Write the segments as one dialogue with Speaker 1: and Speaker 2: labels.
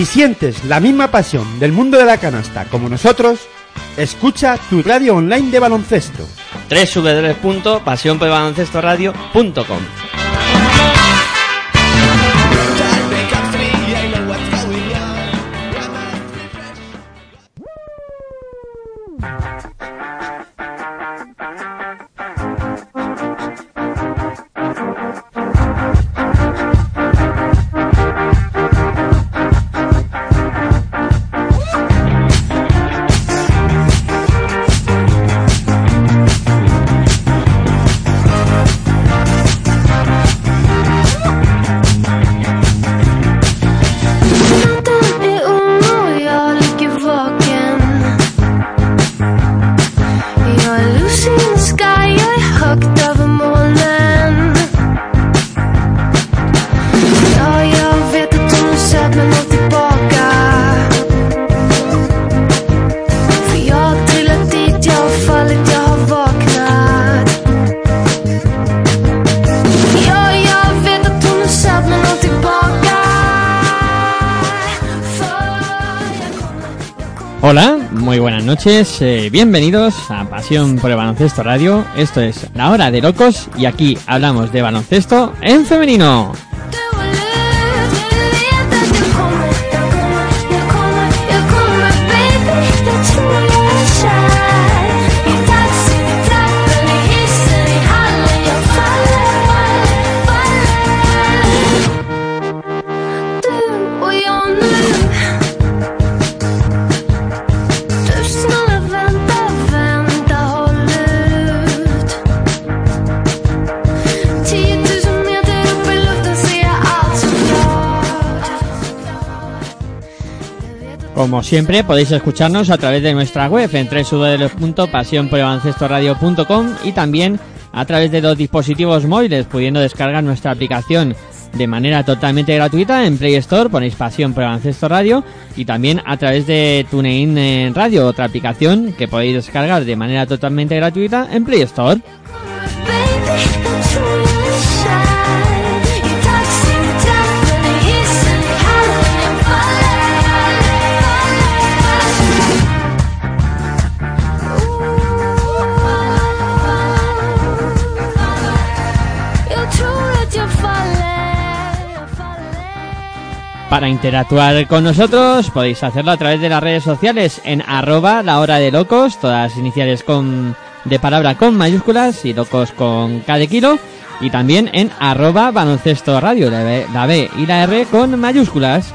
Speaker 1: Si sientes la misma pasión del mundo de la canasta como nosotros, escucha tu radio online de baloncesto.
Speaker 2: www.pasionpelbaloncestoradio.com
Speaker 3: noches, eh, bienvenidos a Pasión por el Baloncesto Radio. Esto es La Hora de Locos y aquí hablamos de baloncesto en femenino. Como siempre podéis escucharnos a través de nuestra web en www.pasionporelbaloncestoradio.com y también a través de los dispositivos móviles pudiendo descargar nuestra aplicación de manera totalmente gratuita en Play Store, ponéis Pasión por Baloncesto Radio y también a través de TuneIn eh, Radio, otra aplicación que podéis descargar de manera totalmente gratuita en Play Store. Para interactuar con nosotros podéis hacerlo a través de las redes sociales en arroba la hora de locos, todas iniciales con de palabra con mayúsculas y locos con de kilo. Y también en arroba baloncesto radio, la B y la R con mayúsculas.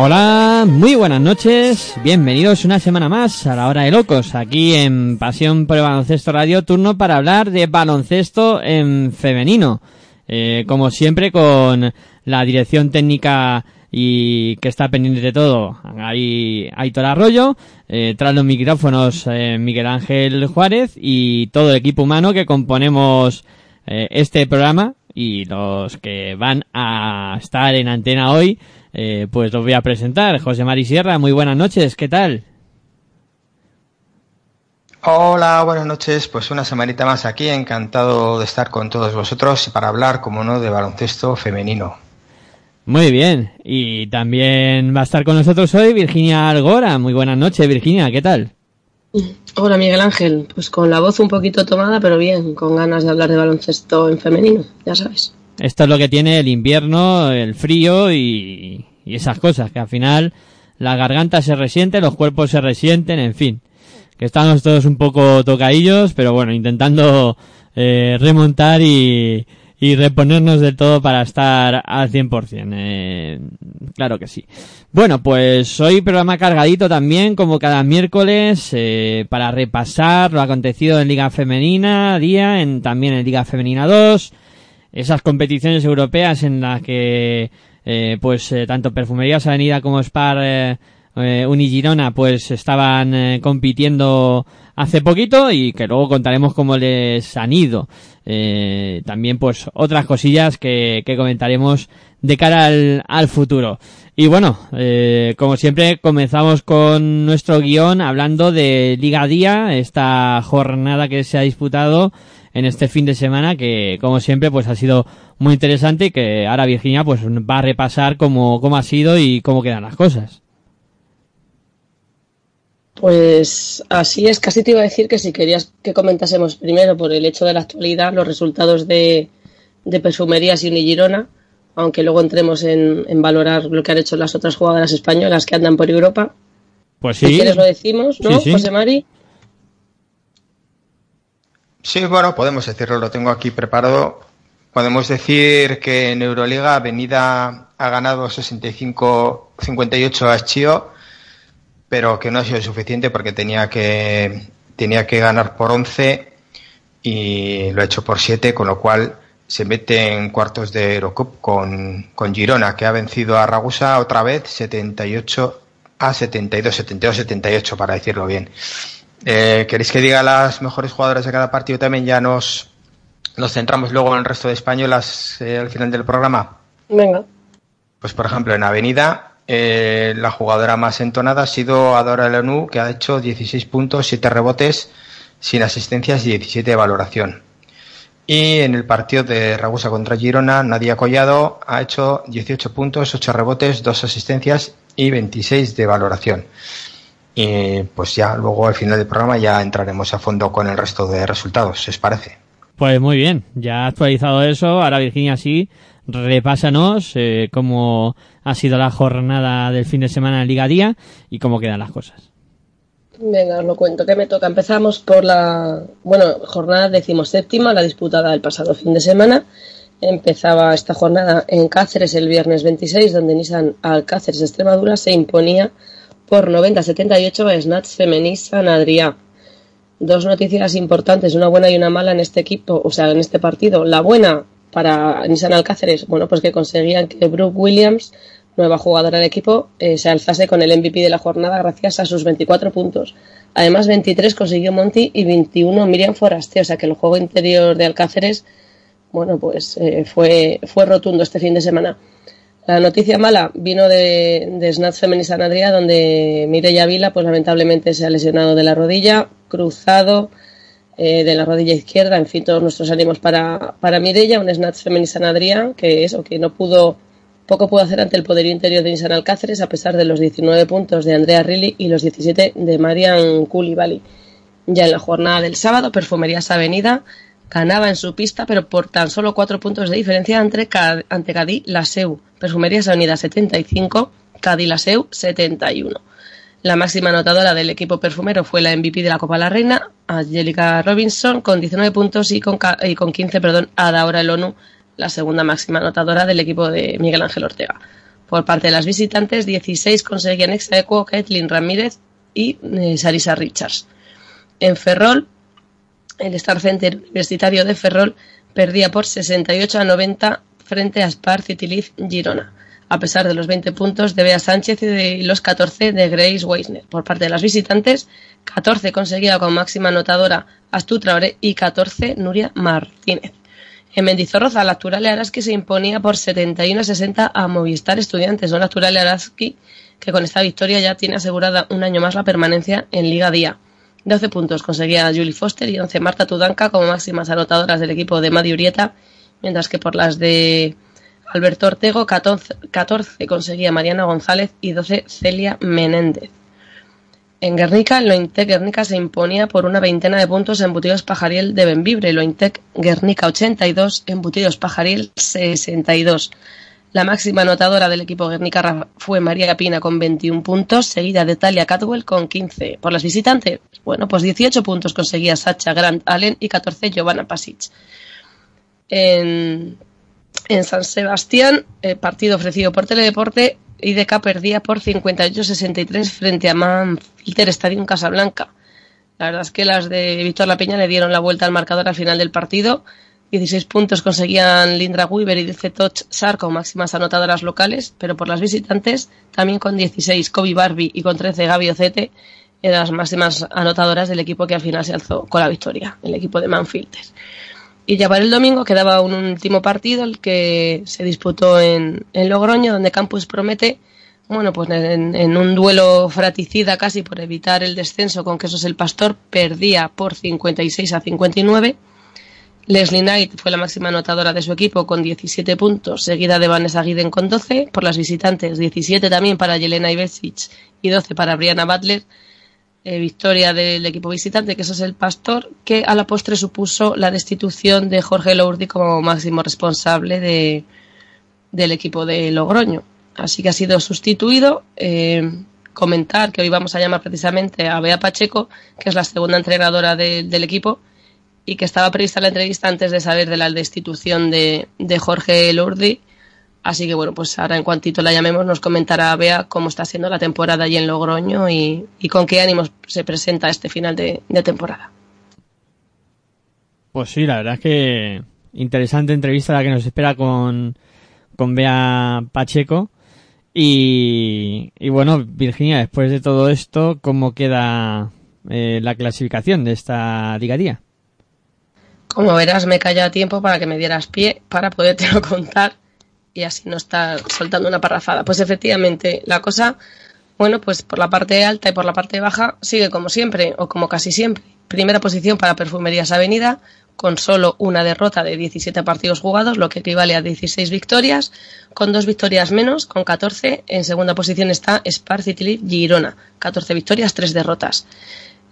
Speaker 3: Hola, muy buenas noches, bienvenidos una semana más a la hora de locos, aquí en Pasión por el Baloncesto Radio, turno para hablar de baloncesto en femenino. Eh, como siempre con la dirección técnica y que está pendiente de todo, ahí Aitor Arroyo, eh, tras los micrófonos eh, Miguel Ángel Juárez y todo el equipo humano que componemos eh, este programa y los que van a estar en antena hoy, eh, pues los voy a presentar. José Mari Sierra, muy buenas noches, ¿qué tal?
Speaker 4: Hola, buenas noches. Pues una semanita más aquí, encantado de estar con todos vosotros y para hablar, como no, de baloncesto femenino.
Speaker 3: Muy bien, y también va a estar con nosotros hoy Virginia Algora. Muy buenas noches, Virginia, ¿qué tal?
Speaker 5: Hola Miguel Ángel, pues con la voz un poquito tomada, pero bien, con ganas de hablar de baloncesto en femenino, ya sabes.
Speaker 3: Esto es lo que tiene el invierno, el frío y, y esas cosas, que al final la garganta se resiente, los cuerpos se resienten, en fin. Que estamos todos un poco tocadillos, pero bueno, intentando eh, remontar y, y reponernos del todo para estar al 100%. Eh, claro que sí. Bueno, pues hoy programa cargadito también, como cada miércoles, eh, para repasar lo acontecido en Liga Femenina, día, en, también en Liga Femenina 2, esas competiciones europeas en las que, eh, pues, eh, tanto Perfumerías Avenida como Spar, eh, Unigirona pues estaban eh, compitiendo hace poquito y que luego contaremos cómo les han ido. Eh, también pues otras cosillas que, que comentaremos de cara al, al futuro. Y bueno, eh, como siempre comenzamos con nuestro guion hablando de Liga Día, esta jornada que se ha disputado en este fin de semana que como siempre pues ha sido muy interesante y que ahora Virginia pues va a repasar cómo, cómo ha sido y cómo quedan las cosas.
Speaker 5: Pues así es, casi te iba a decir que si querías que comentásemos primero por el hecho de la actualidad los resultados de, de Perfumerías y Unigirona, aunque luego entremos en, en valorar lo que han hecho las otras jugadoras españolas que andan por Europa.
Speaker 3: Pues
Speaker 5: Si
Speaker 3: sí,
Speaker 5: quieres lo decimos, ¿no,
Speaker 3: Sí, sí.
Speaker 5: José Mari?
Speaker 4: Sí, bueno, podemos decirlo, lo tengo aquí preparado. Podemos decir que en Euroliga Avenida ha ganado 65-58 a Schio, pero que no ha sido suficiente porque tenía que, tenía que ganar por 11 y lo ha hecho por 7, con lo cual se mete en cuartos de Eurocup con, con Girona, que ha vencido a Ragusa otra vez 78 a 72, 72, 78 para decirlo bien. Eh, ¿Queréis que diga las mejores jugadoras de cada partido también? Ya nos, nos centramos luego en el resto de españolas eh, al final del programa.
Speaker 5: Venga.
Speaker 4: Pues por ejemplo, en Avenida, eh, la jugadora más entonada ha sido Adora Leonu, que ha hecho 16 puntos, 7 rebotes, sin asistencias y 17 de valoración. Y en el partido de Ragusa contra Girona, Nadia Collado ha hecho 18 puntos, 8 rebotes, 2 asistencias y 26 de valoración. Y pues ya luego al final del programa ya entraremos a fondo con el resto de resultados, ¿os parece?
Speaker 3: Pues muy bien, ya actualizado eso, ahora Virginia sí, repásanos eh, cómo ha sido la jornada del fin de semana en Liga Día y cómo quedan las cosas.
Speaker 5: Venga, os lo cuento. ¿Qué me toca? Empezamos por la, bueno, jornada decimoséptima, la disputada el pasado fin de semana. Empezaba esta jornada en Cáceres el viernes 26, donde Nissan Alcáceres Extremadura se imponía por 90-78 a Snatch Femení San Adrià. Dos noticias importantes, una buena y una mala en este equipo, o sea, en este partido. La buena para Nissan Alcáceres, bueno, pues que conseguían que Brooke Williams, nueva jugadora del equipo, eh, se alzase con el MVP de la jornada gracias a sus 24 puntos. Además, 23 consiguió Monty y 21 Miriam Foraste, o sea que el juego interior de Alcáceres, bueno, pues eh, fue, fue rotundo este fin de semana. La noticia mala vino de, de Snatch Femení San Adrià, donde Mireia Vila, pues lamentablemente se ha lesionado de la rodilla, cruzado eh, de la rodilla izquierda, en fin, todos nuestros ánimos para, para Mireia, un Snatch Femení San Adrià, que eso, que no pudo, poco pudo hacer ante el poderío interior de Nissan Alcáceres, a pesar de los 19 puntos de Andrea Rilly y los 17 de Marian Koulibaly. Ya en la jornada del sábado, Perfumerías Avenida ganaba en su pista, pero por tan solo cuatro puntos de diferencia entre, ante Cadí Laseu. Perfumerías Avenida 75, Cadí Laseu 71. La máxima anotadora del equipo perfumero fue la MVP de la Copa la Reina, Angelica Robinson, con 19 puntos y con, y con 15, perdón, Adaora Elonu, la segunda máxima anotadora del equipo de Miguel Ángel Ortega. Por parte de las visitantes, 16 conseguían exaequo Kathleen Ramírez y eh, Sarisa Richards. En Ferrol, el Star Center Universitario de Ferrol perdía por 68 a 90 frente a Spar City Girona, a pesar de los 20 puntos de Bea Sánchez y de los 14 de Grace Weisner. Por parte de las visitantes, 14 conseguía con máxima anotadora Traoré y 14 Nuria Martínez. En Mendizorroza, la Acturale Araski se imponía por 71 a 60 a Movistar Estudiantes, una Acturale Araski que con esta victoria ya tiene asegurada un año más la permanencia en Liga Día. 12 puntos conseguía Julie Foster y 11 Marta Tudanca como máximas anotadoras del equipo de Madi Urieta, mientras que por las de Alberto Ortego 14, 14 conseguía Mariana González y 12 Celia Menéndez. En Guernica, el Lointec Guernica se imponía por una veintena de puntos en Butidos Pajariel de Benvibre, Lointec Guernica 82, en Butidos Pajariel 62. La máxima anotadora del equipo Guernica fue María Pina con 21 puntos, seguida de Talia Catwell con 15. Por las visitantes, bueno, pues 18 puntos conseguía Sacha Grant Allen y 14 Giovanna Pasic. En, en San Sebastián, el partido ofrecido por Teledeporte, IDK perdía por 58-63 frente a Manfilter Stadium Casablanca. La verdad es que las de Víctor La Peña le dieron la vuelta al marcador al final del partido. 16 puntos conseguían Lindra Weaver y Dilce Toch Sar como máximas anotadoras locales, pero por las visitantes también con 16 Kobe Barbie y con 13 Gaby Ocete eran las máximas anotadoras del equipo que al final se alzó con la victoria, el equipo de Manfilter. Y ya para el domingo quedaba un último partido, el que se disputó en, en Logroño, donde Campus promete, bueno, pues en, en un duelo fraticida casi por evitar el descenso con Quesos el Pastor, perdía por 56 a 59. Leslie Knight fue la máxima anotadora de su equipo con 17 puntos, seguida de Vanessa Guiden con 12. Por las visitantes, 17 también para Yelena Iversic y 12 para Brianna Butler. Eh, victoria del equipo visitante, que eso es el Pastor, que a la postre supuso la destitución de Jorge Lourdi como máximo responsable de, del equipo de Logroño. Así que ha sido sustituido. Eh, comentar que hoy vamos a llamar precisamente a Bea Pacheco, que es la segunda entrenadora de- del equipo, y que estaba prevista la entrevista antes de saber de la destitución de, de Jorge Lourdi. Así que bueno, pues ahora en cuantito la llamemos nos comentará Bea cómo está siendo la temporada allí en Logroño y, y con qué ánimos se presenta este final de, de temporada.
Speaker 3: Pues sí, la verdad es que interesante entrevista la que nos espera con, con Bea Pacheco. Y, y bueno, Virginia, después de todo esto, ¿cómo queda eh, la clasificación de esta Liga Día?
Speaker 5: Como verás, me calla a tiempo para que me dieras pie para podértelo contar y así no estar soltando una parrafada. Pues efectivamente, la cosa, bueno, pues por la parte alta y por la parte baja sigue como siempre o como casi siempre. Primera posición para Perfumerías Avenida, con solo una derrota de 17 partidos jugados, lo que equivale a 16 victorias, con dos victorias menos, con 14. En segunda posición está Spar City Girona, 14 victorias, 3 derrotas.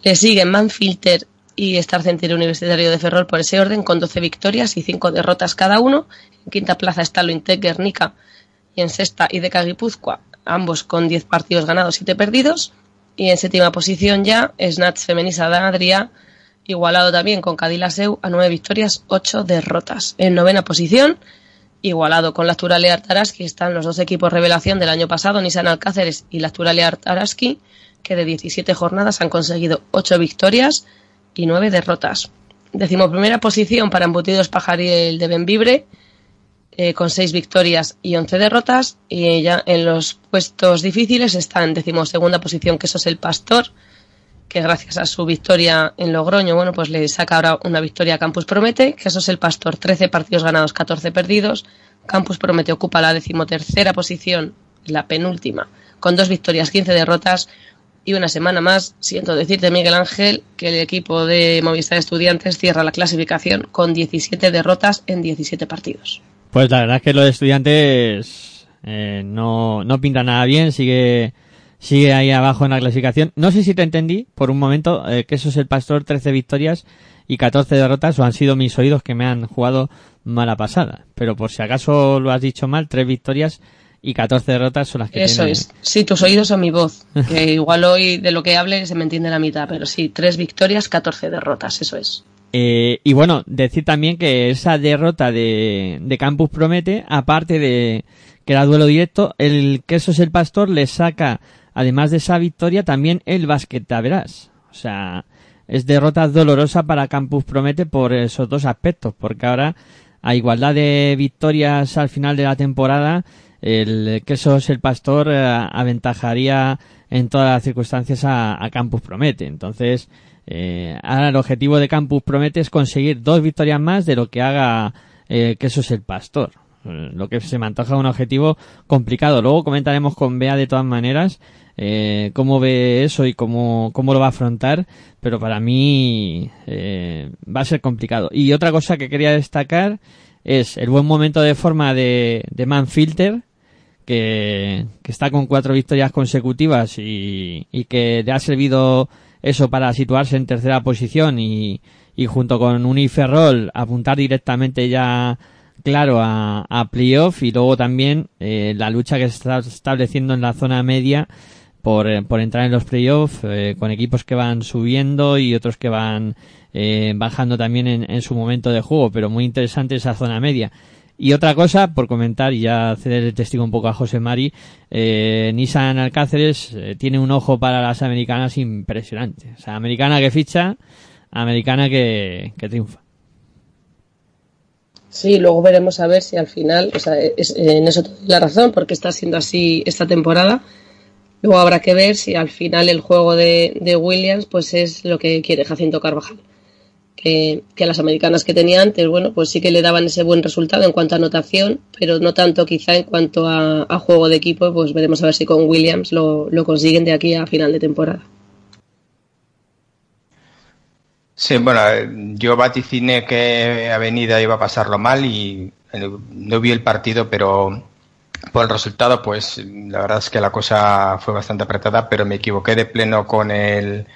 Speaker 5: Le siguen Manfilter y Star Center Universitario de Ferrol por ese orden, con 12 victorias y 5 derrotas cada uno. En quinta plaza está Lointec Guernica y en sexta Ideca Guipúzcoa, ambos con 10 partidos ganados y 7 perdidos. Y en séptima posición ya Snatch Femenisa de Adria, igualado también con Cadillaceu a 9 victorias, 8 derrotas. En novena posición, igualado con la Asturalia Artaraski, están los dos equipos revelación del año pasado, Nissan Alcáceres y la Asturalia Artaraski, que de 17 jornadas han conseguido 8 victorias y 9 derrotas. Decimoprimera posición para Embutidos Pajariel de Benvibre, eh, con 6 victorias y 11 derrotas. Y ya en los puestos difíciles está en decimosegunda posición, que eso es el Pastor, que gracias a su victoria en Logroño, bueno, pues le saca ahora una victoria a Campus Promete, que eso es el Pastor, 13 partidos ganados, 14 perdidos. Campus Promete ocupa la decimotercera posición, la penúltima, con dos victorias, 15 derrotas. Y una semana más, siento decirte, Miguel Ángel, que el equipo de Movistar Estudiantes cierra la clasificación con 17 derrotas en 17 partidos.
Speaker 3: Pues la verdad es que lo de estudiantes eh, no, no pinta nada bien, sigue, sigue ahí abajo en la clasificación. No sé si te entendí por un momento eh, que eso es el Pastor, 13 victorias y 14 derrotas, o han sido mis oídos que me han jugado mala pasada. Pero por si acaso lo has dicho mal, 3 victorias y 14 derrotas son las que
Speaker 5: Eso
Speaker 3: tiene.
Speaker 5: es. Sí, tus oídos son mi voz. Que igual hoy de lo que hable se me entiende la mitad, pero sí, tres victorias, 14 derrotas, eso es.
Speaker 3: Eh, y bueno, decir también que esa derrota de, de Campus Promete, aparte de que era duelo directo, el queso es el pastor le saca, además de esa victoria, también el basquetaveras. O sea, es derrota dolorosa para Campus Promete por esos dos aspectos, porque ahora, a igualdad de victorias al final de la temporada, el queso es el pastor eh, aventajaría en todas las circunstancias a Campus Promete. Entonces, eh, ahora el objetivo de Campus Promete es conseguir dos victorias más de lo que haga eh, que eso es el pastor. Eh, Lo que se me antoja un objetivo complicado. Luego comentaremos con Bea de todas maneras eh, cómo ve eso y cómo, cómo lo va a afrontar, pero para mí va a ser complicado. Y otra cosa que quería destacar es el buen momento de forma de, de Manfilter, que, que está con cuatro victorias consecutivas y, y que le ha servido eso para situarse en tercera posición y, y junto con Uniferrol apuntar directamente ya claro a, a playoff y luego también eh, la lucha que se está estableciendo en la zona media por, eh, por entrar en los playoffs eh, con equipos que van subiendo y otros que van eh, bajando también en, en su momento de juego pero muy interesante esa zona media y otra cosa, por comentar y ya ceder el testigo un poco a José Mari, eh, Nissan Alcáceres eh, tiene un ojo para las americanas impresionante. O sea, americana que ficha, americana que, que triunfa.
Speaker 5: Sí, luego veremos a ver si al final, o sea, es- la razón, porque está siendo así esta temporada. Luego habrá que ver si al final el juego de, de Williams pues es lo que quiere Jacinto Carvajal. Que, que las americanas que tenía antes, bueno, pues sí que le daban ese buen resultado en cuanto a anotación, pero no tanto quizá en cuanto a, a juego de equipo, pues veremos a ver si con Williams lo, lo consiguen de aquí a final de temporada.
Speaker 4: Sí, bueno, eh, yo vaticiné que Avenida iba a pasarlo mal y eh, no vi el partido, pero por el resultado, pues la verdad es que la cosa fue bastante apretada, pero me equivoqué de pleno con el,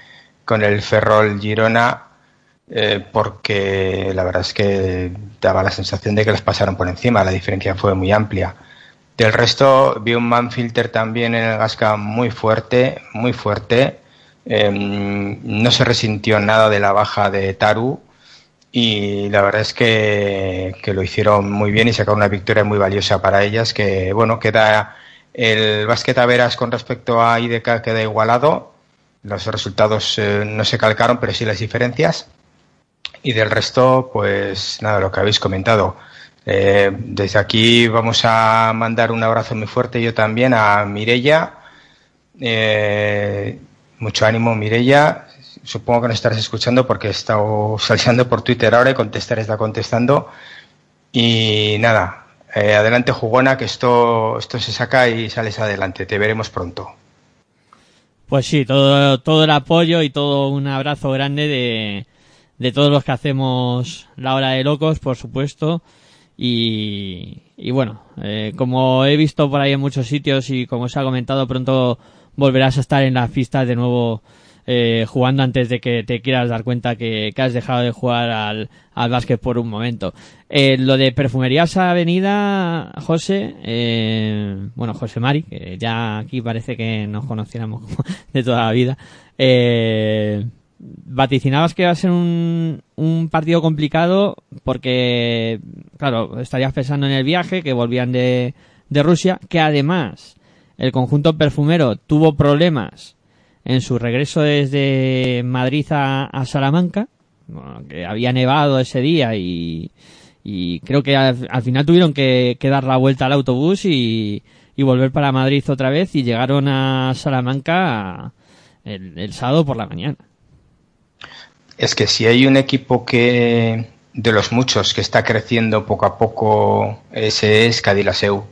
Speaker 4: con el Ferrol Girona, eh, porque la verdad es que daba la sensación de que les pasaron por encima, la diferencia fue muy amplia. Del resto, vi un Manfilter también en el Gasca muy fuerte, muy fuerte. Eh, no se resintió nada de la baja de Taru y la verdad es que, que lo hicieron muy bien y sacaron una victoria muy valiosa para ellas que bueno queda el básquet a veras con respecto a IDK queda igualado los resultados eh, no se calcaron pero sí las diferencias y del resto pues nada lo que habéis comentado Eh, desde aquí vamos a mandar un abrazo muy fuerte yo también a Mirella eh, mucho ánimo, Mirella. Supongo que nos estarás escuchando porque he estado salseando por Twitter ahora y contestar está contestando. Y nada, eh, adelante jugona, que esto, esto se saca y sales adelante. Te veremos pronto.
Speaker 3: Pues sí, todo, todo el apoyo y todo un abrazo grande de, de todos los que hacemos la hora de locos, por supuesto. Y, y bueno, eh, como he visto por ahí en muchos sitios y como se ha comentado, pronto volverás a estar en las pistas de nuevo eh, jugando antes de que te quieras dar cuenta que, has dejado de jugar al, al básquet por un momento. Eh, lo de Perfumerías Avenida, José, eh, bueno, José Mari, que ya aquí parece que nos conociéramos de toda la vida, eh, vaticinabas que iba a ser un, partido complicado porque, claro, estarías pensando en el viaje, que volvían de, Rusia, que además el conjunto perfumero tuvo problemas en su regreso desde Madrid a, Salamanca, que había nevado ese día y, creo que al, al final tuvieron que, dar la vuelta al autobús y, volver para Madrid otra vez y llegaron a Salamanca el sábado por la mañana.
Speaker 4: Es que si hay un equipo que de los muchos que está creciendo poco a poco, ese es Cadilaseu.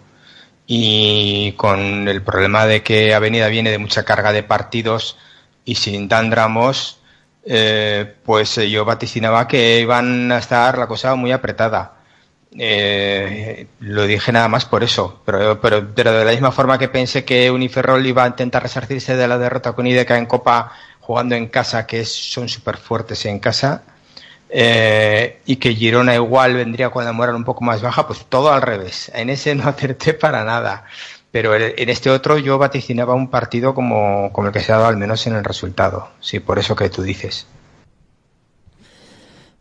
Speaker 4: Y con el problema de que Avenida viene de mucha carga de partidos y sin Dan Ramos, eh, pues yo vaticinaba que iban a estar la cosa muy apretada. Eh, lo dije nada más por eso, pero, pero, pero de la misma forma que pensé que Uniferrol iba a intentar resarcirse de la derrota con IDK en Copa jugando en casa, que son súper fuertes en casa, eh, y que Girona igual vendría con la moral un poco más baja, pues todo al revés. En ese no acerté para nada. Pero en este otro yo vaticinaba un partido como, como el que se ha dado al menos en el resultado. Sí, por eso que tú dices.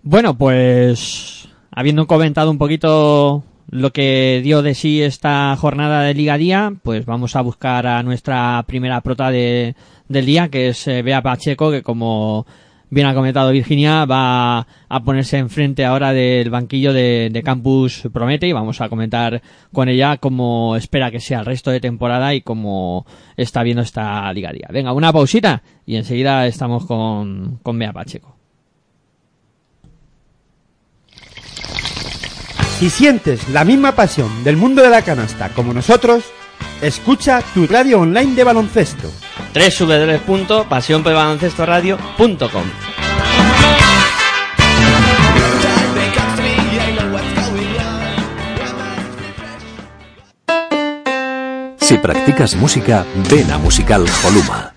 Speaker 3: Bueno, pues habiendo comentado un poquito lo que dio de sí esta jornada de Liga Día, pues vamos a buscar a nuestra primera prota de, del día, que es eh, Bea Pacheco, que como bien ha comentado Virginia, va a ponerse enfrente ahora del banquillo de, Campus Promete y vamos a comentar con ella cómo espera que sea el resto de temporada y cómo está viendo esta Liga Día. Venga, una pausita y enseguida estamos con, con Bea Pacheco.
Speaker 1: Si sientes la misma pasión del mundo de la canasta como nosotros, escucha tu radio online de baloncesto.
Speaker 2: www.pasionpelbaloncestoradio.com
Speaker 6: Si practicas música, ven a Musical Holuma.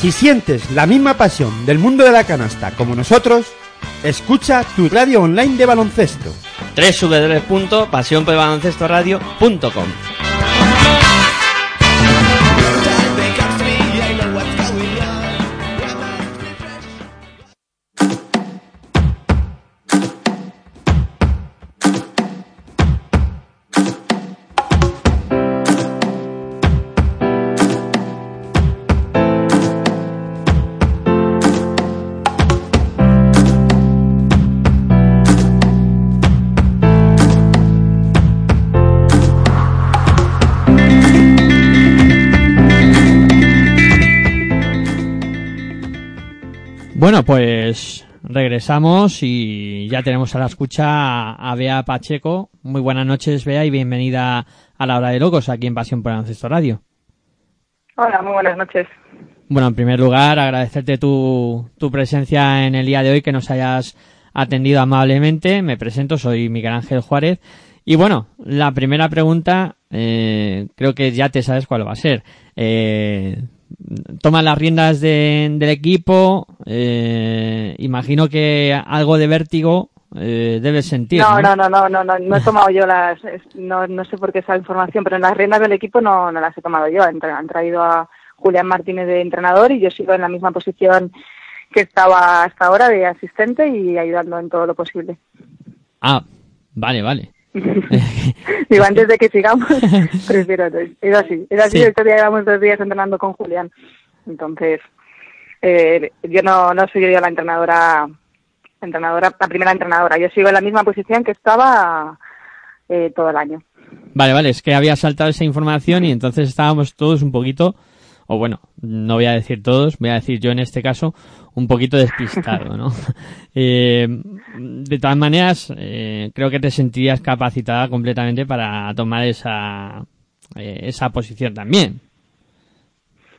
Speaker 1: Si sientes la misma pasión del mundo de la canasta como nosotros, Escucha tu radio online de baloncesto.
Speaker 2: www.pasionpelbaloncestoradio.com
Speaker 3: regresamos y ya tenemos a la escucha a, Bea Pacheco. Muy buenas noches, Bea, y bienvenida a la hora de locos aquí en Pasión por Ancesto Radio.
Speaker 7: Hola, muy buenas noches.
Speaker 3: Bueno, en primer lugar, agradecerte tu, tu presencia en el día de hoy, que nos hayas atendido amablemente. Me presento, soy Miguel Ángel Juárez. Y bueno, la primera pregunta, eh, creo que ya te sabes cuál va a ser. Eh, tomas las riendas de- del equipo, eh, imagino que algo de vértigo eh, debes sentir.
Speaker 7: No, no, no, no, no, no, no he tomado yo las, no, no sé por qué esa información, pero en las riendas del equipo no, no las he tomado yo. Han traído a Julián Martínez de entrenador y yo sigo en la misma posición que estaba hasta ahora de asistente y ayudando en todo lo posible.
Speaker 3: Ah, vale, vale.
Speaker 7: Digo, antes de que sigamos, prefiero. Es así, es así.
Speaker 3: Sí.
Speaker 7: Estos días llevamos dos días entrenando con Julián. Entonces, eh, yo no, no soy yo la entrenadora, entrenadora, la primera entrenadora. Yo sigo en la misma posición que estaba eh, todo el año.
Speaker 3: Vale, vale, es que había saltado esa información y entonces estábamos todos un poquito, o bueno, no voy a decir todos, voy a decir yo en este caso, un poquito despistado, ¿no? Eh, de todas maneras, eh, creo que te sentirías capacitada completamente para tomar esa, eh, esa posición también.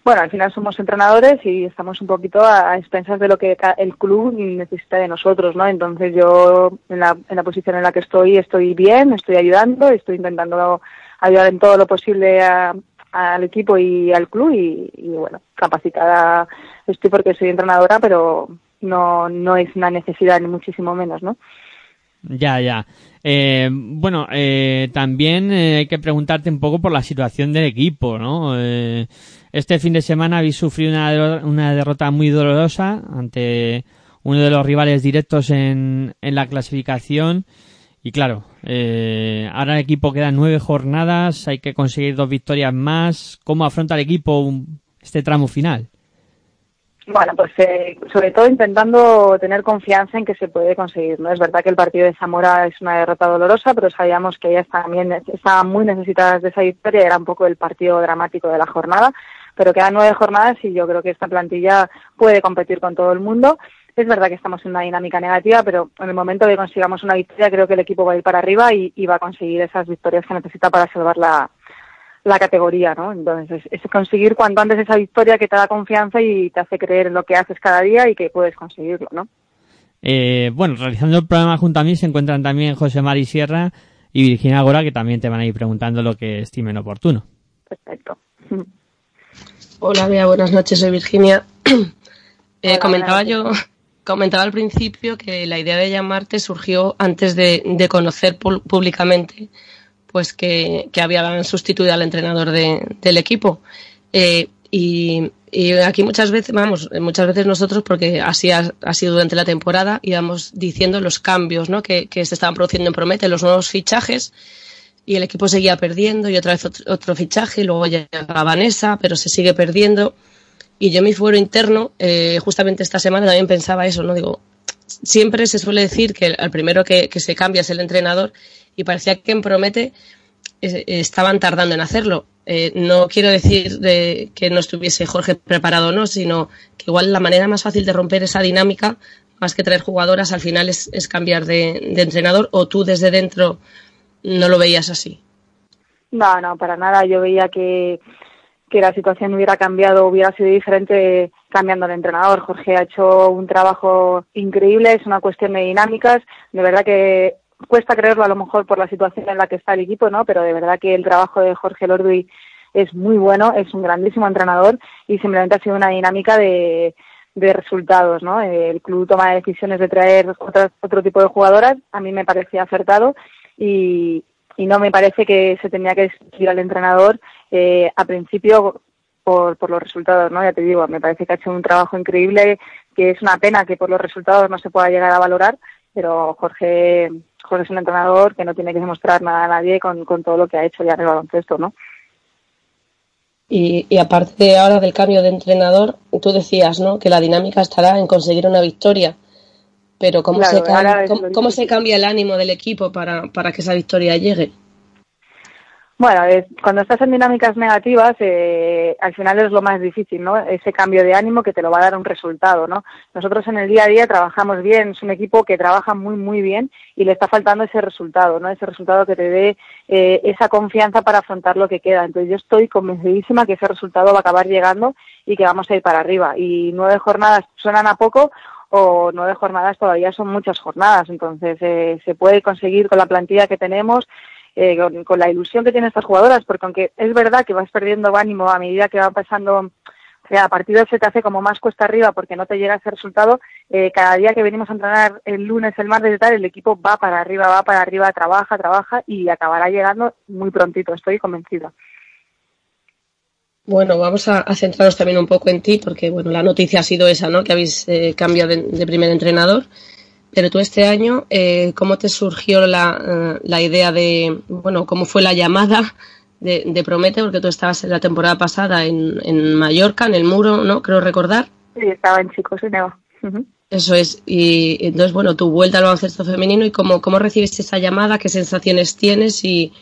Speaker 7: Bueno, al final somos entrenadores y estamos un poquito a, a expensas de lo que el club necesita de nosotros, ¿no? Entonces yo en la, en la posición en la que estoy estoy bien, estoy ayudando, estoy intentando ayudar en todo lo posible a- al equipo y al club y, bueno, capacitada estoy porque soy entrenadora, pero no, no es una necesidad ni muchísimo menos, ¿no?
Speaker 3: Ya, ya. Eh, bueno, eh, también eh, hay que preguntarte un poco por la situación del equipo, ¿no? Eh, este fin de semana habéis sufrido una, una derrota muy dolorosa ante uno de los rivales directos en, en la clasificación. Y claro, eh, ahora el equipo quedan nueve jornadas, hay que conseguir dos victorias más. ¿Cómo afronta el equipo un- este tramo final?
Speaker 7: Bueno, pues eh, sobre todo intentando tener confianza en que se puede conseguir. No es verdad que el partido de Zamora es una derrota dolorosa, pero sabíamos que ellas también estaban muy necesitadas de esa victoria. Era un poco el partido dramático de la jornada, pero quedan nueve jornadas y yo creo que esta plantilla puede competir con todo el mundo. Es verdad que estamos en una dinámica negativa, pero en el momento que consigamos una victoria, creo que el equipo va a ir para arriba y, y va a conseguir esas victorias que necesita para salvar la, la categoría, ¿no? Entonces, es, es conseguir cuanto antes esa victoria que te da confianza y te hace creer en lo que haces cada día y que puedes conseguirlo, ¿no?
Speaker 3: Eh, bueno, realizando el programa junto a mí se encuentran también José Mari Sierra y Virginia Gora, que también te van a ir preguntando lo que estimen oportuno.
Speaker 7: Perfecto.
Speaker 5: Hola, Bea, buenas noches, soy Virginia. Eh,
Speaker 7: Hola,
Speaker 5: comentaba yo, comentaba al principio que la idea de llamarte surgió antes de, de conocer públicamente pues que, que habían sustituido al entrenador de- del equipo. Eh, y, aquí muchas veces, vamos, muchas veces nosotros, porque así ha, sido durante la temporada, íbamos diciendo los cambios ¿no? que, se estaban produciendo en Promete, los nuevos fichajes, y el equipo seguía perdiendo y otra vez otro, otro fichaje, y luego llega Vanessa, pero se sigue perdiendo. Y yo mi fuero interno, eh, justamente esta semana también pensaba eso, ¿no? Digo, siempre se suele decir que el primero que, que se cambia es el entrenador y parecía que en Promete eh, estaban tardando en hacerlo. Eh, no quiero decir de que no estuviese Jorge preparado o no, sino que igual la manera más fácil de romper esa dinámica, más que traer jugadoras, al final es, es cambiar de, de entrenador o tú desde dentro no lo veías así.
Speaker 7: No, no, para nada. Yo veía que, que la situación hubiera cambiado, hubiera sido diferente cambiando de entrenador. Jorge ha hecho un trabajo increíble, es una cuestión de dinámicas. De verdad que cuesta creerlo a lo mejor por la situación en la que está el equipo, ¿no? Pero de verdad que el trabajo de Jorge Lorduy es muy bueno, es un grandísimo entrenador y simplemente ha sido una dinámica de, de resultados, ¿no? El club toma decisiones de traer otras- otro tipo de jugadoras, a mí me parecía acertado y, y no me parece que se tenía que decir al entrenador eh, a principio por, por los resultados, ¿no? Ya te digo, me parece que ha hecho un trabajo increíble, que es una pena que por los resultados no se pueda llegar a valorar, pero Jorge, Jorge es un entrenador que no tiene que demostrar nada a nadie con, con todo lo que ha hecho ya en el baloncesto, ¿no?
Speaker 5: Y, y aparte ahora del cambio de entrenador, tú decías, ¿no? Que la dinámica estará en conseguir una victoria. Pero ¿cómo,
Speaker 7: Claro,
Speaker 5: se, cam-
Speaker 7: ahora es
Speaker 5: cómo, se cambia el ánimo del equipo para, para que esa victoria llegue?
Speaker 7: Bueno, es- cuando estás en dinámicas negativas, eh, al final es lo más difícil, ¿no? Ese cambio de ánimo que te lo va a dar un resultado, ¿no? Nosotros en el día a día trabajamos bien, es un equipo que trabaja muy, muy bien y le está faltando ese resultado, ¿no? Ese resultado que te dé eh, esa confianza para afrontar lo que queda. Entonces yo estoy convencidísima que ese resultado va a acabar llegando y que vamos a ir para arriba. Y nueve jornadas suenan a poco o nueve jornadas todavía son muchas jornadas. Entonces eh, se puede conseguir con la plantilla que tenemos eh, con, la ilusión que tienen estas jugadoras, porque aunque es verdad que vas perdiendo ánimo a medida que va pasando cada partido se te hace como más cuesta arriba porque no te llega ese resultado, eh, cada día que venimos a entrenar el lunes, el martes y tal, el equipo va para arriba, va para arriba, trabaja, trabaja y acabará llegando muy prontito, estoy convencida.
Speaker 5: Bueno, vamos a, a centrarnos también un poco en ti, porque bueno, la noticia ha sido esa, ¿no? Que habéis eh, cambiado de, de primer entrenador. Pero tú este año, eh, ¿cómo te surgió la, eh, la idea de, bueno, cómo fue la llamada de, de Promete? Porque tú estabas en la temporada pasada en, en Mallorca, en el Muro, ¿no? Creo recordar.
Speaker 7: Sí, estaba en chicos en Eva. Ujú.
Speaker 5: Eso es. Y entonces, bueno, tu vuelta al baloncesto femenino y cómo, cómo recibiste esa llamada, qué sensaciones tienes y,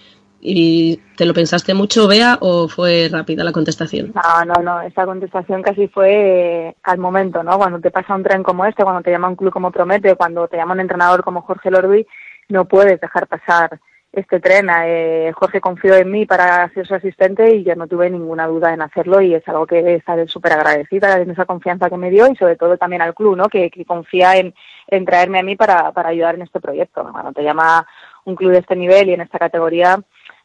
Speaker 5: y te lo pensaste mucho, Bea, o fue rápida la contestación.
Speaker 7: No, no, no, esa contestación casi fue eh, al momento, ¿no? Cuando te pasa un tren como este, cuando te llama un club como Promete, cuando te llama un entrenador como Jorge Lorduy, no puedes dejar pasar este tren. Eh, Jorge confió en mí para ser su asistente y yo no tuve ninguna duda en hacerlo y es algo que estaré súper agradecida en esa confianza que me dio y sobre todo también al club, ¿no? Que, que confía en, traerme a mí para, para ayudar en este proyecto. Cuando te llama un club de este nivel y en esta categoría,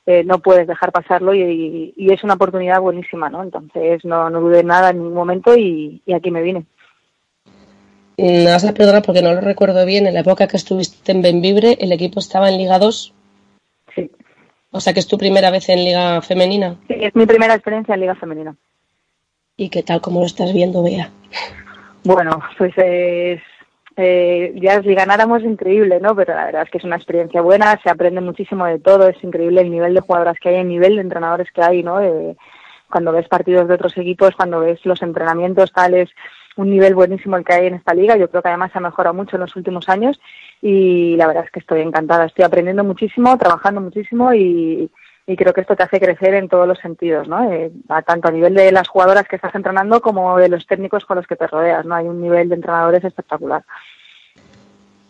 Speaker 7: eh, no puedes dejar pasarlo y, y- y es una oportunidad buenísima, ¿no? Entonces no, no dudé nada en ningún momento y, y aquí me vine.
Speaker 5: Me vas a perdonar porque no lo recuerdo bien. En la época que estuviste en Benvibre, el equipo estaba en Liga 2.
Speaker 7: Sí.
Speaker 5: O sea que es tu primera vez en Liga Femenina.
Speaker 7: Sí, es mi primera experiencia en Liga Femenina.
Speaker 5: ¿Y qué tal? ¿Cómo lo estás viendo, Bea?
Speaker 7: Bueno, pues es, eh, ya si ganáramos increíble, ¿no? Pero la verdad es que es una experiencia buena, se aprende muchísimo de todo, es increíble el nivel de jugadoras que hay, el nivel de entrenadores que hay, ¿no? Eh, cuando ves partidos de otros equipos, cuando ves los entrenamientos, tal, es un nivel buenísimo el que hay en esta liga. Yo creo que además se ha mejorado mucho en los últimos años y la verdad es que estoy encantada. Estoy aprendiendo muchísimo, trabajando muchísimo y, y creo que esto te hace crecer en todos los sentidos, ¿no? Eh, a- tanto a nivel de las jugadoras que estás entrenando como de los técnicos con los que te rodeas, ¿no? Hay un nivel de entrenadores espectacular.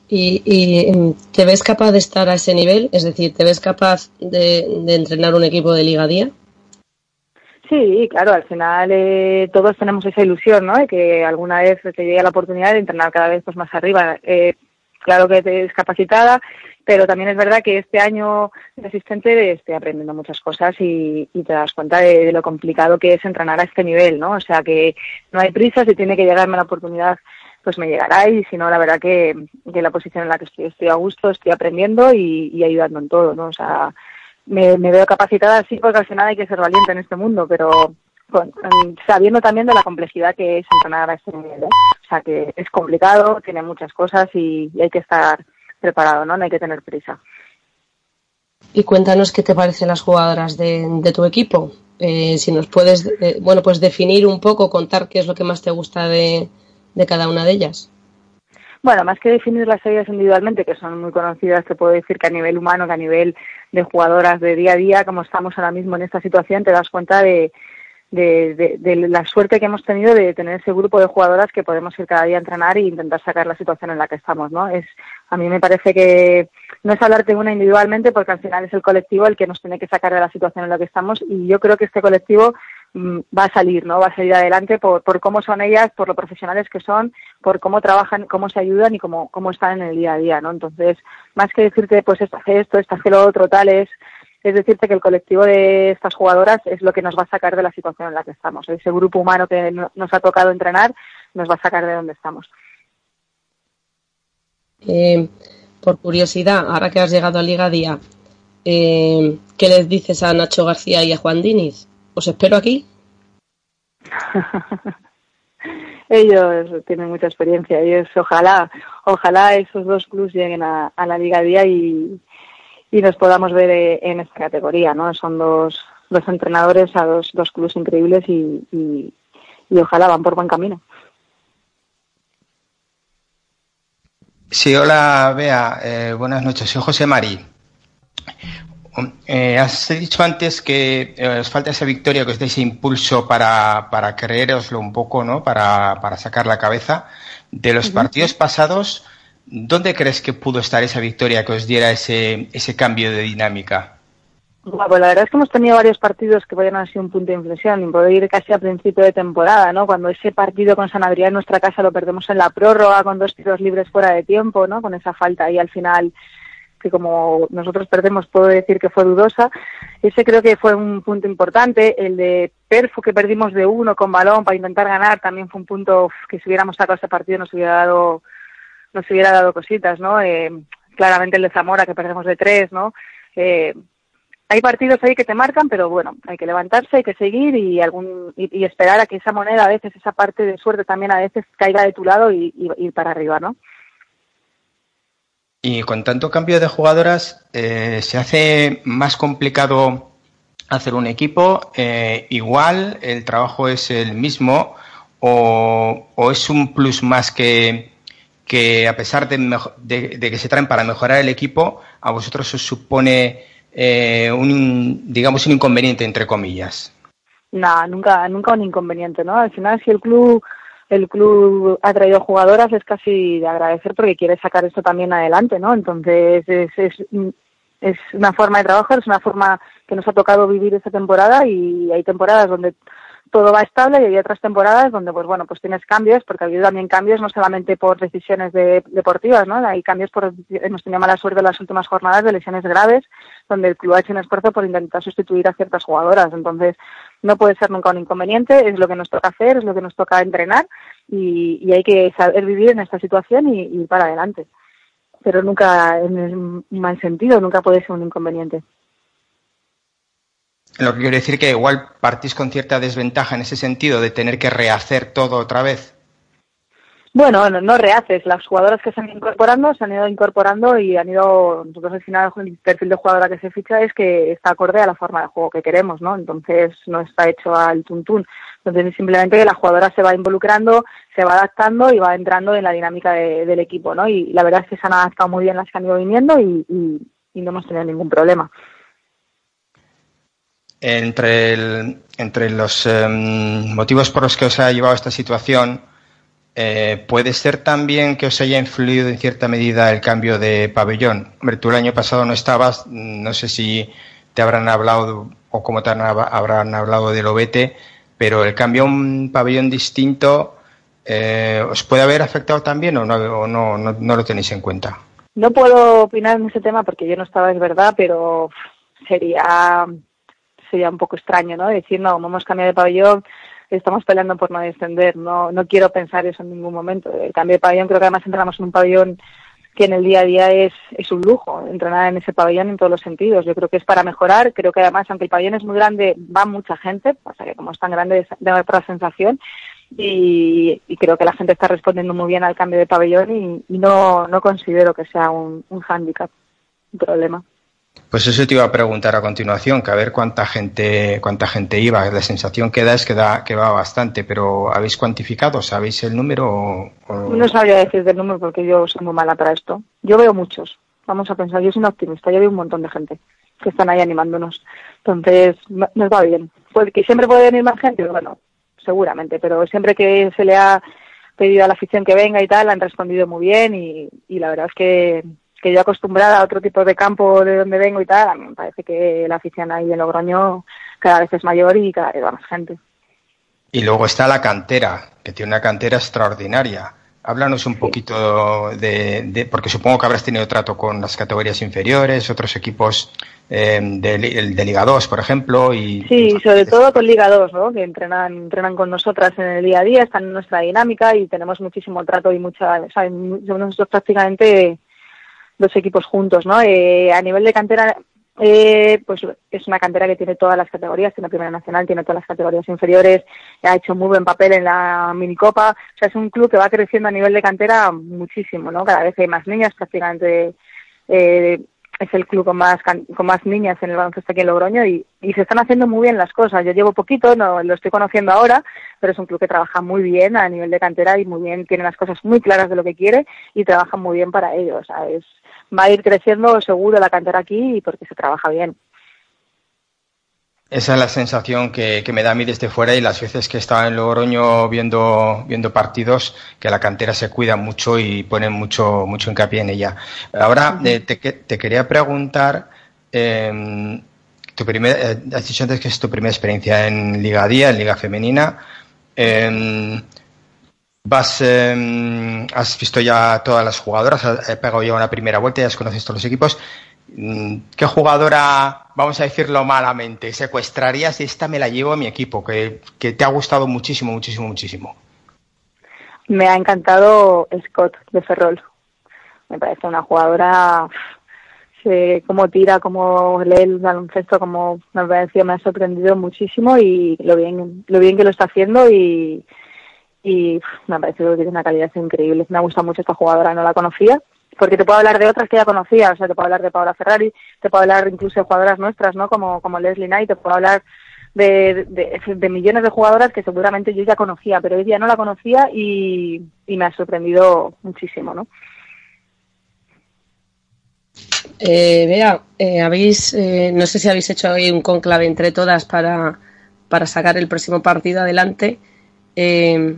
Speaker 5: ¿Y, y, mm, te ves capaz de estar a ese nivel? Es decir, ¿te ves capaz de, de entrenar un equipo de Liga Día?
Speaker 7: Sí, claro, al final eh, todos tenemos esa ilusión, ¿no? De que alguna vez te llegue la oportunidad de entrenar cada vez pues más arriba. Eh, claro que te capacitada, pero también es verdad que este año de asistente estoy aprendiendo muchas cosas y, y te das cuenta de, lo complicado que es entrenar a este nivel, ¿no? O sea que no hay prisa, si tiene que llegarme la oportunidad, pues me llegará y si no, la verdad que, que la posición en la que estoy estoy a gusto, estoy aprendiendo y, y ayudando en todo, ¿no? O sea, me, me veo capacitada sí porque al final hay que ser valiente en este mundo, pero sabiendo también de la complejidad que es entrenar a este nivel. ¿eh? O sea que es complicado, tiene muchas cosas y, y hay que estar preparado, ¿no? No hay que tener prisa.
Speaker 5: Y cuéntanos qué te parecen las jugadoras de, de tu equipo. Eh, si nos puedes, eh, bueno, pues definir un poco, contar qué es lo que más te gusta de, de cada una de ellas.
Speaker 7: Bueno, más que definir las ellas individualmente, que son muy conocidas, te puedo decir que a nivel humano, que a nivel de jugadoras de día a día, como estamos ahora mismo en esta situación, te das cuenta de, de, de- de la suerte que hemos tenido de tener ese grupo de jugadoras que podemos ir cada día a entrenar e intentar sacar la situación en la que estamos, ¿no? Es, a mí me parece que no es hablar de una individualmente porque al final es el colectivo el que nos tiene que sacar de la situación en la que estamos y yo creo que este colectivo mm, va a salir, ¿no? Va a salir adelante por, por cómo son ellas, por lo profesionales que son, por cómo trabajan, cómo se ayudan y cómo, cómo están en el día a día, ¿no? Entonces, más que decirte, pues esto hace esto, esto hace lo otro, tal, es es decirte que el colectivo de estas jugadoras es lo que nos va a sacar de la situación en la que estamos. Ese grupo humano que no- nos ha tocado entrenar nos va a sacar de donde estamos.
Speaker 5: Eh, por curiosidad, ahora que has llegado a Liga Día, eh, ¿qué les dices a Nacho García y a Juan Diniz? ¿Os espero aquí?
Speaker 7: Ellos tienen mucha experiencia. Ellos, ojalá, ojalá esos dos clubes lleguen a, a la Liga Día y, y nos podamos ver eh, en esta categoría, ¿no? Son dos, dos entrenadores a dos, dos clubes increíbles y, y, y ojalá van por buen camino.
Speaker 4: Sí, hola Bea, eh, buenas noches, soy José Marí. Um, eh, has dicho antes que eh, os falta esa victoria, que os dé ese impulso para, para creeroslo un poco, ¿no? Para, para sacar la cabeza. De los partidos pasados, ¿dónde crees que pudo estar esa victoria que os diera ese, ese cambio de dinámica?
Speaker 7: Bueno, pues la verdad es que hemos tenido varios partidos que podrían haber sido un punto de inflexión y poder ir casi a principio de temporada, ¿no? Cuando ese partido con San Adrián en nuestra casa lo perdemos en la prórroga con dos tiros libres fuera de tiempo, ¿no? Con esa falta ahí al final que como nosotros perdemos puedo decir que fue dudosa. Ese creo que fue un punto importante. El de Perfo que perdimos de uno con balón para intentar ganar también fue un punto que si hubiéramos sacado ese partido nos hubiera dado nos hubiera dado cositas, ¿no? Eh, claramente el de Zamora que perdemos de tres, ¿no? Eh, hay partidos ahí que te marcan, pero bueno, hay que levantarse, hay que seguir y algún y, esperar a que esa moneda a veces, esa parte de suerte también a veces caiga de tu lado y, ir para arriba, ¿no?
Speaker 4: Y con tanto cambio de jugadoras, eh, ¿se hace más complicado hacer un equipo? Eh, igual, el trabajo es el mismo o es un plus más que, que a pesar de, de- que se traen para mejorar el equipo, a vosotros os supone eh, un, digamos, un inconveniente, entre comillas.
Speaker 7: Nada, nunca, nunca un inconveniente, ¿no? Al final, si el club, el club ha traído jugadoras, es casi de agradecer porque quiere sacar esto también adelante, ¿no? Entonces, es, es, es una forma de trabajar, es una forma que nos ha tocado vivir esta temporada y hay temporadas donde todo va estable y hay otras temporadas donde, pues bueno, pues tienes cambios, porque ha habido también cambios no solamente por decisiones de- deportivas, ¿no? Hay cambios por, hemos tenido mala suerte en las últimas jornadas de lesiones graves, donde el club ha hecho un esfuerzo por intentar sustituir a ciertas jugadoras. Entonces, no puede ser nunca un inconveniente, es lo que nos toca hacer, es lo que nos toca entrenar y, y hay que saber vivir en esta situación y, y para adelante. Pero nunca en el mal sentido, nunca puede ser un inconveniente.
Speaker 4: Lo que quiero decir que igual partís con cierta desventaja en ese sentido de tener que rehacer todo otra vez.
Speaker 7: Bueno, no, no rehaces. Las jugadoras que se han ido incorporando se han ido incorporando y han ido. Nosotros al final el perfil de jugadora que se ficha es que está acorde a la forma de juego que queremos, ¿no? Entonces no está hecho al tuntún. Entonces es simplemente que la jugadora se va involucrando, se va adaptando y va entrando en la dinámica de- del equipo, ¿no? Y la verdad es que se han adaptado muy bien las que han ido viniendo y no hemos tenido ningún problema.
Speaker 4: Entre, los em, motivos por los que os ha llevado esta situación, eh, puede ser también que os haya influido en cierta medida el cambio de pabellón. Hombre, tú el año pasado no estabas, no sé si te habrán hablado o cómo te habrán hablado del Obete, pero el cambio a un pabellón distinto eh, os puede haber afectado también o no, no lo tenéis en cuenta.
Speaker 7: No puedo opinar en ese tema porque yo no estaba, es verdad, pero sería sería un poco extraño, ¿no? Decir, no, como hemos cambiado de pabellón, estamos peleando por no descender. No, no quiero pensar eso en ningún momento. El cambio de pabellón, creo que además entramos en un pabellón que en el día a día es, es un lujo, entrenar en ese pabellón en todos los sentidos. Yo creo que es para mejorar. Creo que además, aunque el pabellón es muy grande, va mucha gente, pasa que como es tan grande, da otra sensación. Y, creo que la gente está respondiendo muy bien al cambio de pabellón y, y no, no considero que sea un, un hándicap, un problema.
Speaker 4: Pues eso te iba a preguntar a continuación, que a ver cuánta gente, cuánta gente iba. La sensación que da es que da, que va bastante, pero ¿habéis cuantificado? ¿Sabéis el número? o- o-
Speaker 7: No sabría decir del número porque yo soy muy mala para esto. Yo veo muchos. Vamos a pensar, yo soy una optimista, yo veo un montón de gente que están ahí animándonos. Entonces, no- nos va bien. Que siempre puede venir más gente, bueno, seguramente, pero siempre que se le ha pedido a la afición que venga y tal, han respondido muy bien y, y la verdad es que, que yo acostumbrada a otro tipo de campo de donde vengo y tal, a mí me parece que la afición ahí en Logroño cada vez es mayor y cada vez va más gente.
Speaker 4: Y luego está la cantera, que tiene una cantera extraordinaria. Háblanos un poquito de, de- porque supongo que habrás tenido trato con las categorías inferiores, otros equipos eh, de, de Liga 2, por ejemplo. Y,
Speaker 7: Sí, sobre todo con Liga 2, ¿no? que entrenan, entrenan con nosotras en el día a día, están en nuestra dinámica y tenemos muchísimo trato y mucha, o sea, nosotros prácticamente dos equipos juntos. ¿no? Eh, a nivel de cantera, eh, pues es una cantera que tiene todas las categorías, tiene Primera Nacional, tiene todas las categorías inferiores, ha hecho muy buen papel en la minicopa, o sea, es un club que va creciendo a nivel de cantera muchísimo, ¿no? Cada vez hay más niñas, prácticamente eh, es el club con más con más niñas en el baloncesto aquí en Logroño y, y se están haciendo muy bien las cosas. Yo llevo poquito, no lo estoy conociendo ahora, pero es un club que trabaja muy bien a nivel de cantera y muy bien, tiene las cosas muy claras de lo que quiere y trabaja muy bien para ello. O sea, es, va a ir creciendo seguro la cantera aquí porque se trabaja bien.
Speaker 4: Esa es la sensación que, que me da a mí desde fuera y las veces que estaba en Logroño viendo, viendo partidos, que la cantera se cuida mucho y ponen mucho, mucho hincapié en ella. Ahora eh, te, te quería preguntar, eh, tu primer, eh, has dicho antes que es tu primera experiencia en Liga Día, en Liga Femenina. Eh, vas, eh, has visto ya todas las jugadoras, has pegado ya una primera vuelta, ya conocido todos los equipos. Mm, ¿Qué jugadora, vamos a decirlo malamente, secuestrarías esta me la llevo a mi equipo, que, que te ha gustado muchísimo, muchísimo, muchísimo?
Speaker 7: Me ha encantado Scott de Ferrol. Me parece una jugadora, cómo tira, cómo lee el baloncesto, como me ha parecido, me ha sorprendido muchísimo y lo bien, lo bien que lo está haciendo y, y me ha parecido que tiene una calidad increíble. Me ha gustado mucho esta jugadora, no la conocía. Porque te puedo hablar de otras que ya conocía, o sea, te puedo hablar de Paola Ferrari, te puedo hablar incluso de jugadoras nuestras, ¿no? Como, como Leslie Knight, te puedo hablar de, millones de jugadoras que seguramente yo ya conocía, pero ella no la conocía y, y me ha sorprendido muchísimo, ¿no?
Speaker 5: Eh, Bea, eh, habéis, eh, no sé si habéis hecho hoy un conclave entre todas para, para sacar el próximo partido adelante. Eh,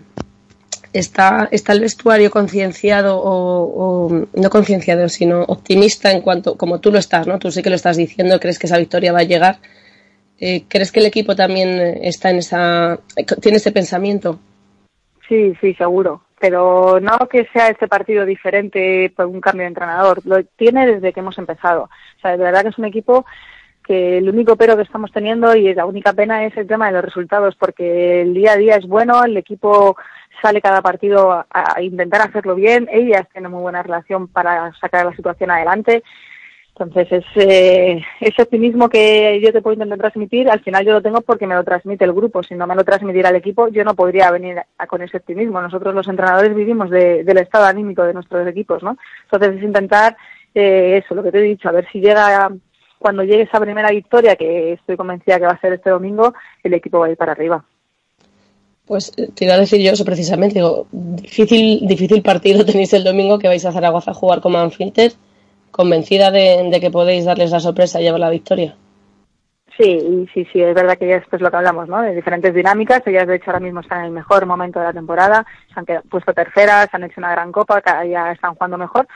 Speaker 5: ¿está, ¿Está el vestuario concienciado o, no concienciado, sino optimista en cuanto, como tú lo estás, ¿no? Tú sí que lo estás diciendo, crees que esa victoria va a llegar. Eh, ¿Crees que el equipo también está en esa, tiene ese pensamiento?
Speaker 7: Sí, sí, seguro. Pero no que sea este partido diferente por un cambio de entrenador. Lo tiene desde que hemos empezado. O sea, de verdad que es un equipo que el único pero que estamos teniendo y la única pena es el tema de los resultados, porque el día a día es bueno, el equipo sale cada partido a, intentar hacerlo bien, ellas tienen muy buena relación para sacar la situación adelante. Entonces, es, eh, ese optimismo que yo te puedo intentar transmitir, al final yo lo tengo porque me lo transmite el grupo. Si no me lo transmitiera el equipo, yo no podría venir a- con ese optimismo. Nosotros los entrenadores vivimos de- del estado anímico de nuestros equipos, ¿no? Entonces, es intentar eh, eso, lo que te he dicho, a ver si llega, cuando llegue esa primera victoria, que estoy convencida que va a ser este domingo, el equipo va a ir para arriba.
Speaker 5: Pues eh, te iba a decir yo eso precisamente. Digo, difícil, difícil partido tenéis el domingo que vais a Zaragoza a jugar con Manfilter. Convencida de, de que podéis darles la sorpresa y llevar la victoria.
Speaker 7: Sí, y sí, sí, es verdad que ya esto es lo que hablamos, ¿no? De diferentes dinámicas. Ellas, de hecho, ahora mismo están en el mejor momento de la temporada. Se han quedado- puesto terceras, han hecho una gran copa, cada día están jugando mejor.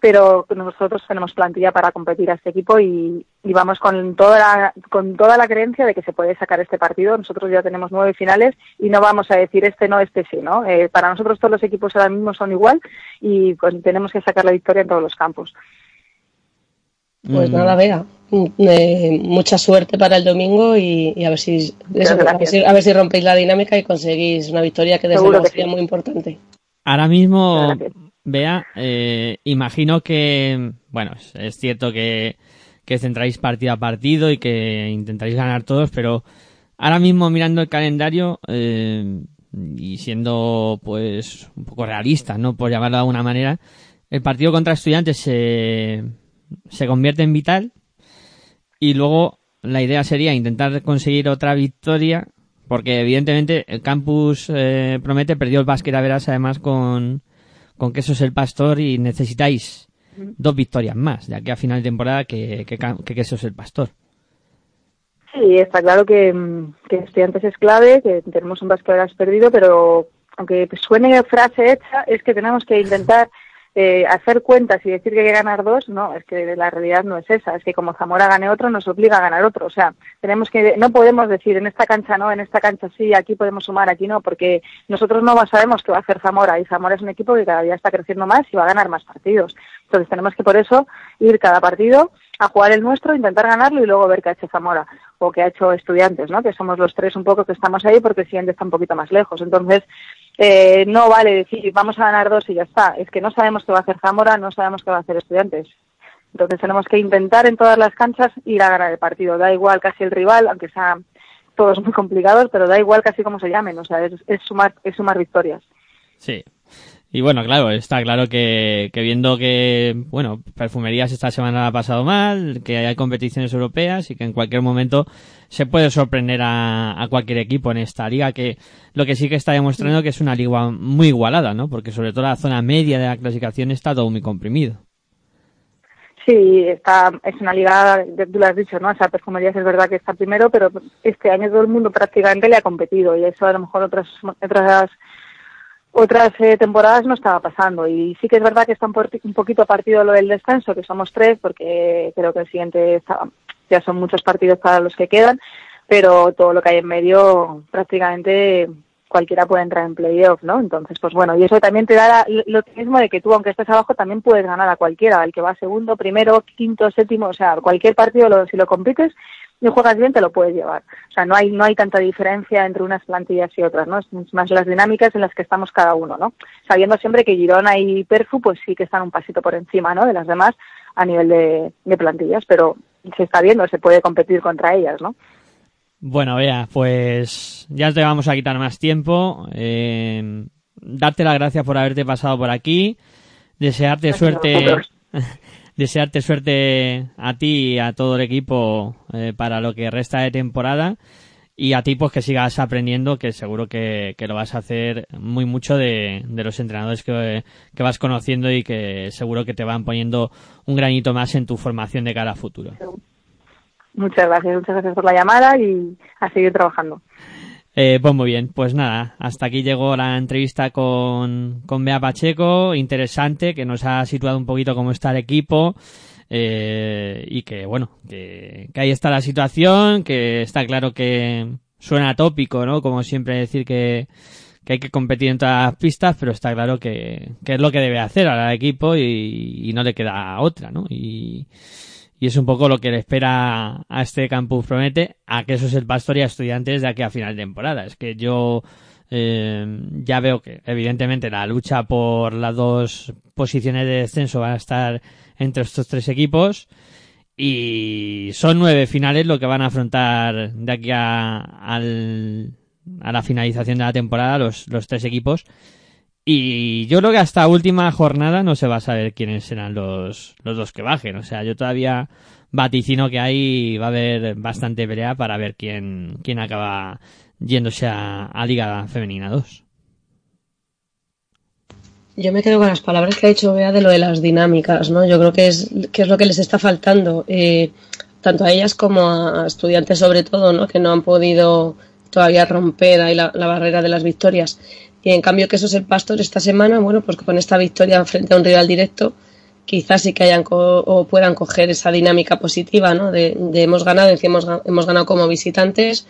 Speaker 7: Pero nosotros tenemos plantilla para competir a este equipo y, y vamos con toda, la, con toda la creencia de que se puede sacar este partido. Nosotros ya tenemos nueve finales y no vamos a decir este no, este sí, ¿no? Eh, para nosotros todos los equipos ahora mismo son igual y pues tenemos que sacar la victoria en todos los campos.
Speaker 5: Pues
Speaker 3: Mm.
Speaker 5: nada, Bea. mm, eh, mucha suerte para el domingo y, y a ver si eso, a, ver si, a ver si rompéis la dinámica y conseguís una victoria que desde luego sería
Speaker 7: sí.
Speaker 5: muy importante.
Speaker 3: Ahora mismo, Bea, eh, imagino que, bueno, es, cierto que, centráis partido a partido y que intentaréis ganar todos, pero ahora mismo mirando el calendario eh, y siendo pues un poco realista, ¿no? Por llamarlo de alguna manera, el partido contra estudiantes se, se convierte en vital y luego la idea sería intentar conseguir otra victoria porque evidentemente el campus eh, promete perdió el básquet a veras además con, con que eso es el pastor y necesitáis dos victorias más de aquí a final de temporada que, que, eso es el pastor.
Speaker 7: Sí, está claro que, mm, que estudiantes es clave, que tenemos un básquet perdido, pero aunque suene frase hecha, es que tenemos que intentar eh, hacer cuentas y decir que hay que ganar dos, no, es que la realidad no es esa, es que como Zamora gane otro nos obliga a ganar otro, o sea, tenemos que, no podemos decir en esta cancha no, en esta cancha sí, aquí podemos sumar, aquí no, porque nosotros no sabemos qué va a hacer Zamora y Zamora es un equipo que cada día está creciendo más y va a ganar más partidos, entonces tenemos que por eso ir cada partido a jugar el nuestro, intentar ganarlo y luego ver qué ha hecho Zamora o qué ha hecho Estudiantes, ¿no? Que somos los tres un poco que estamos ahí porque el siguiente está un poquito más lejos. Entonces, eh, no vale decir vamos a ganar dos y ya está. Es que no sabemos qué va a hacer Zamora, no sabemos qué va a hacer Estudiantes. Entonces tenemos que intentar en todas las canchas ir a ganar el partido. Da igual casi el rival, aunque sean todos muy complicados, pero da igual casi cómo se llamen. O sea, es, es sumar, es sumar victorias.
Speaker 3: Sí. Y bueno, claro, está claro que, que viendo que, bueno, Perfumerías esta semana ha pasado mal, que hay competiciones europeas y que en cualquier momento se puede sorprender a, a cualquier equipo en esta liga, que lo que sí que está demostrando que es una liga muy igualada, ¿no? Porque sobre todo la zona media de la clasificación está todo muy comprimido.
Speaker 7: Sí, está, es una liga, tú lo has dicho, ¿no? O sea, Perfumerías es verdad que está primero, pero este año todo el mundo prácticamente le ha competido y eso a lo mejor otras, otras otras eh, temporadas no estaba pasando y sí que es verdad que está un, un poquito partido lo del descanso, que somos tres, porque creo que el siguiente está- ya son muchos partidos para los que quedan, pero todo lo que hay en medio prácticamente cualquiera puede entrar en playoff, ¿no? Entonces, pues bueno, y eso también te da lo mismo de que tú, aunque estés abajo, también puedes ganar a cualquiera, al que va segundo, primero, quinto, séptimo, o sea, cualquier partido, lo- si lo compites y juegas bien, te lo puedes llevar. O sea, no hay, no hay tanta diferencia entre unas plantillas y otras, ¿no? Es más las dinámicas en las que estamos cada uno, ¿no? Sabiendo siempre que Girona y Perfu, pues sí que están un pasito por encima, ¿no? De las demás a nivel de, de plantillas, pero se está viendo, se puede competir contra ellas, ¿no?
Speaker 3: Bueno, vea, pues ya te vamos a quitar más tiempo. Eh, darte las gracias por haberte pasado por aquí. Desearte
Speaker 7: Gracias
Speaker 3: suerte. desearte suerte a ti y a todo el equipo eh, para lo que resta de temporada. Y a ti, pues que sigas aprendiendo, que seguro que, que lo vas a hacer muy mucho de, de los entrenadores que, que vas conociendo y que seguro que te van poniendo un granito más en tu formación de cara a futuro.
Speaker 7: Muchas gracias, muchas gracias por la llamada y a seguir trabajando.
Speaker 3: Eh, pues muy bien, pues nada, hasta aquí llegó la entrevista con, con Bea Pacheco, interesante, que nos ha situado un poquito cómo está el equipo eh, y que bueno, que, que ahí está la situación, que está claro que suena tópico, ¿no? Como siempre decir que, que hay que competir en todas las pistas, pero está claro que, que es lo que debe hacer el equipo y, y no le queda otra, ¿no? Y, y es un poco lo que le espera a este Campus Promete, a que eso es el Pastor y a estudiantes de aquí a final de temporada. Es que yo eh, ya veo que, evidentemente, la lucha por las dos posiciones de descenso va a estar entre estos tres equipos. Y son nueve finales lo que van a afrontar de aquí a, al- a la finalización de la temporada los tres equipos. Y yo creo que hasta última jornada no se va a saber quiénes serán los, los dos que bajen. O sea, yo todavía vaticino que ahí va a haber bastante pelea para ver quién, quién acaba yéndose a, a Liga Femenina 2.
Speaker 5: Yo me quedo con las palabras que ha dicho Bea de lo de las dinámicas, ¿no? Yo creo que es, que es lo que les está faltando, eh, tanto a ellas como a estudiantes sobre todo, ¿no? Que no han podido todavía romper ahí la, la barrera de las victorias. Y en cambio que eso es el Pastor esta semana, bueno, pues con esta victoria frente a un rival directo, quizás sí que hayan co- o puedan coger esa dinámica positiva, ¿no? De, hemos ganado, encima hemos, hemos ganado como visitantes,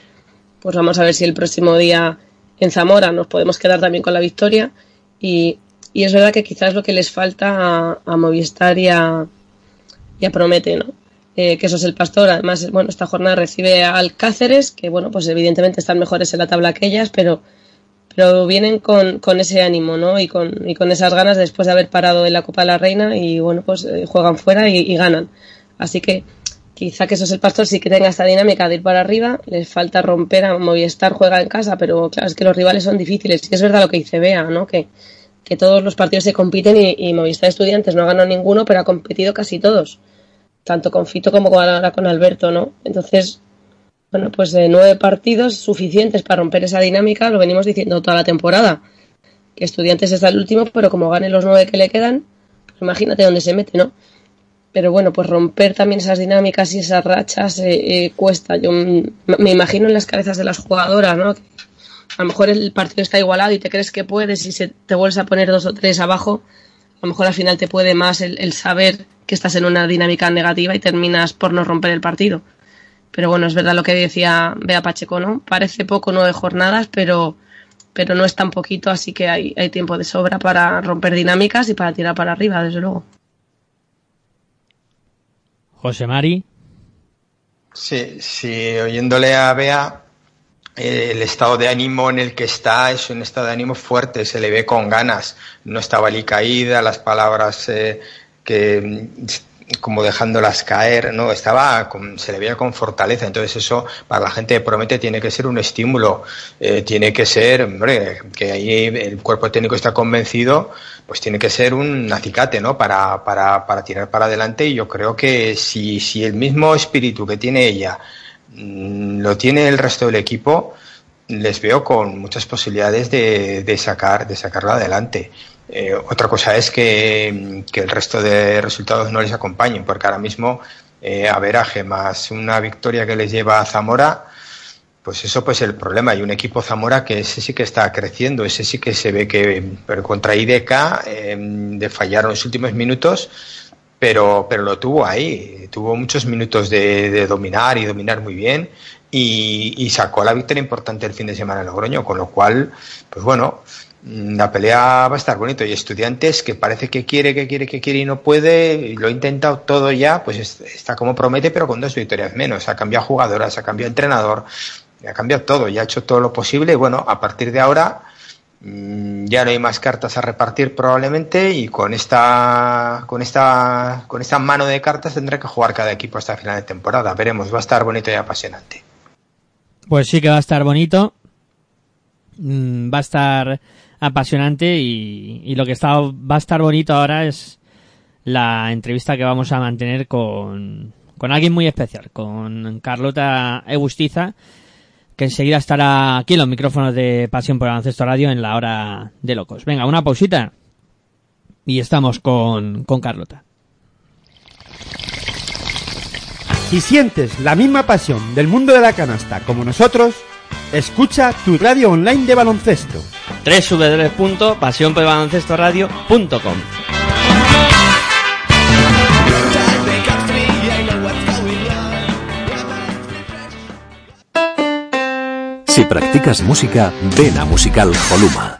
Speaker 5: pues vamos a ver si el próximo día en Zamora nos podemos quedar también con la victoria y, y es verdad que quizás lo que les falta a, a Movistar y a, y a Promete, ¿no? Eh, que eso es el pastor. Además, bueno, esta jornada recibe al Cáceres, que bueno, pues evidentemente están mejores en la tabla que ellas, pero, pero vienen con, con ese ánimo, ¿no? Y con, y con esas ganas después de haber parado en la Copa de la Reina y bueno, pues eh, juegan fuera y, ganan. Así que quizá que eso es el pastor sí que tenga esta dinámica de ir para arriba, les falta romper a Movistar juega en casa, pero claro, es que los rivales son difíciles. Y es verdad lo que dice Bea, ¿no? Que, que todos los partidos se compiten y, Movistar Estudiantes no ha ganado ninguno, pero ha competido casi todos, tanto con Fito como con- con Alberto, ¿no? Entonces, bueno, pues de nueve partidos suficientes para romper esa dinámica, lo venimos diciendo toda la temporada, que Estudiantes está el último, pero como gane los nueve que le quedan, pues imagínate dónde se mete, ¿no? Pero bueno, pues romper también esas dinámicas y esas rachas eh, eh, cuesta. Yo me imagino en las cabezas de las jugadoras, ¿no? Que a lo mejor el partido está igualado y te crees que puedes y se te vuelves a poner dos o tres abajo. A lo mejor al final te puede más el saber que estás en una dinámica negativa y terminas por no romper el partido. Pero bueno, es verdad lo que decía Bea Pacheco, ¿no? Parece poco nueve jornadas, pero, pero no es tan poquito, así que hay, hay tiempo de sobra para romper dinámicas y para tirar para arriba, desde luego.
Speaker 3: José Mari.
Speaker 4: Sí, sí, oyéndole a Bea, eh, el estado de ánimo en el que está es un estado de ánimo fuerte, se le ve con ganas, no estaba caída, las palabras eh, que como dejándolas caer, no, estaba con- se le veía con fortaleza, entonces eso para la gente de Promete tiene que ser un estímulo, eh, tiene que ser, hombre, que ahí el cuerpo técnico está convencido, pues tiene que ser un acicate, ¿no? Para, para, para tirar para adelante y yo creo que si, si el mismo espíritu que tiene ella mm, lo tiene el resto del equipo, les veo con muchas posibilidades de, de sacar, de sacarlo adelante. Eh, otra cosa es que, el resto de resultados no les acompañen, porque ahora mismo eh, averaje más una victoria que les lleva a Zamora, pues eso pues el problema. Hay un equipo Zamora que ese sí que está creciendo, ese sí que se ve que pero contra IDK eh, de fallar en los últimos minutos, pero, pero lo tuvo ahí, tuvo muchos minutos de, de dominar y dominar muy bien y, y sacó la victoria importante el fin de semana en Logroño, con lo cual, pues bueno, la pelea va a estar bonito y estudiantes que parece que quiere, que quiere, que quiere y no puede, y lo ha intentado todo ya, pues es- está como promete, pero con dos victorias menos, ha cambiado jugadoras, ha cambiado entrenador, ha cambiado todo, ya ha hecho todo lo posible y bueno, a partir de ahora mm, ya no hay más cartas a repartir probablemente y con esta con esta con esta mano de cartas tendrá que jugar cada equipo hasta final de temporada. Veremos, va a estar bonito y apasionante.
Speaker 3: Pues sí que va a estar bonito. Mm, va a estar apasionante y, y lo que está, va a estar bonito ahora es la entrevista que vamos a mantener con, con alguien muy especial, con Carlota Egustiza, que enseguida estará aquí en los micrófonos de Pasión por el Baloncesto Radio en la hora de locos. Venga, una pausita y estamos con, con Carlota.
Speaker 1: Si sientes la misma pasión del mundo de la canasta como nosotros, escucha tu radio online de baloncesto.
Speaker 2: www.pasionpelbaloncestoradio.com
Speaker 6: Si practicas música, ven a Musical Holuma.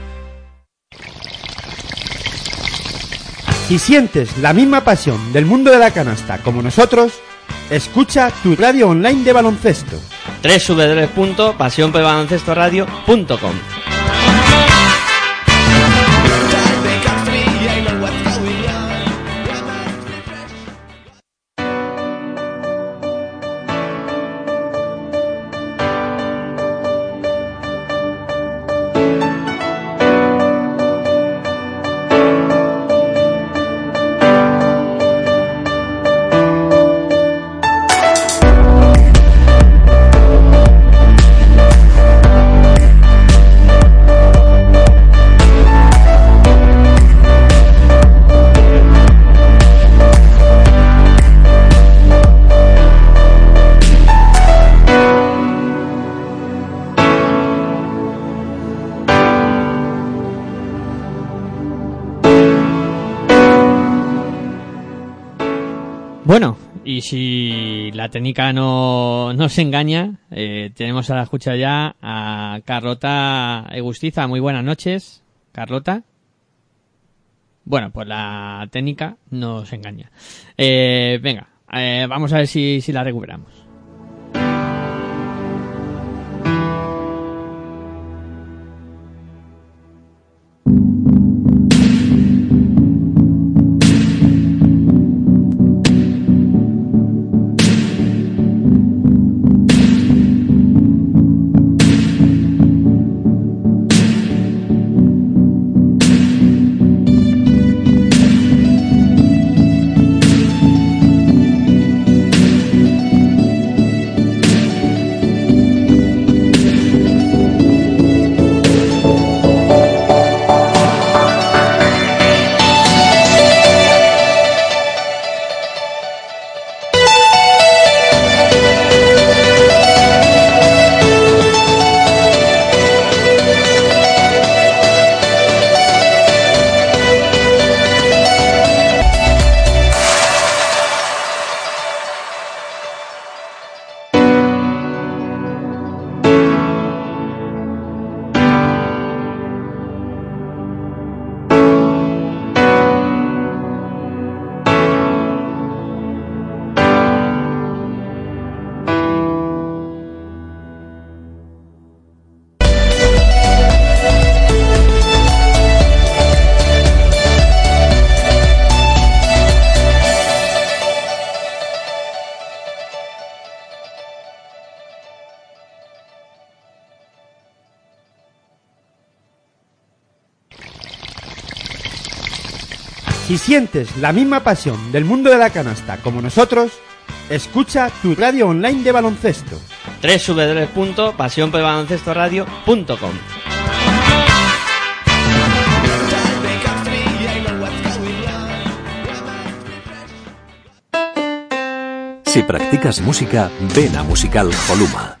Speaker 1: Si sientes la misma pasión del mundo de la canasta como nosotros, escucha tu radio online de baloncesto.
Speaker 3: La técnica no nos engaña, eh, tenemos a la escucha ya a Carlota Egustiza. Muy buenas noches, Carlota. Bueno, pues la técnica nos engaña. Eh, venga, eh, vamos a ver si, si la recuperamos.
Speaker 1: Sientes la misma pasión del mundo de la canasta como nosotros, escucha tu radio online de baloncesto.
Speaker 8: www.pasionpelbaloncestoradio.com
Speaker 6: Si practicas música, ven a Musical Holuma.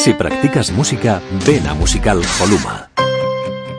Speaker 6: Si practicas música, ven a Musical Holuma.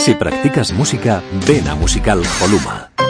Speaker 6: Si practicas música, ven a Musical Holuma.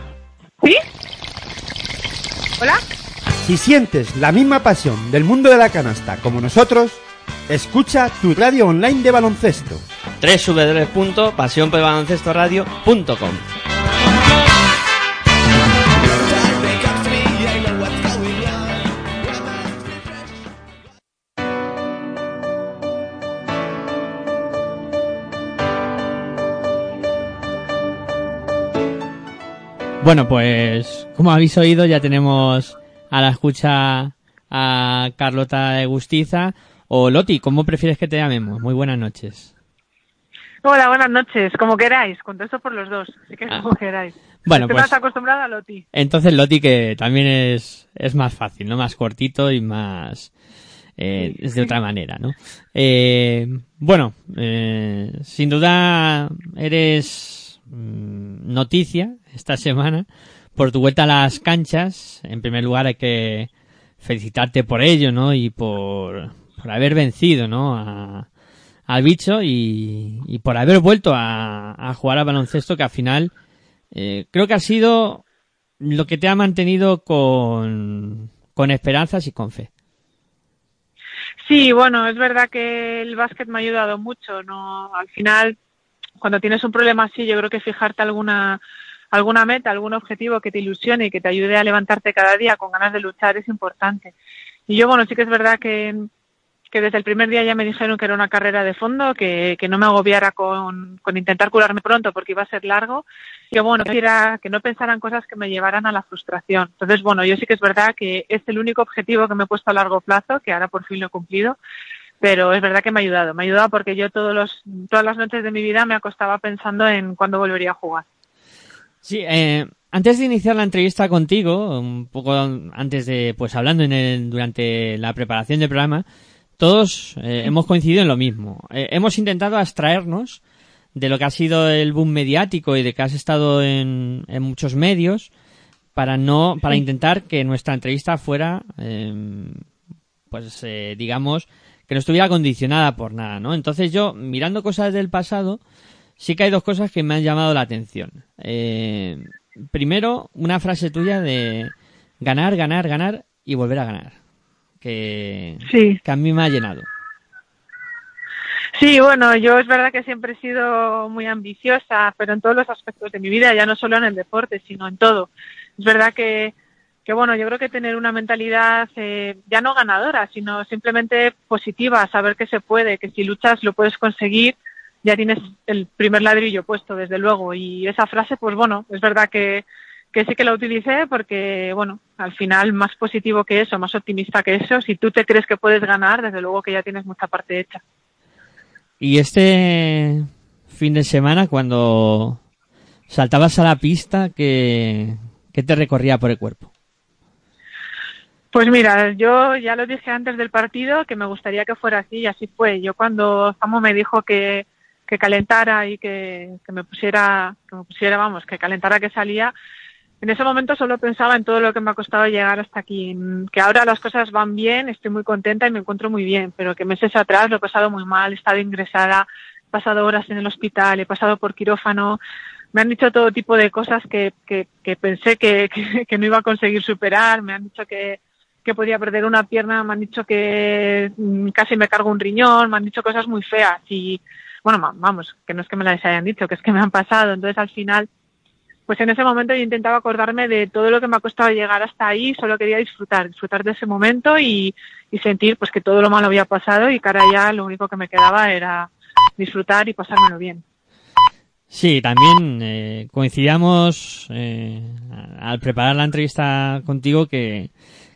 Speaker 1: Si sientes la misma pasión del mundo de la canasta como nosotros, escucha tu radio online de baloncesto.
Speaker 8: www.pasionpelbaloncestoradio.com
Speaker 3: Bueno, pues como habéis oído, ya tenemos a la escucha a Carlota de Gustiza. O Loti, ¿cómo prefieres que te llamemos? Muy buenas noches.
Speaker 9: Hola, buenas noches. Como queráis. Contesto por los dos. Así que
Speaker 3: Ah.
Speaker 9: como queráis.
Speaker 3: Bueno,
Speaker 9: Estoy
Speaker 3: pues
Speaker 9: más acostumbrada a Loti.
Speaker 3: entonces Loti que también es, es más fácil, ¿no? Más cortito y más... eh, es de otra manera, ¿no? Eh, bueno, eh, sin duda eres mm, noticia esta semana por tu vuelta a las canchas. En primer lugar hay que felicitarte por ello, ¿no? Y por, por haber vencido, ¿no? A, al bicho y, y por haber vuelto a, jugar al baloncesto que al final eh, creo que ha sido lo que te ha mantenido con, con esperanzas y con fe.
Speaker 9: Sí, bueno, es verdad que el básquet me ha ayudado mucho, ¿no? Al final, cuando tienes un problema así, yo creo que fijarte alguna alguna meta, algún objetivo que te ilusione y que te ayude a levantarte cada día con ganas de luchar es importante. Y yo, bueno, sí que es verdad que, que desde el primer día ya me dijeron que era una carrera de fondo, que, que no me agobiara con, con intentar curarme pronto porque iba a ser largo, y que, bueno, que, era- que no pensaran cosas que me llevaran a la frustración. Entonces, bueno, yo sí que es verdad que es el único objetivo que me he puesto a largo plazo, que ahora por fin lo he cumplido, pero es verdad que me ha ayudado. Me ha ayudado porque yo todos los, todas las noches de mi vida me acostaba pensando en cuándo volvería a jugar.
Speaker 3: Sí, eh, antes de iniciar la entrevista contigo, un poco antes de, pues hablando en el- durante la preparación del programa, todos eh, hemos coincidido en lo mismo. Eh, hemos intentado abstraernos de lo que ha sido el boom mediático y de que has estado en, en muchos medios para no, para intentar que nuestra entrevista fuera, eh, pues eh, digamos, que no estuviera condicionada por nada, ¿no? Entonces yo, mirando cosas del pasado, sí que hay dos cosas que me han llamado la atención. Eh, primero, una frase tuya de ganar, ganar, ganar y volver a ganar. Que,
Speaker 9: Sí.
Speaker 3: que a mí me ha llenado.
Speaker 9: Sí, bueno, yo es verdad que siempre he sido muy ambiciosa, pero en todos los aspectos de mi vida, ya no solo en el deporte, sino en todo. Es verdad que, que bueno, yo creo que tener una mentalidad eh, ya no ganadora, sino simplemente positiva, saber que se puede, que si luchas lo puedes conseguir ya tienes el primer ladrillo puesto, desde luego. Y esa frase, pues bueno, es verdad que, que sí que la utilicé porque, bueno, al final más positivo que eso, más optimista que eso, si tú te crees que puedes ganar, desde luego que ya tienes mucha parte hecha.
Speaker 3: Y este fin de semana, cuando saltabas a la pista, ¿qué, qué te recorría por el cuerpo?
Speaker 9: Pues mira, yo ya lo dije antes del partido que me gustaría que fuera así y así fue. Yo cuando Famo me dijo que, que calentara y que, que me pusiera, que me pusiera, vamos, que calentara que salía, en ese momento solo pensaba en todo lo que me ha costado llegar hasta aquí, que ahora las cosas van bien, estoy muy contenta y me encuentro muy bien, pero que meses atrás lo he pasado muy mal, he estado ingresada, he pasado horas en el hospital, he pasado por quirófano, me han dicho todo tipo de cosas que, que, que pensé que, que, no iba a conseguir superar, me han dicho que, que podía perder una pierna, me han dicho que mm, casi me cargo un riñón, me han dicho cosas muy feas y, bueno, vamos, que no es que me las hayan dicho, que es que me han pasado. Entonces, al final, pues en ese momento yo intentaba acordarme de todo lo que me ha costado llegar hasta ahí, solo quería disfrutar, disfrutar de ese momento y, y sentir pues que todo lo malo había pasado y ahora ya lo único que me quedaba era disfrutar y pasármelo bien.
Speaker 3: Sí, también eh, coincidíamos eh, al preparar la entrevista contigo que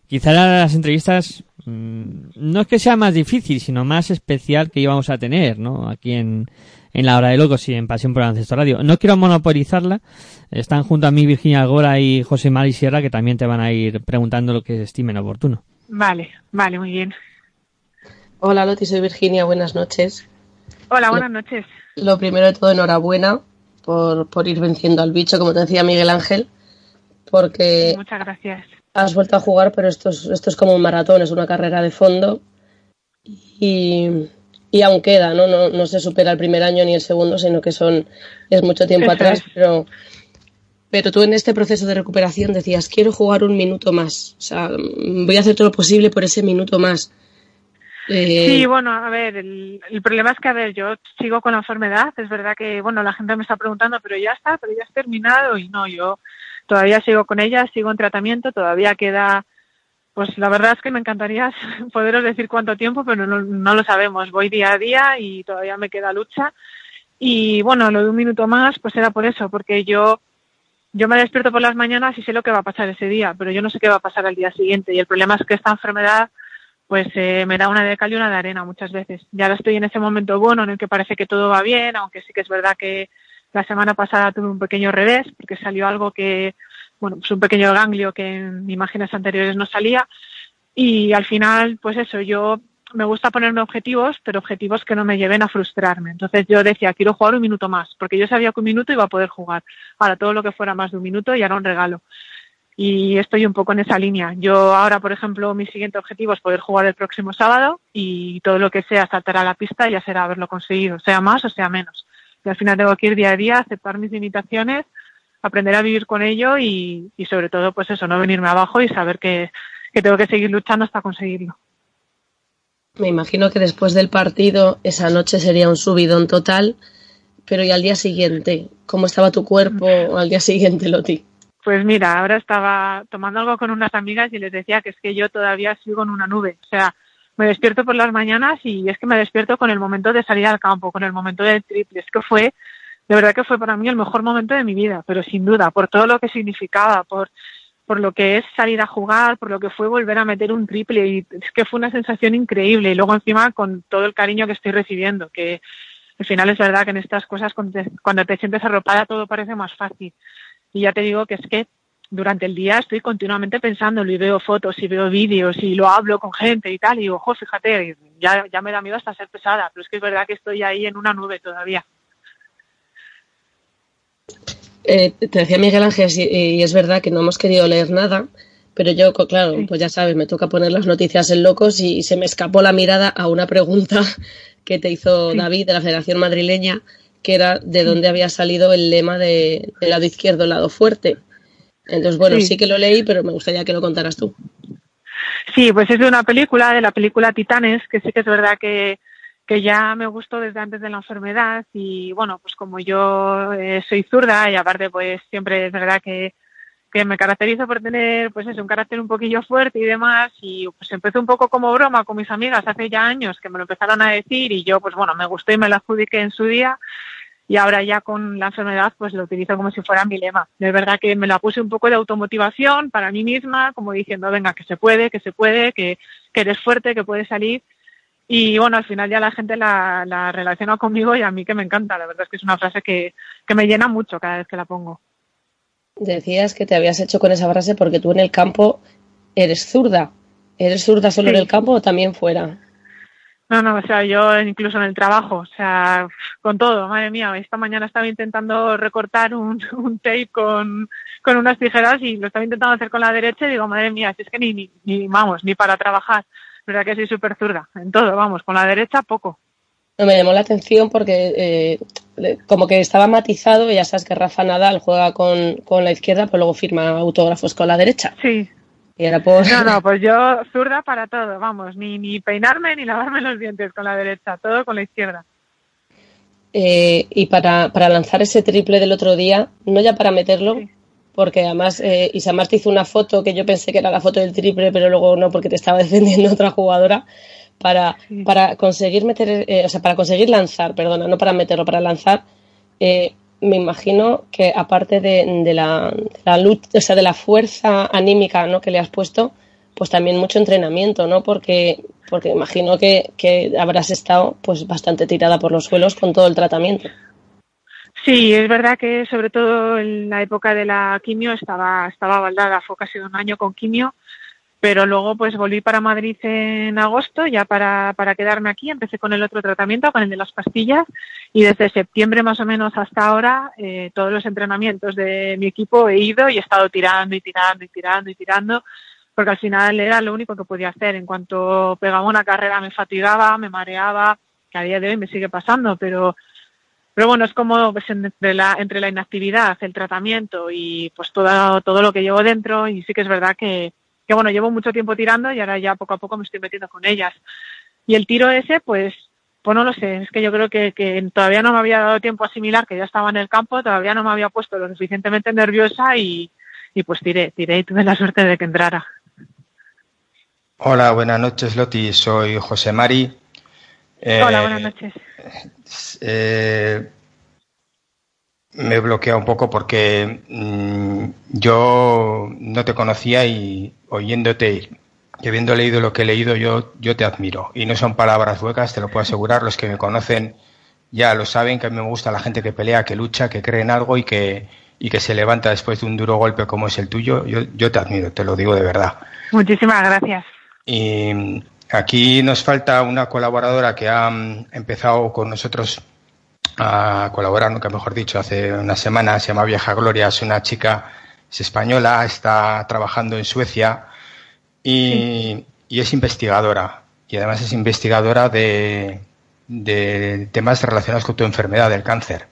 Speaker 3: quizá las entrevistas no es que sea más difícil, sino más especial que íbamos a tener, ¿no? Aquí en, en la hora de locos y en Pasión por el Ancestro Radio. No quiero monopolizarla. Están junto a mí Virginia Algora y José Mari Sierra que también te van a ir preguntando lo que estimen oportuno.
Speaker 9: Vale, vale, muy bien.
Speaker 5: Hola Loti, soy Virginia, buenas noches.
Speaker 9: Hola, buenas noches.
Speaker 5: Lo primero de todo, enhorabuena por, por ir venciendo al bicho, como te decía Miguel Ángel, porque
Speaker 9: Muchas gracias.
Speaker 5: Has vuelto a jugar, pero esto es, esto es como un maratón, es una carrera de fondo y, y aún queda, ¿no? ¿no? No se supera el primer año ni el segundo, sino que son es mucho tiempo atrás, pero pero tú en este proceso de recuperación decías, quiero jugar un minuto más, o sea, voy a hacer todo lo posible por ese minuto más. Eh,
Speaker 9: Sí, bueno, a ver, el, el problema es que, a ver, yo sigo con la enfermedad. Es verdad que, bueno, la gente me está preguntando, pero ya está, pero ya has terminado. Y no, yo todavía sigo con ella, sigo en tratamiento, todavía queda. Pues la verdad es que me encantaría poderos decir cuánto tiempo, pero no, lo sabemos. Voy día a día y todavía me queda lucha. Y bueno, lo de un minuto más, pues era por eso, porque yo yo me despierto por las mañanas y sé lo que va a pasar ese día, pero yo no sé qué va a pasar al día siguiente. Y el problema es que esta enfermedad pues eh, me da una de cal y una de arena muchas veces. Ya ahora estoy en ese momento bueno en el que parece que todo va bien, aunque sí que es verdad que la semana pasada tuve un pequeño revés porque salió algo que, bueno, pues un pequeño ganglio que en imágenes anteriores no salía y al final, pues eso, yo me gusta ponerme objetivos, pero objetivos que no me lleven a frustrarme. Entonces yo decía, quiero jugar un minuto más, porque yo sabía que un minuto iba a poder jugar. Ahora todo lo que fuera más de un minuto ya era un regalo y estoy un poco en esa línea. Yo ahora, por ejemplo, mi siguiente objetivo es poder jugar el próximo sábado y todo lo que sea saltar a la pista ya será haberlo conseguido, sea más o sea menos. Y al final tengo que ir día a día, aceptar mis limitaciones, aprender a vivir con ello y, y sobre todo, pues eso, no venirme abajo y saber que, que tengo que seguir luchando hasta conseguirlo.
Speaker 5: Me imagino que después del partido esa noche sería un subidón total, pero ¿y al día siguiente? ¿Cómo estaba tu cuerpo al día siguiente, Loti?
Speaker 9: Pues mira, ahora estaba tomando algo con unas amigas y les decía que es que yo todavía sigo en una nube. O sea, me despierto por las mañanas y es que me despierto con el momento de salir al campo, con el momento del triple. Es que fue, de verdad que fue para mí el mejor momento de mi vida, pero sin duda, por todo lo que significaba, por, por lo que es salir a jugar, por lo que fue volver a meter un triple. Y es que fue una sensación increíble. Y luego encima con todo el cariño que estoy recibiendo, que al final es verdad que en estas cosas cuando te, cuando te sientes arropada todo parece más fácil. Y ya te digo que es que durante el día estoy continuamente pensándolo y veo fotos y veo vídeos y lo hablo con gente y tal. Y digo, ojo, fíjate, ya, ya me da miedo hasta ser pesada, pero es que es verdad que estoy ahí en una nube todavía.
Speaker 5: Eh, te decía Miguel Ángel, y, y es verdad que no hemos querido leer nada, pero yo, claro, pues ya sabes, me toca poner las noticias en locos y se me escapó la mirada a una pregunta que te hizo David de la Federación Madrileña, que era de dónde había salido el lema de, del lado izquierdo, el lado fuerte. Entonces, bueno,
Speaker 9: Sí.
Speaker 5: sí que lo leí, pero me gustaría que lo contaras tú.
Speaker 9: Sí, pues es de una película, de la película Titanes, que sí que es verdad que, que ya me gustó desde antes de la enfermedad y bueno, pues como yo eh, soy zurda y aparte pues siempre es verdad que, que me caracterizo por tener, pues eso, un carácter un poquillo fuerte y demás, y pues empezó un poco como broma con mis amigas hace ya años que me lo empezaron a decir y yo, pues bueno, me gustó y me lo adjudiqué en su día, y ahora ya con la enfermedad, pues lo utilizo como si fuera mi lema. Es verdad que me la puse un poco de automotivación para mí misma, como diciendo, venga, que se puede, que se puede, que, que eres fuerte, que puedes salir, y bueno, al final ya la gente la, la relaciona conmigo y a mí que me encanta. La verdad es que es una frase que, que me llena mucho cada vez que la pongo.
Speaker 5: Decías que te habías hecho con esa frase porque tú en el campo eres zurda. ¿Eres zurda solo en el campo o también fuera?
Speaker 9: No, no, o sea, yo incluso en el trabajo, o sea, con todo, madre mía, esta mañana estaba intentando recortar un, un tape con, con unas tijeras y lo estaba intentando hacer con la derecha y digo, madre mía, si es que ni, ni, ni vamos, ni para trabajar. verdad que soy súper zurda, en todo, vamos, con la derecha poco.
Speaker 5: No, me llamó la atención porque eh, como que estaba matizado, ya sabes que Rafa Nadal juega con, con la izquierda, pero luego firma autógrafos con la derecha.
Speaker 9: Sí.
Speaker 5: Y era por...
Speaker 9: No, no, pues yo zurda para todo, vamos, ni, ni peinarme ni lavarme los dientes con la derecha, todo con la izquierda.
Speaker 5: Eh, y para, para lanzar ese triple del otro día, no ya para meterlo, porque además eh, Isamar te hizo una foto que yo pensé que era la foto del triple, pero luego no, porque te estaba defendiendo otra jugadora, para, para conseguir meter, eh, o sea, para conseguir lanzar, perdona, no para meterlo, para lanzar, eh, me imagino que aparte de, la, de lucha, o sea, de la fuerza anímica ¿no? que le has puesto, pues también mucho entrenamiento, ¿no? Porque, porque imagino que, que habrás estado pues bastante tirada por los suelos con todo el tratamiento.
Speaker 9: Sí, es verdad que sobre todo en la época de la quimio estaba, estaba baldada, fue casi un año con quimio, pero luego pues volví para Madrid en agosto ya para, para quedarme aquí, empecé con el otro tratamiento, con el de las pastillas, y desde septiembre más o menos hasta ahora eh, todos los entrenamientos de mi equipo he ido y he estado tirando y tirando y tirando y tirando, porque al final era lo único que podía hacer. En cuanto pegaba una carrera me fatigaba, me mareaba, que a día de hoy me sigue pasando, pero pero bueno, es como pues, entre, la, entre la inactividad, el tratamiento y pues todo, todo lo que llevo dentro. Y sí que es verdad que, que bueno, llevo mucho tiempo tirando y ahora ya poco a poco me estoy metiendo con ellas. Y el tiro ese, pues, pues no lo sé, es que yo creo que, que todavía no me había dado tiempo a asimilar que ya estaba en el campo, todavía no me había puesto lo suficientemente nerviosa y, y pues tiré, tiré y tuve la suerte de que entrara.
Speaker 4: Hola, buenas noches, Loti. Soy José Mari. Eh,
Speaker 9: Hola, buenas noches.
Speaker 4: eh, me he bloqueado un poco porque mm, yo no te conocía y oyéndote y habiendo leído lo que he leído, yo, yo te admiro. Y no son palabras huecas, te lo puedo asegurar. Los que me conocen ya lo saben, que a mí me gusta la gente que pelea, que lucha, que cree en algo y que, y que se levanta después de un duro golpe como es el tuyo. Yo, yo te admiro, te lo digo de verdad.
Speaker 9: Muchísimas gracias.
Speaker 4: Y aquí nos falta una colaboradora que ha mm, empezado con nosotros a colaborar, nunca mejor dicho, hace una semana, se llama Vieja Gloria, es una chica, es española, está trabajando en Suecia y, y es investigadora. Y además es investigadora de, de temas relacionados con tu enfermedad, del cáncer.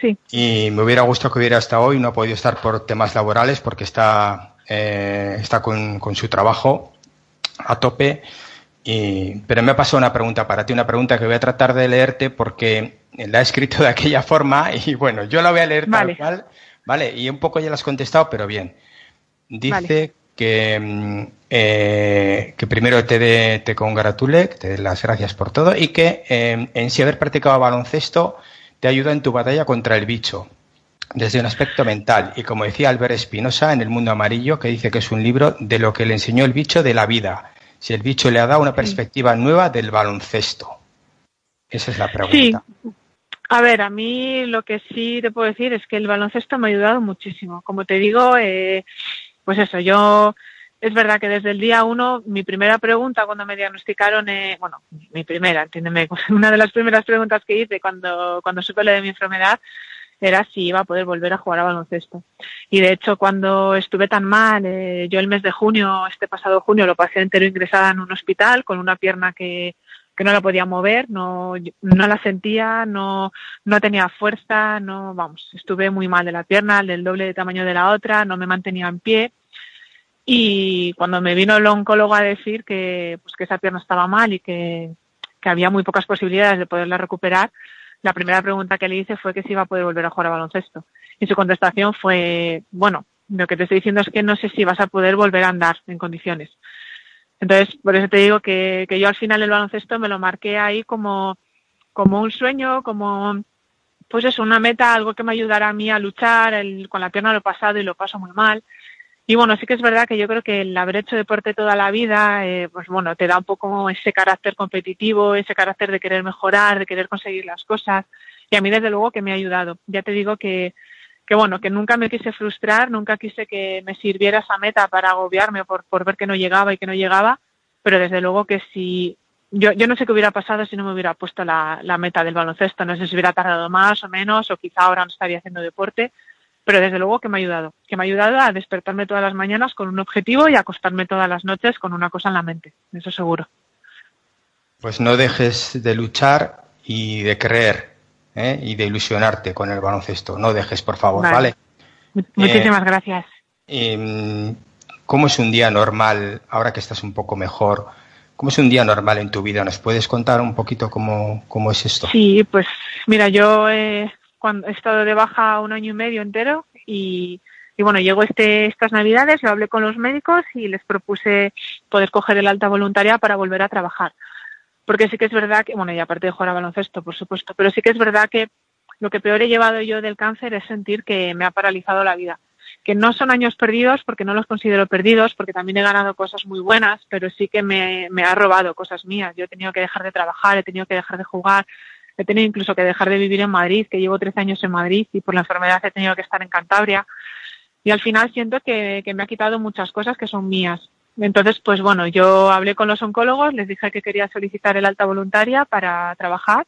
Speaker 9: Sí.
Speaker 4: Y me hubiera gustado que hubiera estado hoy, no ha podido estar por temas laborales porque está, eh, está con, con su trabajo a tope. Y, pero me ha pasado una pregunta para ti, una pregunta que voy a tratar de leerte porque la he escrito de aquella forma y bueno, yo la voy a leer
Speaker 9: Vale.
Speaker 4: tal cual, ¿vale? Y un poco ya la has contestado, pero bien. Dice
Speaker 9: Vale.
Speaker 4: que, mm, eh, que primero te, de- te congratule, que te dé las gracias por todo y que eh, en sí haber practicado baloncesto te ayuda en tu batalla contra el bicho desde un aspecto mental. Y como decía Albert Espinosa en El Mundo Amarillo, que dice que es un libro de lo que le enseñó el bicho de la vida. Si el bicho le ha dado una perspectiva nueva del baloncesto. Esa es la
Speaker 9: Sí. A ver, a mí lo que sí te puedo decir es que el baloncesto me ha ayudado muchísimo. Como te digo, eh, pues eso, yo es verdad que desde el día uno, mi primera pregunta cuando me diagnosticaron, eh, bueno, mi primera, entiéndeme, una de las primeras preguntas que hice cuando, cuando supe lo de mi enfermedad era si iba a poder volver a jugar a baloncesto. Y de hecho, cuando estuve tan mal, eh, yo el mes de junio, este pasado junio, lo pasé entero ingresada en un hospital con una pierna que, que no la podía mover, no, no la sentía, no, no tenía fuerza, no, vamos, estuve muy mal de la pierna, del doble de tamaño de la otra, no me mantenía en pie. Y cuando me vino el oncólogo a decir que, pues, que esa pierna estaba mal y que, que había muy pocas posibilidades de poderla recuperar, la primera pregunta que le hice fue que si iba a poder volver a jugar a baloncesto. Y su contestación fue, bueno, Lo que te estoy diciendo es que no sé si vas a poder volver a andar en condiciones. Entonces, por eso te digo que, que yo al final el baloncesto me lo marqué ahí como, como un sueño, como pues eso, una meta, algo que me ayudará a mí a luchar, el, con la pierna lo he pasado y lo paso muy mal. Y bueno, sí que es verdad que yo creo que el haber hecho deporte toda la vida, eh, pues bueno, te da un poco ese carácter competitivo, ese carácter de querer mejorar, de querer conseguir las cosas. Y a mí desde luego que me ha ayudado. Ya te digo que, que bueno, que nunca me quise frustrar, nunca quise que me sirviera esa meta para agobiarme por, por ver que no llegaba y que no llegaba, pero desde luego que si yo, yo no sé qué hubiera pasado si no me hubiera puesto la, la meta del baloncesto, no sé si hubiera tardado más o menos, o quizá ahora no estaría haciendo deporte, pero desde luego que me ha ayudado, que me ha ayudado a despertarme todas las mañanas con un objetivo y a acostarme todas las noches con una cosa en la mente, eso seguro.
Speaker 4: Pues no dejes de luchar y de creer ¿eh? y de ilusionarte con el baloncesto. No dejes, por favor,
Speaker 9: Vale.
Speaker 4: ¿vale?
Speaker 9: Mu- Muchísimas gracias.
Speaker 4: Em, ¿Cómo es un día normal, ahora que estás un poco mejor? ¿Cómo es un día normal en tu vida? ¿Nos puedes contar un poquito cómo, cómo es esto?
Speaker 9: Sí, pues mira, yo eh, cuando he estado de baja un año y medio entero y, y bueno, llegó este, estas navidades, yo hablé con los médicos y les propuse poder coger el alta voluntaria para volver a trabajar. Porque sí que es verdad que, bueno, y aparte de jugar a baloncesto, por supuesto, pero sí que es verdad que lo que peor he llevado yo del cáncer es sentir que me ha paralizado la vida. Que no son años perdidos, porque no los considero perdidos, porque también he ganado cosas muy buenas, pero sí que me, me ha robado cosas mías. Yo he tenido que dejar de trabajar, he tenido que dejar de jugar, he tenido incluso que dejar de vivir en Madrid, que llevo 13 años en Madrid y por la enfermedad he tenido que estar en Cantabria. Y al final siento que, que me ha quitado muchas cosas que son mías. Entonces, pues bueno, yo hablé con los oncólogos, les dije que quería solicitar el alta voluntaria para trabajar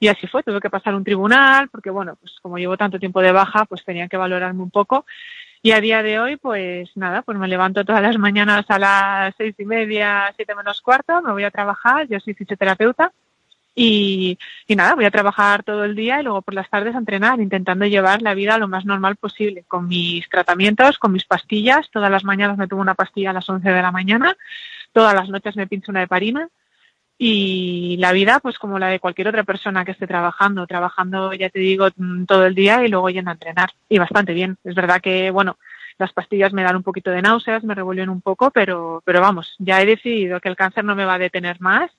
Speaker 9: y así fue, tuve que pasar un tribunal porque bueno, pues como llevo tanto tiempo de baja, pues tenían que valorarme un poco y a día de hoy, pues nada, pues me levanto todas las mañanas a las seis y media, siete menos cuarto, me voy a trabajar, yo soy fisioterapeuta y, y nada, voy a trabajar todo el día y luego por las tardes a entrenar, intentando llevar la vida lo más normal posible, con mis tratamientos, con mis pastillas. Todas las mañanas me tomo una pastilla a las 11 de la mañana, todas las noches me pincho una heparina y la vida, pues como la de cualquier otra persona que esté trabajando, trabajando, ya te digo, mm, todo el día y luego yendo a entrenar. Y bastante bien. Es verdad que, bueno, las pastillas me dan un poquito de náuseas, me revuelven un poco, pero, pero vamos, ya he decidido que el cáncer no me va a detener más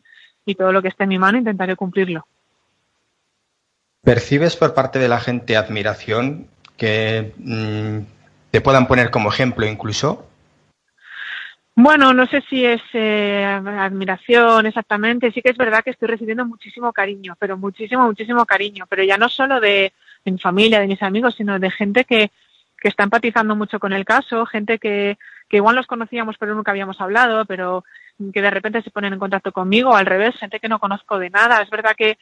Speaker 9: y todo lo que esté en mi mano intentaré cumplirlo.
Speaker 4: ¿Percibes por parte de la gente admiración que mm, te puedan poner como ejemplo incluso?
Speaker 9: Bueno, no sé si es eh, admiración exactamente. Sí que es verdad que estoy recibiendo muchísimo cariño, pero muchísimo, muchísimo cariño. Pero ya no solo de, de mi familia, de mis amigos, sino de gente que, que está empatizando mucho con el caso, gente que, que igual los conocíamos pero nunca habíamos hablado, pero que de repente se ponen en contacto conmigo, al revés, gente que no conozco de nada. Es verdad que,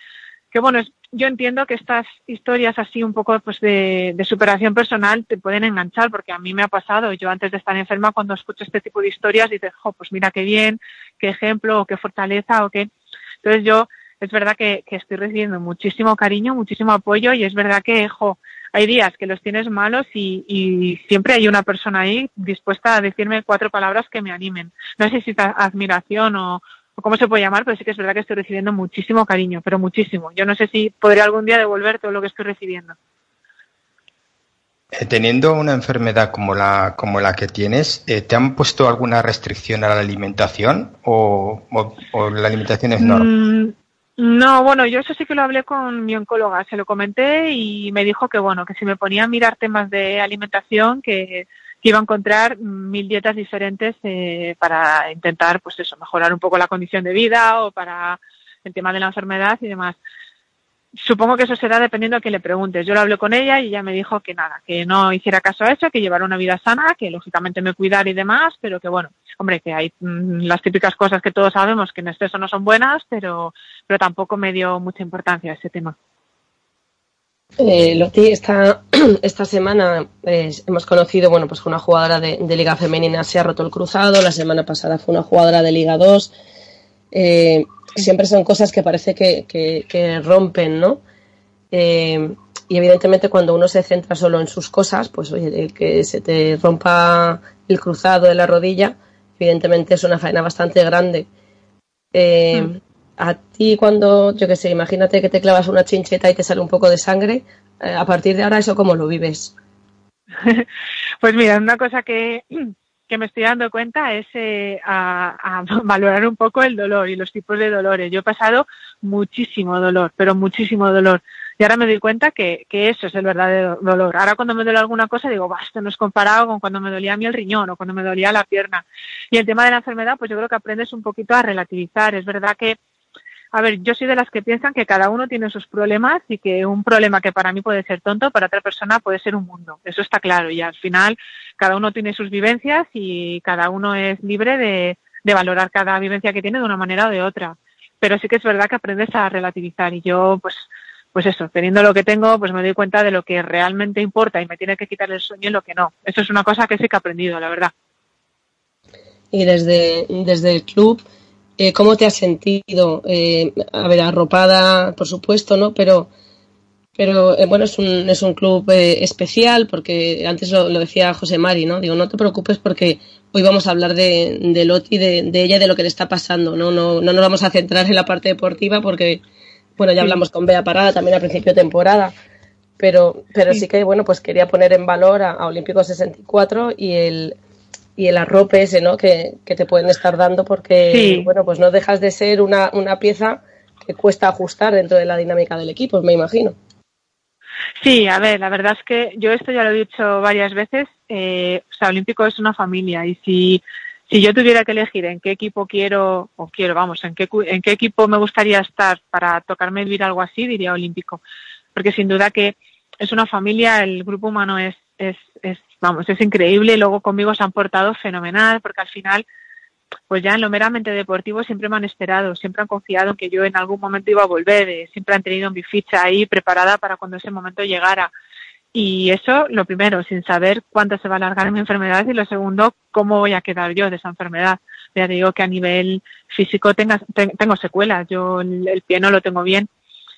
Speaker 9: que bueno, es- yo entiendo que estas historias así un poco pues de, de superación personal te pueden enganchar, porque a mí me ha pasado. Yo antes de estar enferma, cuando escucho este tipo de historias, dices, jo, pues mira qué bien, qué ejemplo, o qué fortaleza, o qué. Entonces yo, es verdad que, que estoy recibiendo muchísimo cariño, muchísimo apoyo, y es verdad que, jo, hay días que los tienes malos y, y siempre hay una persona ahí dispuesta a decirme cuatro palabras que me animen. No sé si es admiración o, o cómo se puede llamar, pero sí que es verdad que estoy recibiendo muchísimo cariño, pero muchísimo. Yo no sé si podré algún día devolver todo lo que estoy recibiendo.
Speaker 4: Eh, Teniendo una enfermedad como la, como la que tienes, eh, ¿te han puesto alguna restricción a la alimentación o, o- o la alimentación es normal?
Speaker 9: No, bueno, yo eso sí que lo hablé con mi oncóloga, se lo comenté y me dijo que bueno, que si me ponía a mirar temas de alimentación, que, que iba a encontrar mil dietas diferentes eh, para intentar, pues eso, mejorar un poco la condición de vida o para el tema de la enfermedad y demás. Supongo que eso será dependiendo a quién le preguntes. Yo lo hablé con ella y ella me dijo que nada, que no hiciera caso a eso, que llevara una vida sana, que lógicamente me cuidara y demás, pero que bueno, hombre, que hay mm, las típicas cosas que todos sabemos que en exceso no son buenas, pero, pero tampoco me dio mucha importancia a ese tema.
Speaker 5: Eh, Loti, esta, esta semana eh, hemos conocido, bueno, pues que una jugadora de, Liga Femenina se ha roto el cruzado, la semana pasada fue una jugadora de Liga 2. Eh, siempre son cosas que parece que, que- que rompen, ¿no? Eh, y evidentemente cuando uno se centra solo en sus cosas, pues oye, el que se te rompa el cruzado de la rodilla, evidentemente es una faena bastante grande. Eh, A ti cuando, yo qué sé, imagínate que te clavas una chincheta y te sale un poco de sangre, eh, a partir de ahora eso cómo lo vives.
Speaker 9: Pues mira, una cosa que, que me estoy dando cuenta es eh, a, a valorar un poco el dolor y los tipos de dolores. Yo he pasado muchísimo dolor, pero muchísimo dolor. Y ahora me doy cuenta que, eso es el verdadero dolor. Ahora cuando me duele alguna cosa digo, "Bah, esto no es comparado con cuando me dolía a mí el riñón o cuando me dolía la pierna. Y el tema de la enfermedad, pues yo creo que aprendes un poquito a relativizar. Es verdad que a ver, yo soy de las que piensan que cada uno tiene sus problemas y que un problema que para mí puede ser tonto, para otra persona puede ser un mundo. Eso está claro. Y al final, cada uno tiene sus vivencias y cada uno es libre de, de valorar cada vivencia que tiene de una manera o de otra. Pero sí que es verdad que aprendes a relativizar. Y yo, pues, pues eso, teniendo lo que tengo, pues me doy cuenta de lo que realmente importa y me tiene que quitar el sueño y lo que no. Eso es una cosa que sí que he aprendido, la verdad.
Speaker 5: Y desde, desde el club, eh, ¿cómo te has sentido? Eh, a ver, arropada, por supuesto, ¿no? Pero, pero eh, bueno, es un, es un club eh, especial porque antes lo, decía José Mari, ¿no? Digo, no te preocupes porque hoy vamos a hablar de, de Loti, de, de ella de lo que le está pasando, ¿no? No, no nos vamos a centrar en la parte deportiva porque, bueno, ya hablamos con Bea Parada también al principio de temporada, pero, pero sí que, bueno, pues quería poner en valor a, a Olímpico 64 y el, y el arrope ese, ¿no? Que, que te pueden estar dando porque,
Speaker 9: Sí.
Speaker 5: bueno, pues no dejas de ser una, una pieza que cuesta ajustar dentro de la dinámica del equipo, me imagino.
Speaker 9: Sí, a ver, la verdad es que yo esto ya lo he dicho varias veces. Eh, o sea, Olímpico es una familia y si, si yo tuviera que elegir en qué equipo quiero, o quiero, vamos, en qué, en qué equipo me gustaría estar para tocarme vivir algo así, diría Olímpico. Porque sin duda que es una familia, el grupo humano es, es, es vamos, es increíble luego conmigo se han portado fenomenal porque al final pues ya en lo meramente deportivo siempre me han esperado, siempre han confiado en que yo en algún momento iba a volver, eh, siempre han tenido mi ficha ahí preparada para cuando ese momento llegara. Y eso, lo primero, sin saber cuánto se va a alargar mi enfermedad y lo segundo, cómo voy a quedar yo de esa enfermedad. Ya digo que a nivel físico tengo secuelas, yo el, el pie no lo tengo bien.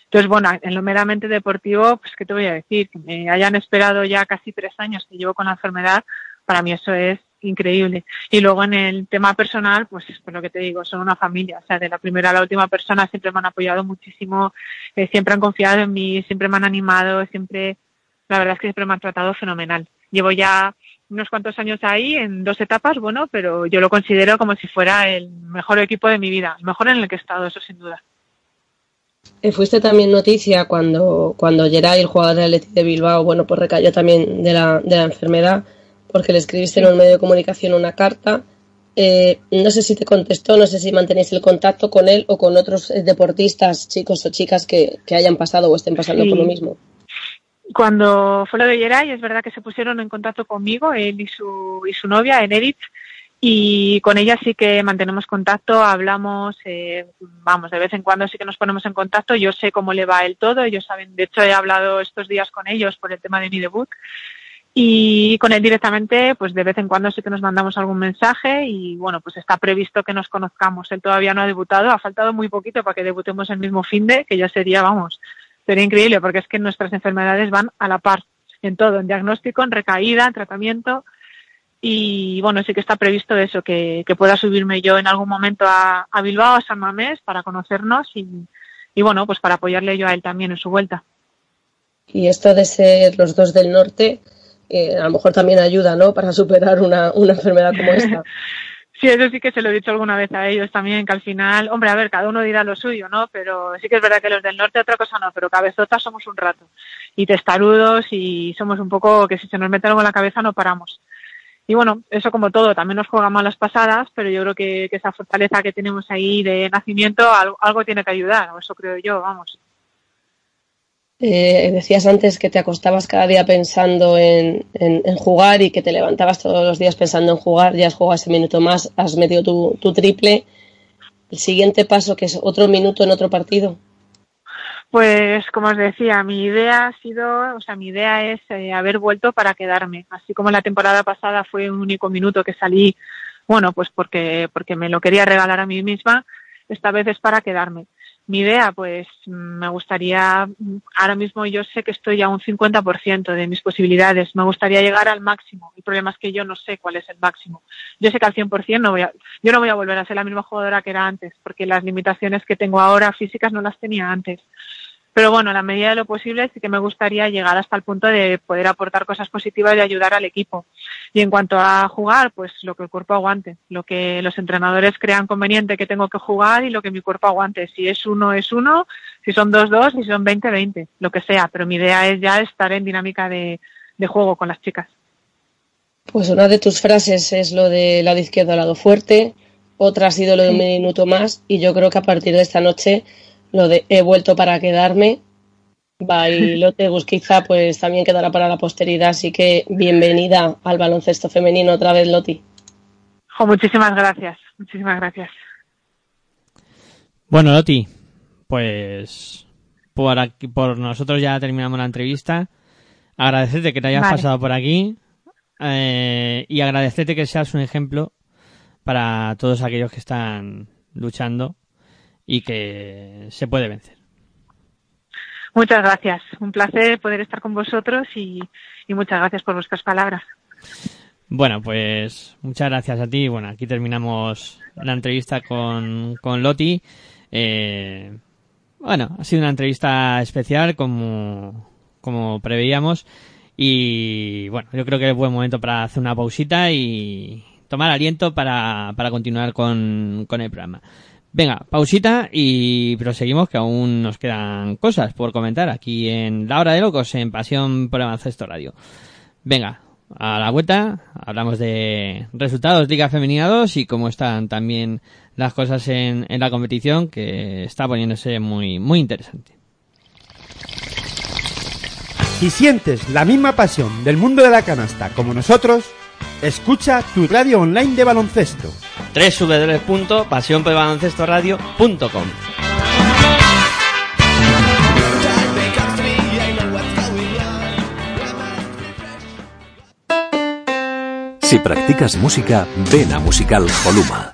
Speaker 9: Entonces, bueno, en lo meramente deportivo, pues, ¿qué te voy a decir? Que me hayan esperado ya casi tres años que llevo con la enfermedad, para mí eso es increíble. Y luego en el tema personal, pues por lo que te digo, son una familia. O sea, de la primera a la última persona siempre me han apoyado muchísimo, eh, siempre han confiado en mí, siempre me han animado, siempre, la verdad es que siempre me han tratado fenomenal. Llevo ya unos cuantos años ahí en dos etapas, bueno, pero yo lo considero como si fuera el mejor equipo de mi vida, el mejor en el que he estado, eso sin duda.
Speaker 5: Eh, fuiste también noticia cuando, cuando Geray, el jugador del Athletic de Bilbao, bueno, pues recayó también de la, de la enfermedad, porque le escribiste en un medio de comunicación una carta. Eh, no sé si te contestó, no sé si mantenéis el contacto con él o con otros eh, deportistas, chicos o chicas que, que hayan pasado o estén pasando
Speaker 9: Sí.
Speaker 5: por lo mismo.
Speaker 9: Cuando fue lo de Geray, es verdad que se pusieron en contacto conmigo, él y su, y su novia, Enedith, y con ella sí que mantenemos contacto, hablamos, eh, vamos, de vez en cuando sí que nos ponemos en contacto, yo sé cómo le va él todo, ellos saben, de hecho he hablado estos días con ellos por el tema de mi debut, y con él directamente, pues de vez en cuando sí que nos mandamos algún mensaje y bueno, pues está previsto que nos conozcamos. Él todavía no ha debutado, ha faltado muy poquito para que debutemos el mismo fin de, que ya sería, vamos, sería increíble porque es que nuestras enfermedades van a la par en todo, en diagnóstico, en recaída, en tratamiento y bueno, sí que está previsto eso, que, que pueda subirme yo en algún momento a, a Bilbao, a San Mamés, para conocernos y, y bueno, pues para apoyarle yo a él también en su vuelta.
Speaker 5: Y esto de ser los dos del norte, eh, a lo mejor también ayuda, ¿no? Para superar una, una enfermedad como esta.
Speaker 9: Sí, eso sí que se lo he dicho alguna vez a ellos también, que al final, hombre, a ver, cada uno dirá lo suyo, ¿no? Pero sí que es verdad que los del norte otra cosa no, pero cabezotas somos un rato. Y testarudos y somos un poco que si se nos mete algo en la cabeza no paramos. Y bueno, eso como todo, también nos juega malas pasadas, pero yo creo que, que esa fortaleza que tenemos ahí de nacimiento, algo, algo tiene que ayudar, o eso creo yo, vamos.
Speaker 5: Eh, decías antes que te acostabas cada día pensando en, jugar y que te levantabas todos los días pensando en jugar, ya has jugado ese minuto más, has metido tu, tu triple. El siguiente paso, que es otro minuto en otro partido.
Speaker 9: Pues como os decía, mi idea ha sido, o sea, mi idea es eh, haber vuelto para quedarme. Así como la temporada pasada fue un único minuto que salí, bueno, pues porque, porque me lo quería regalar a mí misma, esta vez es para quedarme. Mi idea, pues me gustaría, ahora mismo yo sé que estoy a un 50% de mis posibilidades, me gustaría llegar al máximo. El problema es que yo no sé cuál es el máximo. Yo sé que al 100% no voy a, yo no voy a volver a ser la misma jugadora que era antes, porque las limitaciones que tengo ahora físicas no las tenía antes Pero bueno, en la medida de lo posible sí que me gustaría llegar hasta el punto de poder aportar cosas positivas y ayudar al equipo. Y en cuanto a jugar, pues lo que el cuerpo aguante, lo que los entrenadores crean conveniente que tengo que jugar y lo que mi cuerpo aguante. Si es uno, es uno, si son dos, dos, si son veinte, veinte, lo que sea. Pero mi idea es ya estar en dinámica de, de juego con las chicas.
Speaker 5: Pues una de tus frases es lo de lado izquierdo, lado fuerte, otra ha sido lo de un minuto más y yo creo que a partir de esta noche lo de he vuelto para quedarme, Bailote Busquiza pues también quedará para la posteridad, así que bienvenida al baloncesto femenino otra vez, Loti.
Speaker 9: Jo, muchísimas gracias, muchísimas gracias.
Speaker 3: Bueno, Loti, pues por aquí, por nosotros ya terminamos la entrevista. Agradecerte que te hayas
Speaker 9: Vale.
Speaker 3: pasado por aquí eh, y agradecerte que seas un ejemplo para todos aquellos que están luchando y que se puede vencer.
Speaker 9: Muchas gracias. Un placer poder estar con vosotros y, y muchas gracias por vuestras palabras.
Speaker 3: Bueno, pues muchas gracias a ti. Bueno, aquí terminamos la entrevista con, con Loti. Eh, bueno, ha sido una entrevista especial como, como preveíamos. Y bueno, yo creo que es buen momento para hacer una pausita y tomar aliento para, para continuar con, con el programa. Venga, pausita y proseguimos que aún nos quedan cosas por comentar aquí en La Hora de Locos en Pasión por el Baloncesto Radio. Venga, a la vuelta hablamos de resultados Liga Femenina 2 y cómo están también las cosas en, en la competición que está poniéndose muy, muy interesante.
Speaker 1: Si sientes la misma pasión del mundo de la canasta como nosotros, escucha tu radio online de baloncesto.
Speaker 2: www.pasionpelbaloncestoradio.com
Speaker 6: Si practicas música, ven a Musical Holuma.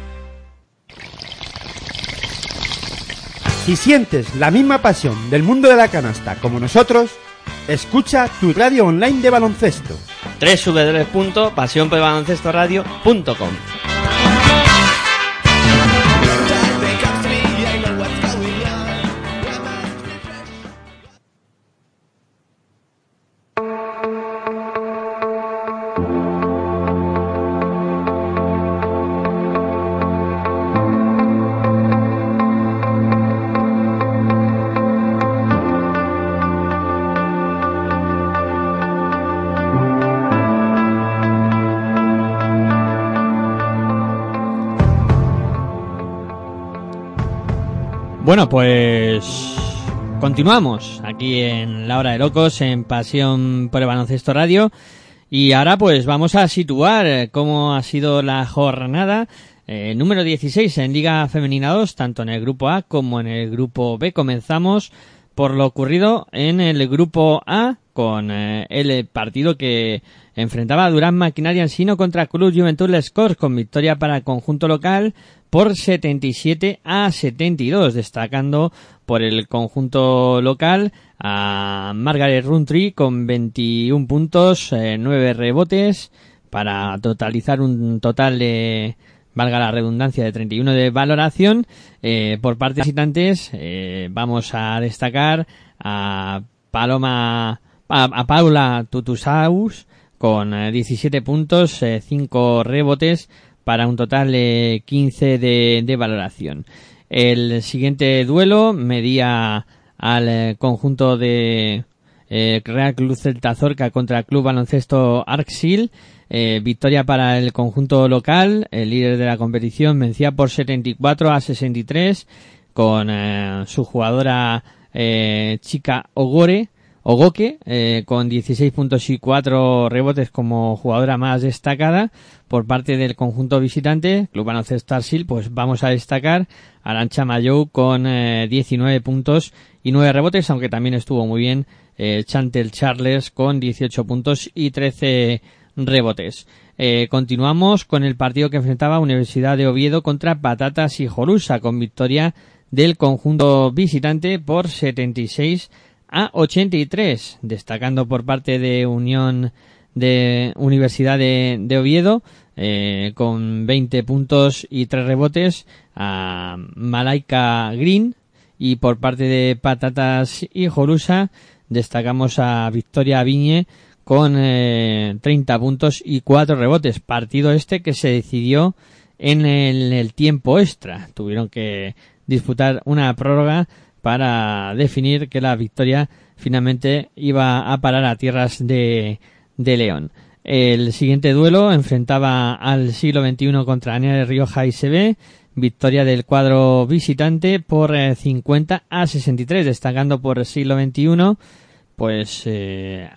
Speaker 1: Si sientes la misma pasión del mundo de la canasta como nosotros, escucha tu radio online de baloncesto.
Speaker 2: www.pasionpelbaloncestoradio.com
Speaker 3: Bueno, pues continuamos aquí en La Hora de Locos, en Pasión por el Baloncesto Radio. Y ahora pues vamos a situar eh, cómo ha sido la jornada eh, número 16 en Liga Femenina 2, tanto en el grupo A como en el grupo B. Comenzamos por lo ocurrido en el grupo A con eh, el partido que enfrentaba a Durán Maquinaria Ensino contra Cruz Juventud Les con victoria para el conjunto local por 77 a 72, destacando por el conjunto local a Margaret Runtree con 21 puntos, eh, 9 rebotes, para totalizar un total de, valga la redundancia, de 31 de valoración. Eh, por parte de visitantes, eh, vamos a destacar a Paloma, a, a Paula Tutusaus con eh, 17 puntos, 5 rebotes, para un total de 15 de, valoración. El siguiente duelo medía al eh, conjunto de eh, Real Club Celta Zorca contra Club Baloncesto Arxil. Eh, victoria para el conjunto local. El líder de la competición vencía por 74 a 63 con su jugadora Chica Ogore. Ogoke, eh, con 16 puntos y 4 rebotes como jugadora más destacada por parte del conjunto visitante, Club Baloncesto Arsil, pues vamos a destacar a Arancha Mayou con eh, 19 puntos y 9 rebotes, aunque también estuvo muy bien eh, Chantel Charles con 18 puntos y 13 rebotes. Eh, continuamos con el partido que enfrentaba Universidad de Oviedo contra Patatas y Jorusa con victoria del conjunto visitante por 76 a 83, destacando por parte de Unión de Universidad de, Oviedo eh, con 20 puntos y 3 rebotes a Malaika Green y por parte de Patatas y Jorusa destacamos a Victoria Viñe con eh, 30 puntos y 4 rebotes. Partido este que se decidió en el tiempo extra. Tuvieron que disputar una prórroga para definir que la victoria finalmente iba a parar a tierras de, de León. El siguiente duelo enfrentaba al siglo XXI contra Aníbal Rioja y CB, victoria del cuadro visitante por eh, 50 a 63, destacando por el siglo XXI pues eh,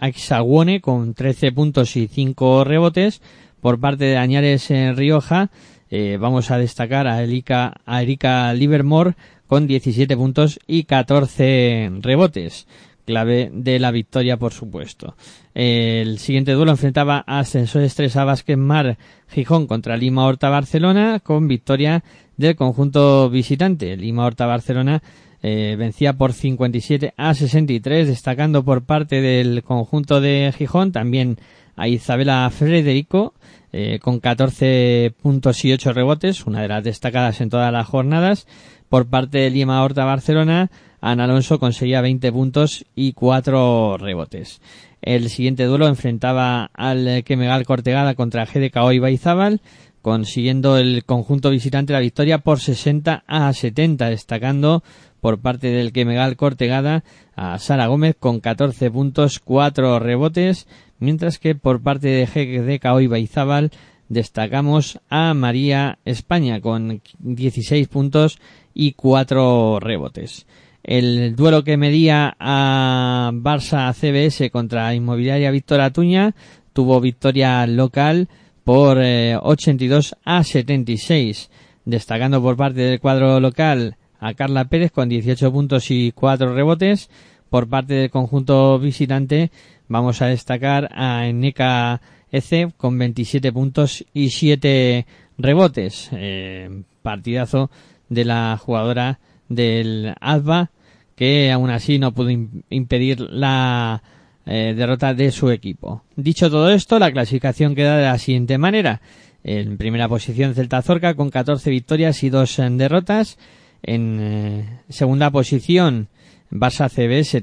Speaker 3: con 13 puntos y 5 rebotes por parte de Añares en Rioja. Eh, vamos a destacar a, Erika, a Erika Livermore con 17 puntos y 14 rebotes. Clave de la victoria, por supuesto. El siguiente duelo enfrentaba a Ascensores 3 a Basket Mar Gijón contra Lima Horta Barcelona con victoria del conjunto visitante. Lima Horta Barcelona eh, vencía por 57 a 63, destacando por parte del conjunto de Gijón también a Isabela Federico eh, con 14 puntos y 8 rebotes, una de las destacadas en todas las jornadas. Por parte de Lima Horta Barcelona, Ana Alonso conseguía 20 puntos y 4 rebotes. El siguiente duelo enfrentaba al Quemegal Cortegada contra GDKO y Baizábal, consiguiendo el conjunto visitante la victoria por 60 a 70, destacando por parte del Quemegal Cortegada a Sara Gómez con 14 puntos, 4 rebotes, mientras que por parte de GDKO y Baizábal destacamos a María España con 16 puntos y 4 rebotes. El duelo que medía a Barça CBS contra Inmobiliaria Víctor Atuña tuvo victoria local por eh, 82 a 76, destacando por parte del cuadro local a Carla Pérez con 18 puntos y 4 rebotes. Por parte del conjunto visitante vamos a destacar a Eneka EC con 27 puntos y 7 rebotes. Eh, partidazo de la jugadora del ADBA que aún así no pudo impedir la eh, derrota de su equipo. Dicho todo esto, la clasificación queda de la siguiente manera. En primera posición Celta Zorca con 14 victorias y 2 derrotas. En eh, segunda posición Barça CBS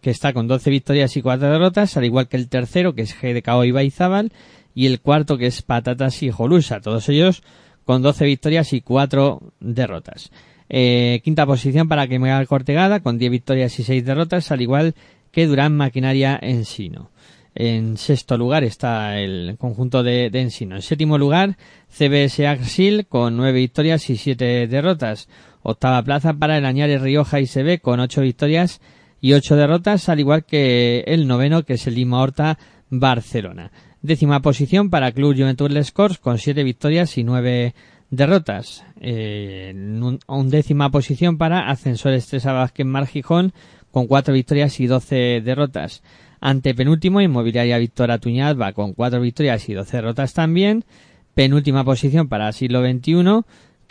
Speaker 3: que está con 12 victorias y 4 derrotas, al igual que el tercero que es GDKO y Baizábal y el cuarto que es Patatas y Jolusa, todos ellos con 12 victorias y 4 derrotas. Eh, quinta posición para Quemegal Cortegada con 10 victorias y 6 derrotas, al igual que Durán Maquinaria Ensino. En sexto lugar está el conjunto de, de Ensino. En séptimo lugar, CBS Axil con 9 victorias y 7 derrotas. Octava plaza para el Añares Rioja y CB con 8 victorias y 8 derrotas, al igual que el noveno que es el Lima Horta Barcelona. Décima posición para Club Juventud Les Corts con 7 victorias y 9 derrotas. Eh, undécima posición para Ascensores 3 a Vázquez Mar Gijón con 4 victorias y 12 derrotas. Ante penúltimo, Inmobiliaria Víctor Atuñadba con 4 victorias y 12 derrotas también. Penúltima posición para Siglo XXI,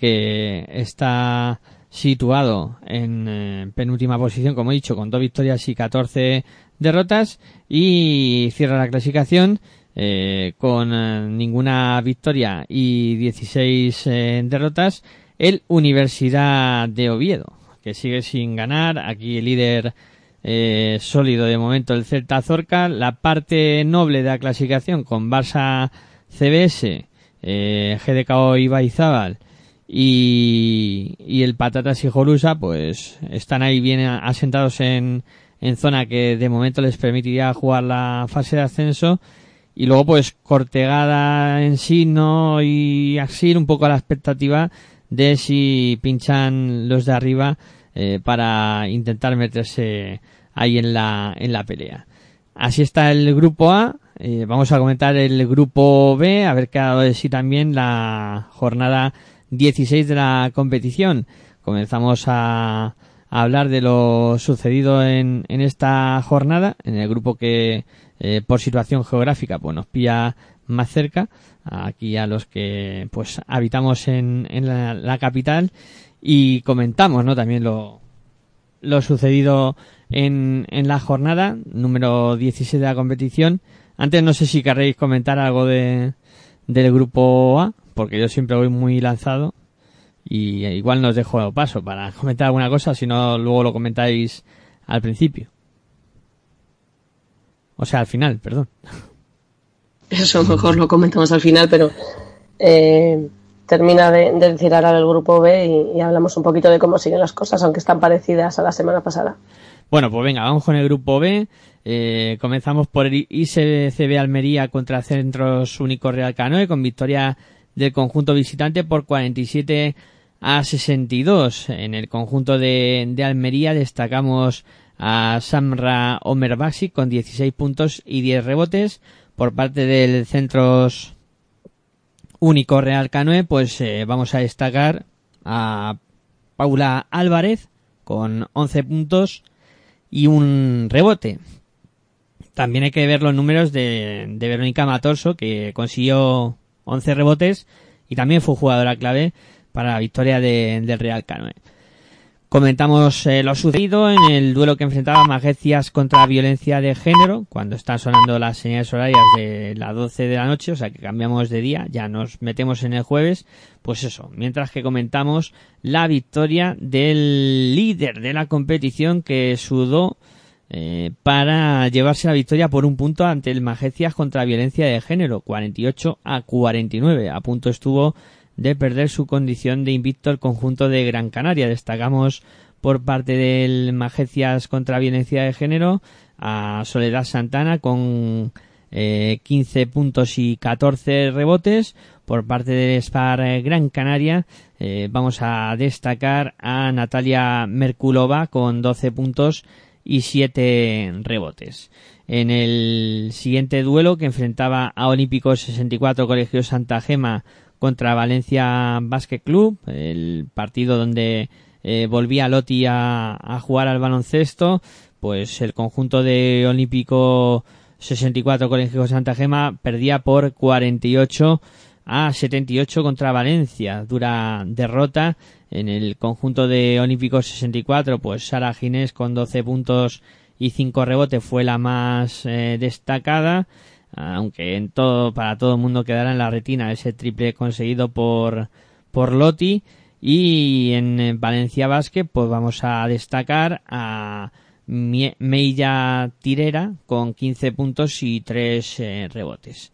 Speaker 3: que está situado en eh, penúltima posición, como he dicho, con 2 victorias y 14 derrotas. Y cierra la clasificación eh, con eh, ninguna victoria y 16 eh, derrotas, el Universidad de Oviedo, que sigue sin ganar. Aquí el líder sólido de momento el Celta Zorca. La parte noble de la clasificación con Barça CBS, GDKO y Baizábal y, el Patatas y Jorusa, pues están ahí bien asentados en, en zona que de momento les permitiría jugar la fase de ascenso y luego pues Cortegada en sí no y Axil un poco a la expectativa de si pinchan los de arriba eh, para intentar meterse ahí en la, en la pelea. Así está el grupo A. Eh, vamos a comentar el grupo B, a ver qué ha dado de sí también la jornada 16 de la competición. Comenzamos a, hablar de lo sucedido en, en esta jornada, en el grupo que eh, por situación geográfica pues nos pilla más cerca, aquí a los que pues habitamos en, en la, la capital y comentamos ¿no? también lo, lo sucedido en, en la jornada número 16 de la competición. Antes no sé si querréis comentar algo de, del grupo A, porque yo siempre voy muy lanzado y igual nos dejo paso para comentar alguna cosa, si no luego lo comentáis al principio. O sea, al final, perdón.
Speaker 5: Eso mejor lo comentamos al final, pero eh, termina de, de decir ahora el grupo B y, y hablamos un poquito de cómo siguen las cosas, aunque están parecidas a la semana pasada.
Speaker 3: Bueno, pues venga, vamos con el grupo B. Eh, comenzamos por el ISCB Almería contra Centros Único Real Canoe con victoria del conjunto visitante por 47 a 62. En el conjunto de, Almería destacamos a Samra Omer Basic con 16 puntos y 10 rebotes. Por parte del Centros Único Real Canoe, pues eh, vamos a destacar a Paula Álvarez con 11 puntos y un rebote. También hay que ver los números de, de Verónica Matorso, que consiguió 11 rebotes y también fue jugadora clave para la victoria de- del Real Canoe. Comentamos eh, lo sucedido en el duelo que enfrentaba Magecias contra violencia de género, cuando están sonando las señales horarias de las 12 de la noche, o sea que cambiamos de día, ya nos metemos en el jueves, pues eso, mientras que comentamos la victoria del líder de la competición que sudó eh, para llevarse la victoria por un punto ante el Magecias contra violencia de género, 48 a 49. A punto estuvo de perder su condición de invicto el conjunto de Gran Canaria. Destacamos por parte del Magecias contra violencia de género a Soledad Santana con eh, 15 puntos y 14 rebotes. Por parte del Spar Gran Canaria eh, vamos a destacar a Natalia Merkulova con 12 puntos y 7 rebotes. En el siguiente duelo que enfrentaba a Olímpicos 64 Colegio Santa Gema contra Valencia Basket Club, el partido donde eh, volvía Lotti a, a jugar al baloncesto, pues el conjunto de Olímpico 64 Colegio Santa Gema perdía por 48 a 78 contra Valencia. Dura derrota en el conjunto de Olímpicos 64, pues Sara Ginés con 12 puntos y 5 rebotes fue la más eh, destacada, aunque en todo, para todo el mundo quedará en la retina ese triple conseguido por, por Lotti. Y en eh, Valencia Basket, pues vamos a destacar a Meilla Tirera con 15 puntos y 3 rebotes.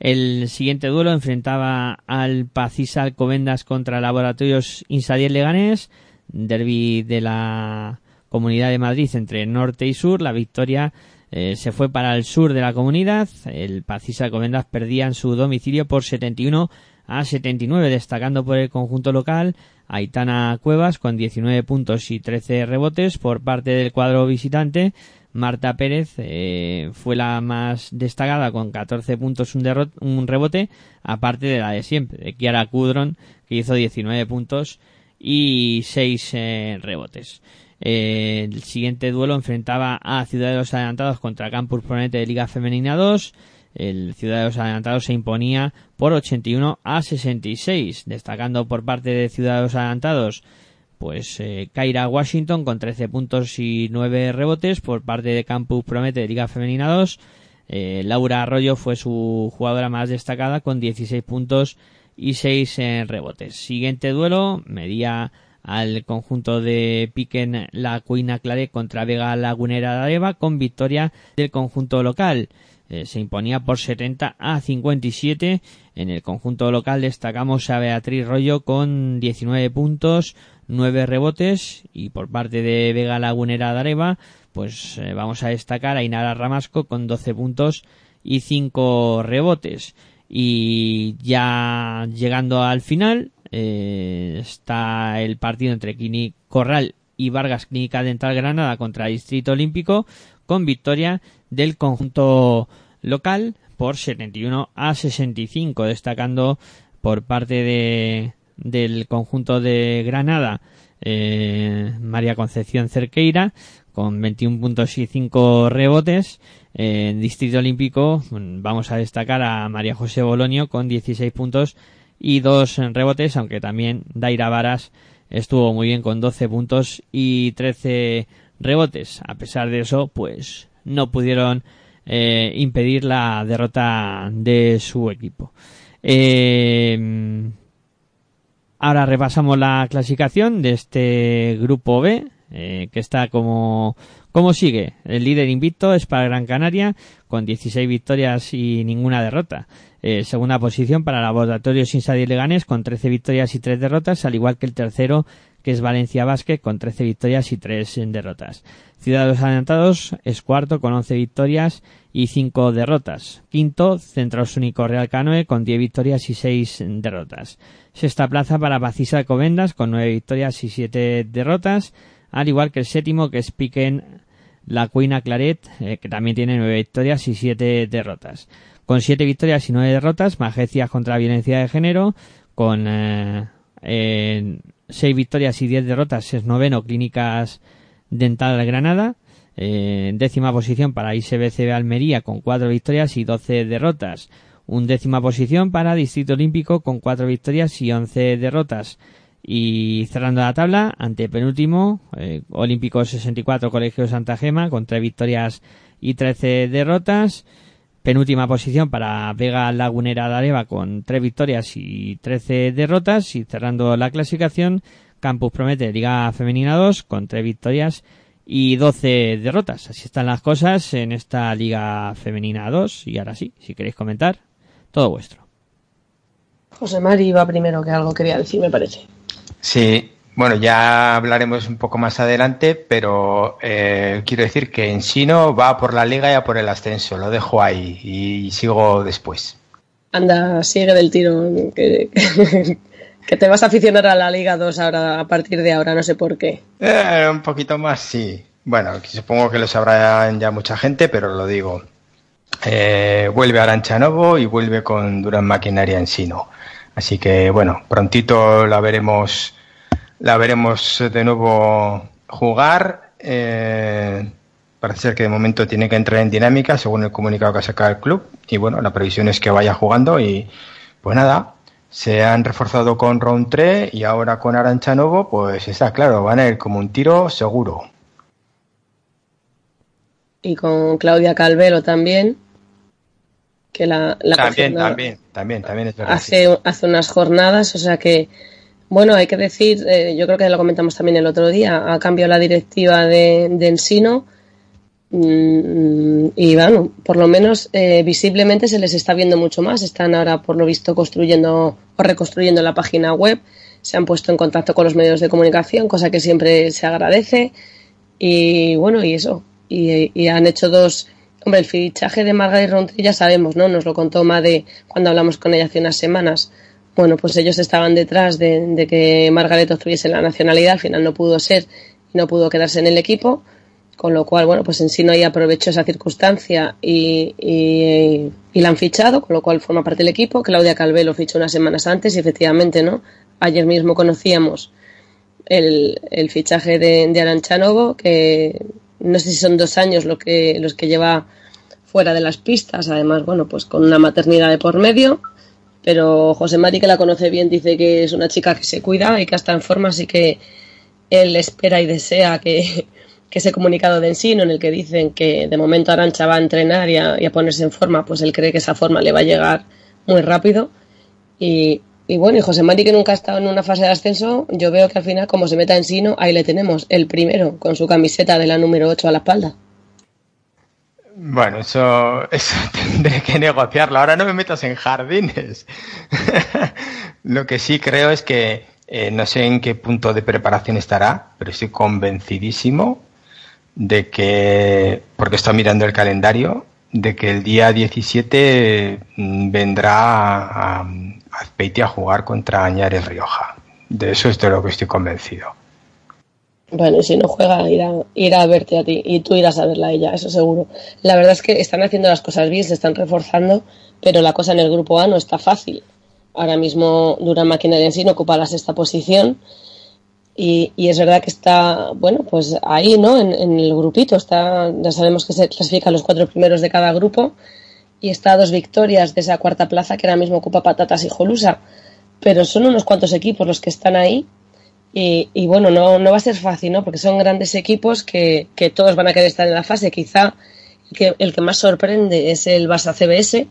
Speaker 3: El siguiente duelo enfrentaba al Pacisa Alcobendas contra Laboratorios Insadier Leganés, derby de la Comunidad de Madrid entre norte y sur. La victoria eh, se fue para el sur de la comunidad. El Pacisa Alcobendas perdía en su domicilio por 71 a 79, destacando por el conjunto local Aitana Cuevas con 19 puntos y 13 rebotes por parte del cuadro visitante. Marta Pérez eh, fue la más destacada con 14 puntos un, un rebote, aparte de la de siempre, de Kiara Kudron, que hizo 19 puntos y 6 eh, rebotes. Eh, el siguiente duelo enfrentaba a Ciudad de los Adelantados contra Campus Pronete de Liga Femenina 2. El Ciudad de los Adelantados se imponía por 81 a 66, destacando por parte de Ciudad de los Adelantados pues eh, Kaira Washington con 13 puntos y 9 rebotes por parte de Campus Promete de Liga Femenina 2. Eh, Laura Arroyo fue su jugadora más destacada con 16 puntos y 6 eh, rebotes. Siguiente duelo, medía al conjunto de Piquen La Cuina Clare contra Vega Lagunera de Areva con victoria del conjunto local. Eh, se imponía por 70 a 57. En el conjunto local destacamos a Beatriz Rollo con 19 puntos, 9 rebotes y por parte de Vega Lagunera de Areva pues eh, vamos a destacar a Inara Ramasco con 12 puntos y 5 rebotes. Y ya llegando al final eh, está el partido entre Quini Corral y Vargas Clínica Dental Granada contra Distrito Olímpico con victoria del conjunto local por 71 a 65 destacando por parte de, del conjunto de Granada eh, María Concepción Cerqueira con 21 puntos y 5 rebotes eh, en Distrito Olímpico mm, vamos a destacar a María José Bolonio con 16 puntos y 2 rebotes aunque también Daira Varas estuvo muy bien con 12 puntos y 13 rebotes. A pesar de eso, pues no pudieron eh, impedir la derrota de su equipo. Ahora repasamos la clasificación de este grupo B, eh, que está como, sigue. El líder invicto es para Gran Canaria, con 16 victorias y ninguna derrota. Eh, segunda posición para Laboratorio Sinsa de Leganés, con 13 victorias y 3 derrotas, al igual que el tercero, que es Valencia Basket, con 13 victorias y 3 derrotas. Ciudad de los Adelantados es cuarto, con 11 victorias y 5 derrotas. Quinto, Centros Único Real Canoe, con 10 victorias y 6 derrotas. Sexta plaza para Bacisa Covendas, con 9 victorias y 7 derrotas al igual que el séptimo que es Piquen la Cuina Claret, eh, que también tiene nueve victorias y siete derrotas. Con siete victorias y nueve derrotas, Magecias contra la violencia de género, con eh, eh, seis victorias y diez derrotas es noveno Clínicas Dental Granada. Eh, décima posición para ISBCB Almería con cuatro victorias y doce derrotas. Un décima posición para Distrito Olímpico con cuatro victorias y once derrotas. Y cerrando la tabla, ante penúltimo, eh, Olímpico 64, Colegio Santa Gema, con tres victorias y 13 derrotas. Penúltima posición para Vega Lagunera de Areva, con tres victorias y 13 derrotas. Y cerrando la clasificación, Campus Promete, Liga Femenina 2, con tres victorias y 12 derrotas. Así están las cosas en esta Liga Femenina 2. Y ahora sí, si queréis comentar, todo vuestro.
Speaker 5: José Mari iba primero que algo quería decir, me parece.
Speaker 4: Sí, bueno, ya hablaremos un poco más adelante, pero eh, quiero decir que Ensino va por la liga y a por el ascenso. Lo dejo ahí y sigo después.
Speaker 5: Anda, sigue del tiro. Que, que te vas a aficionar a la Liga 2 ahora, a partir de ahora, no sé por qué.
Speaker 4: Eh, un poquito más, sí. Bueno, supongo que lo sabrá ya mucha gente, pero lo digo. Eh, vuelve Arancha Novo y vuelve con Durán Maquinaria Ensino. Así que bueno, prontito la veremos, la veremos de nuevo jugar. Eh, parece ser que de momento tiene que entrar en dinámica según el comunicado que ha sacado el club. Y bueno, la previsión es que vaya jugando y pues nada, se han reforzado con Round 3 y ahora con Arancha Novo, pues está claro, van a ir como un tiro seguro.
Speaker 5: Y con Claudia Calvelo también. Que la, la
Speaker 4: también, también, también, también es verdad. sí.
Speaker 5: hace, hace unas jornadas, o sea que, bueno, hay que decir, eh, yo creo que lo comentamos también el otro día, ha cambiado la directiva de, de Ensino y bueno, por lo menos eh, visiblemente se les está viendo mucho más, están ahora por lo visto construyendo o reconstruyendo la página web, se han puesto en contacto con los medios de comunicación, cosa que siempre se agradece. Y bueno, y eso, y, y han hecho dos... Hombre, el fichaje de Margaret Rountree ya sabemos, ¿no? Nos lo contó Made cuando hablamos con ella hace unas semanas. Bueno, pues ellos estaban detrás de, de que Margaret obtuviese la nacionalidad, al final no pudo ser y no pudo quedarse en el equipo, con lo cual, bueno, pues en sí no ahí aprovechó esa circunstancia y, y, y la han fichado, con lo cual forma parte del equipo. Claudia Calvé lo fichó unas semanas antes y efectivamente, ¿no? Ayer mismo conocíamos el, el fichaje de, de Arancha Novo, que no sé si son dos años lo que, los que lleva fuera de las pistas, además, bueno, pues con una maternidad de por medio, pero José Mari, que la conoce bien, dice que es una chica que se cuida y que está en forma, así que él espera y desea que, que ese comunicado de Ensino en el que dicen que de momento Arancha va a entrenar y a, y a ponerse en forma, pues él cree que esa forma le va a llegar muy rápido. Y, bueno, y José Mari, que nunca ha estado en una fase de ascenso, yo veo que al final, como se meta Ensino, ahí le tenemos, el primero, con su camiseta de la número 8 a la espalda.
Speaker 4: Bueno, eso, eso tendré que negociarlo. Ahora no me metas en jardines. Lo que sí creo es que eh, no sé en qué punto de preparación estará, pero estoy convencidísimo de que, porque estoy mirando el calendario, de que el día 17 mm, vendrá a, a Azpeitia a jugar contra Añares Rioja. De eso es de lo que estoy convencido.
Speaker 5: Bueno, si no juega, irá, irá a verte a ti y tú irás a verla a ella, eso seguro. La verdad es que están haciendo las cosas bien, se están reforzando, pero la cosa en el grupo A no está fácil. Ahora mismo Durán Maquinaria en sí no ocupa la sexta posición y, y es verdad que está, bueno, pues ahí, ¿no? En, el grupito, está, ya sabemos que se clasifican los cuatro primeros de cada grupo y está a dos victorias de esa cuarta plaza que ahora mismo ocupa Patatas y Jolusa. Pero son unos cuantos equipos los que están ahí y, y bueno, no, no va a ser fácil, ¿no? Porque son grandes equipos que, que todos van a querer estar en la fase. Quizá el que, el que más sorprende es el Barça CBS,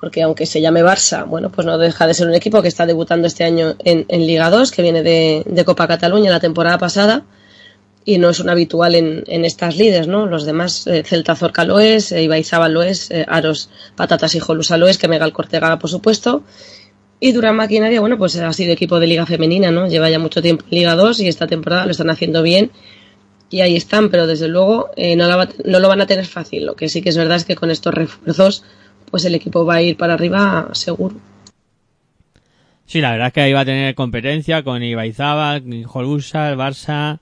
Speaker 5: porque aunque se llame Barça, bueno, pues no deja de ser un equipo que está debutando este año en, Liga 2, que viene de, de Copa Cataluña la temporada pasada y no es un habitual en, estas líderes, ¿no? Los demás, eh, Celta Zorca lo es, eh, lo es, eh, Aros Patatas y Jolusa lo es, que Megal Cortega, por supuesto. Y Durán Maquinaria, bueno, pues ha sido equipo de Liga Femenina, ¿no? Lleva ya mucho tiempo en Liga 2 y esta temporada lo están haciendo bien. Y ahí están, pero desde luego eh, no, la va- no lo van a tener fácil. Lo que sí que es verdad es que con estos refuerzos, pues el equipo va a ir para arriba seguro.
Speaker 3: Sí, la verdad es que ahí va a tener competencia con Ibaizábal, Jolusa, el Barça,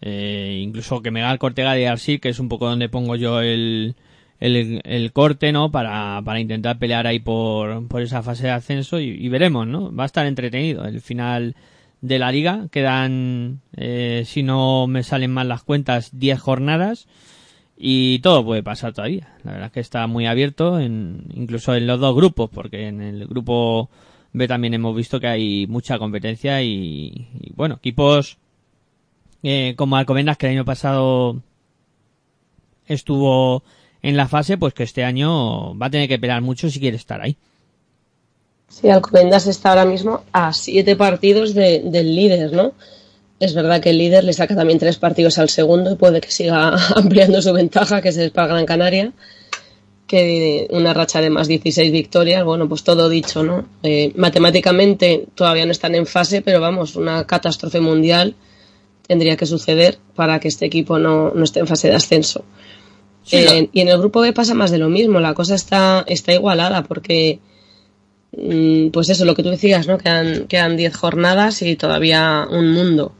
Speaker 3: eh, incluso que Megal Cortega de Arsil, que es un poco donde pongo yo el, el, el corte, ¿no? Para, para intentar pelear ahí por, por esa fase de ascenso y, y veremos, ¿no? Va a estar entretenido el final de la liga. Quedan, eh, si no me salen mal las cuentas, 10 jornadas y todo puede pasar todavía. La verdad es que está muy abierto, en, incluso en los dos grupos, porque en el grupo B también hemos visto que hay mucha competencia y, bueno, equipos eh, como Alcobendas que el año pasado estuvo en la fase, pues que este año va a tener que pelear mucho si quiere estar ahí.
Speaker 5: Sí, Alcobendas está ahora mismo a siete partidos de- del líder, ¿no? Es verdad que el líder le saca también tres partidos al segundo y puede que siga ampliando su ventaja, que es el para Gran Canaria, que una racha de más 16 victorias, bueno, pues todo dicho, ¿no? Eh, matemáticamente todavía no están en fase, pero vamos, una catástrofe mundial tendría que suceder para que este equipo no, no esté en fase de ascenso.
Speaker 3: Sí,
Speaker 5: Eh, y en el grupo B pasa más de lo mismo, la cosa está, está igualada porque mm, pues eso, lo que tú decías, ¿no? Quedan, quedan 10 jornadas y todavía un mundo.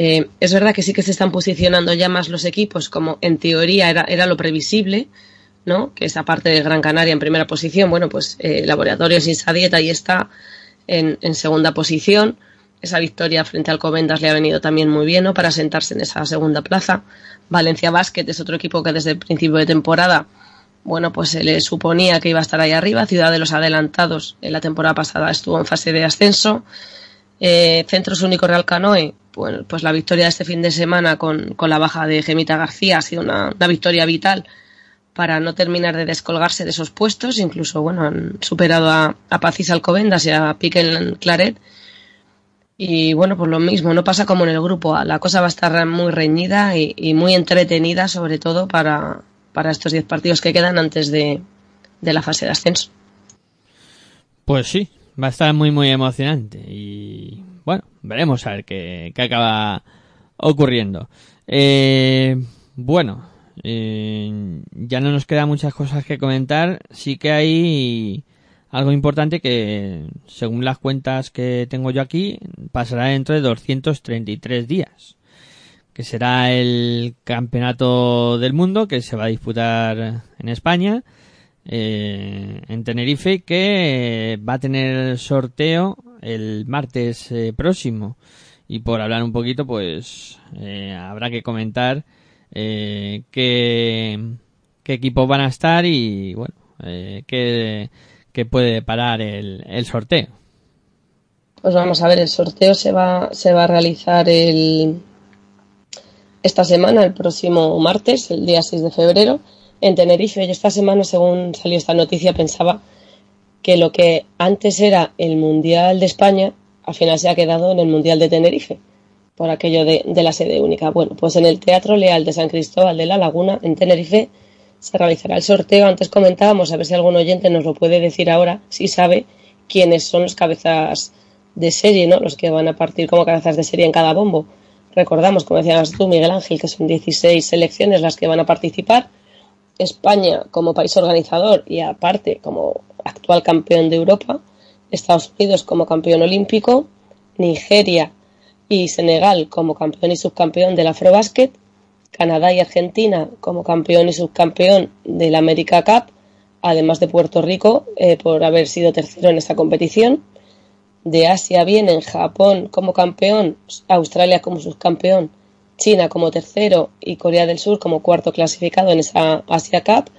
Speaker 5: Eh, es verdad que sí que se están posicionando ya más los equipos, como en teoría era, era lo previsible, ¿no? Que esa parte de Gran Canaria en primera posición, bueno, pues eh, Laboratorios y esa dieta ahí está en, segunda posición. Esa victoria frente al Covendas le ha venido también muy bien, ¿no? Para sentarse en esa segunda plaza. Valencia Basket es otro equipo que desde el principio de temporada bueno, pues se le suponía que iba a estar ahí arriba. Ciudad de los Adelantados en la temporada pasada estuvo en fase de ascenso. Eh, Centros Único Real Canoe, pues, pues la victoria de este fin de semana con, con la baja de Gemita García ha sido una, victoria vital para no terminar de descolgarse de esos puestos. Incluso, bueno, han superado a, a Pacis Alcobendas y a Piquel Claret. Y bueno, pues lo mismo, no pasa como en el grupo A. La cosa va a estar muy reñida y, y muy entretenida, sobre todo para, para estos 10 partidos que quedan antes de, de la fase de ascenso.
Speaker 3: Pues sí, va a estar muy muy emocionante y bueno, veremos a ver qué, qué acaba ocurriendo. Eh, bueno, eh, ya no nos quedan muchas cosas que comentar, sí que hay algo importante que según las cuentas que tengo yo aquí pasará dentro de 233 días que será el campeonato del mundo que se va a disputar en España eh, en Tenerife que va a tener sorteo el martes eh, próximo y por hablar un poquito pues eh, habrá que comentar eh, qué, qué equipos van a estar y bueno eh, qué, qué puede parar el, el sorteo
Speaker 5: Pues vamos a ver, el sorteo se va, se va a realizar el, esta semana, el próximo martes, el día 6 de febrero, en Tenerife. Y esta semana, según salió esta noticia, pensaba que lo que antes era el Mundial de España, al final se ha quedado en el Mundial de Tenerife, por aquello de, la sede única. Bueno, pues en el Teatro Leal de San Cristóbal de la Laguna, en Tenerife, se realizará el sorteo. Antes comentábamos, a ver si algún oyente nos lo puede decir ahora, si sabe quiénes son los cabezas de serie, ¿no? Los que van a partir como cabezas de serie en cada bombo. Recordamos, como decías tú, Miguel Ángel, que son 16 selecciones las que van a participar. España como país organizador y aparte como actual campeón de Europa. Estados Unidos como campeón olímpico. Nigeria y Senegal como campeón y subcampeón del Afrobasket, Canadá y Argentina como campeón y subcampeón del América Cup, además de Puerto Rico eh, por haber sido tercero en esta competición. De Asia vienen Japón como campeón, Australia como subcampeón, China como tercero y Corea del Sur como cuarto clasificado en esa Asia Cup.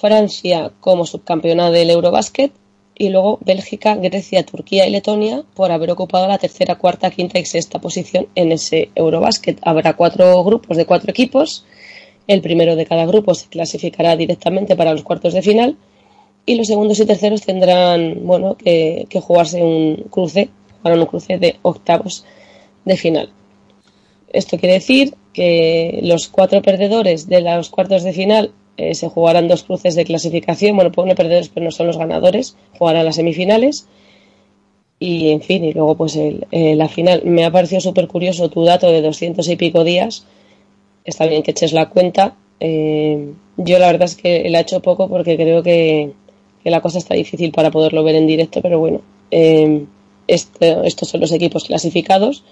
Speaker 5: Francia como subcampeona del Eurobasket y luego Bélgica, Grecia, Turquía y Letonia por haber ocupado la tercera, cuarta, quinta y sexta posición en ese Eurobasket. Habrá cuatro grupos de cuatro equipos. El primero de cada grupo se clasificará directamente para los cuartos de final y los segundos y terceros tendrán bueno que, jugarse un cruce, jugarán un cruce de octavos de final. Esto quiere decir que los cuatro perdedores de los cuartos de final eh, se jugarán dos cruces de clasificación. Bueno, pone perdedores, pero no son los ganadores. Jugarán las semifinales. Y en fin, y luego pues el- eh, la final. Me ha parecido súper curioso tu dato de 200 y pico días. Está bien que eches la cuenta. Eh, yo la verdad es que la he hecho poco porque creo que, la cosa está difícil para poderlo ver en directo, pero bueno, eh, estos son los equipos clasificados.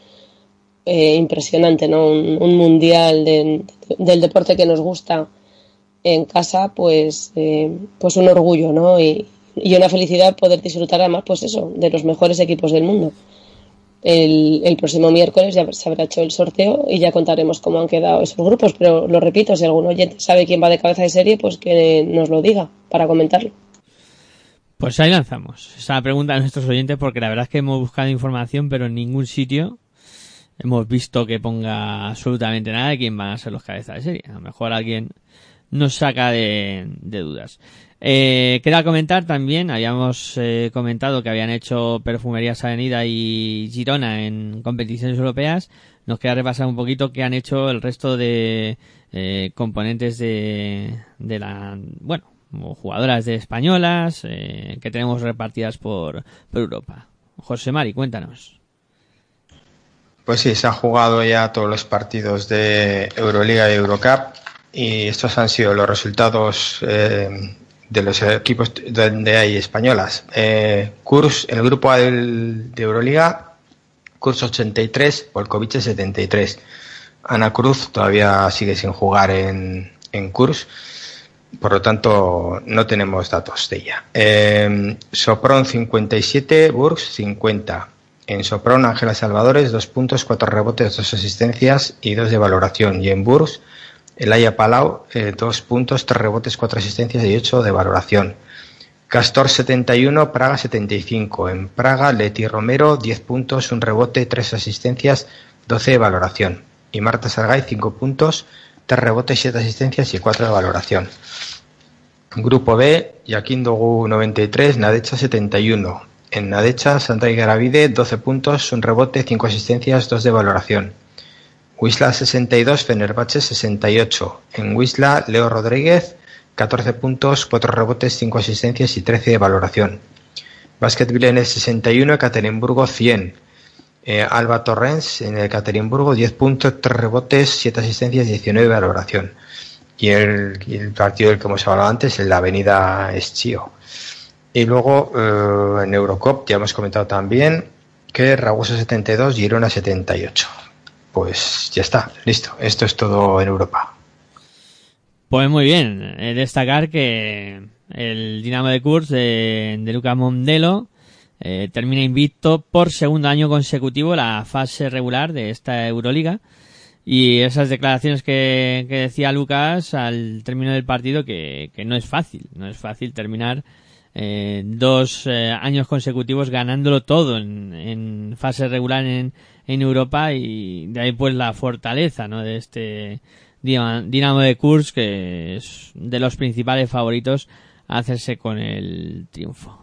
Speaker 5: Impresionante, ¿no? Un, un mundial de- del deporte que nos gusta en casa, pues, eh, pues un orgullo, ¿no? Y, y una felicidad poder disfrutar además, pues eso, de los mejores equipos del mundo. El, el próximo miércoles ya se habrá hecho el sorteo y ya contaremos cómo han quedado esos grupos, pero lo repito, si algún oyente sabe quién va de cabeza de serie, pues que nos lo diga para comentarlo.
Speaker 3: Pues ahí lanzamos esa pregunta a nuestros oyentes porque la verdad es que hemos buscado información pero en ningún sitio hemos visto que ponga absolutamente nada de quién van a ser los cabezas de serie. A lo mejor alguien nos saca de, de dudas. Eh, comentar también, habíamos eh, comentado que habían hecho Perfumerías Avenida y Girona en competiciones europeas. Nos queda repasar un poquito qué han hecho el resto de eh, componentes de, de la, bueno, jugadoras de españolas eh, que tenemos repartidas por, por Europa. José Mari, cuéntanos.
Speaker 4: Pues sí, se han jugado ya todos los partidos de Euroliga y Eurocup y estos han sido los resultados eh, de los equipos donde hay españolas. Eh, en el grupo A de Euroliga, Kurs 83, Volkovice 73. Ana Cruz todavía sigue sin jugar en, en Kurs, por lo tanto no tenemos datos de ella. Eh, Sopron 57, Burgs 50. En Sopron, Ángela Salvadores, dos puntos, cuatro rebotes, dos asistencias y dos de valoración. Y en Burgs, Elaya Palau, eh, dos puntos, tres rebotes, cuatro asistencias y ocho de valoración. Castor 71, Praga 75. En Praga, Leti Romero, 10 puntos, un rebote, tres asistencias, 12 de valoración. Y Marta Sargay, 5 puntos, 3 rebotes, 7 asistencias y 4 de valoración. Grupo B, Yaquín Dogu 93, Nadecha 71. En Nadecha, Santa Garavide, 12 puntos, un rebote, 5 asistencias, 2 de valoración. Wisla 62, Fenerbahce 68. En Wisla, Leo Rodríguez, 14 puntos, 4 rebotes, 5 asistencias y 13 de valoración. Basket Villeneuve 61, Ekaterimburgo 100. Eh, Alba Torrens en el Ekaterimburgo 10 puntos, 3 rebotes, 7 asistencias y 19 de valoración. Y el, y el partido del que hemos hablado antes, en la avenida Eschio. Y luego eh, en Eurocop ya hemos comentado también que Ragusa 72, Girona 78. Pues ya está, listo. Esto es todo en Europa.
Speaker 3: Pues muy bien, eh, destacar que el Dinamo de Kurs de, de Luca Mondelo eh, termina invicto por segundo año consecutivo la fase regular de esta Euroliga. Y esas declaraciones que, decía Lucas al término del partido que, no es fácil, no es fácil terminar eh, dos eh, años consecutivos ganándolo todo en, en fase regular en, en Europa y de ahí pues la fortaleza ¿no? de este Dinamo de Kurs que es de los principales favoritos a hacerse con el triunfo.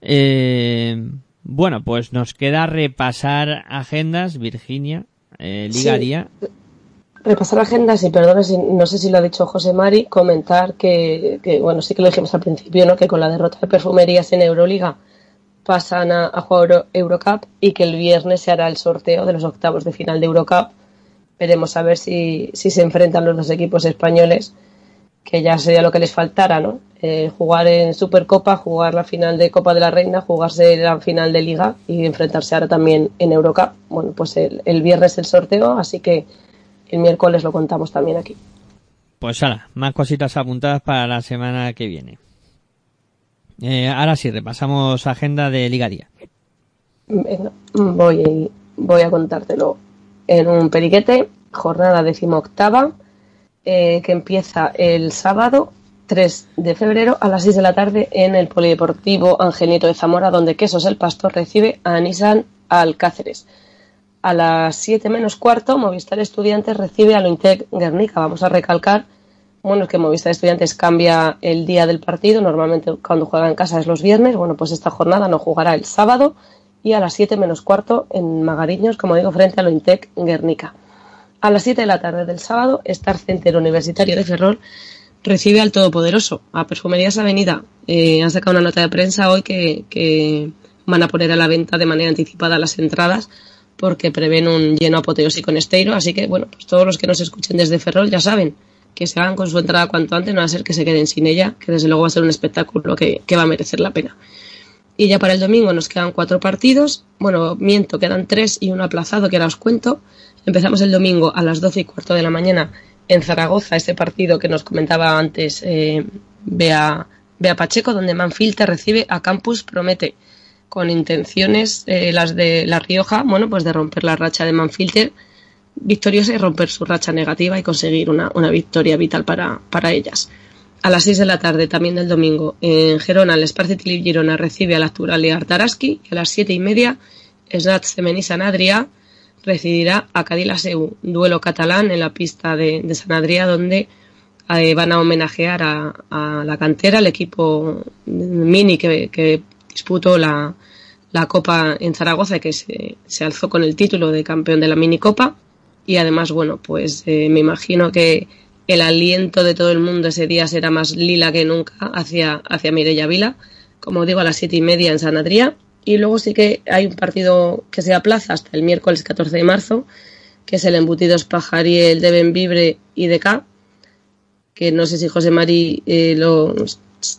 Speaker 3: Eh, bueno, pues nos queda repasar agendas, Virginia, eh,
Speaker 5: Sí.
Speaker 3: ligaría.
Speaker 5: Repasar agendas y perdón si no sé si lo ha dicho José Mari, comentar que, que, bueno, sí que lo dijimos al principio, ¿no? Que con la derrota de perfumerías en Euroliga pasan a, jugar Euro- Eurocup y que el viernes se hará el sorteo de los octavos de final de Eurocup. Veremos a ver si, si se enfrentan los dos equipos españoles que ya sería lo que les faltara, ¿no? Eh, jugar en Supercopa, jugar la final de Copa de la Reina, jugarse la final de Liga y enfrentarse ahora también en Eurocup. Bueno, pues el, el viernes el sorteo, así que el miércoles lo contamos también aquí.
Speaker 3: Pues ahora, más cositas apuntadas para la semana que viene. Eh, ahora sí, repasamos agenda de Liga Día.
Speaker 5: Venga, voy, voy a contártelo en un periquete. Jornada decimoctava, eh, que empieza el sábado 3 de febrero a las 6 de la tarde en el Polideportivo Angelito de Zamora, donde Quesos el Pastor recibe a Nissan Alcáceres. A las 7 menos cuarto, Movistar Estudiantes recibe a Lointec Guernica. Vamos a recalcar, bueno, es que Movistar Estudiantes cambia el día del partido. Normalmente cuando juega en casa es los viernes. Bueno, pues esta jornada no jugará el sábado y a las 7 menos cuarto en Magariños, como digo, frente a Lointec Guernica. A las 7 de la tarde del sábado, Star Center Universitario de Ferrol recibe al Todopoderoso, a Perfumerías Avenida. Eh, han sacado una nota de prensa hoy que, que van a poner a la venta de manera anticipada las entradas porque prevén un lleno apoteósico en Esteiro. Así que, bueno, pues todos los que nos escuchen desde Ferrol ya saben que se hagan con su entrada cuanto antes, no va a ser que se queden sin ella, que desde luego va a ser un espectáculo que, que va a merecer la pena. Y ya para el domingo nos quedan cuatro partidos. Bueno, miento, quedan tres y uno aplazado, que ahora os cuento. Empezamos el domingo a las 12 y cuarto de la mañana en Zaragoza, este partido que nos comentaba antes eh, Bea, Pacheco, donde Manfilter recibe a Campus Promete, con intenciones, eh, las de La Rioja, bueno, pues de romper la racha de Manfilter victoriosa y romper su racha negativa y conseguir una, una victoria vital para, para ellas. A las 6 de la tarde, también del domingo, en Gerona, el Esparce Tilip Girona recibe a la Acturalia Artaraski y a las 7 y media, Snats Femení San Adrià recibirá a Cadila Seu, duelo catalán en la pista de, de San Adrià, donde eh, van a homenajear a, a, la cantera, el equipo mini que, disputó la, la, Copa en Zaragoza, que se, se, alzó con el título de campeón de la minicopa. Y además, bueno, pues eh, me imagino que el aliento de todo el mundo ese día será más lila que nunca hacia, hacia Mireia Vila, como digo, a las siete y media en San Adrià. Y luego sí que hay un partido que se aplaza hasta el miércoles 14 de marzo, que es el Embutidos Pajariel de Benvibre y de K, que no sé si José Mari eh, lo,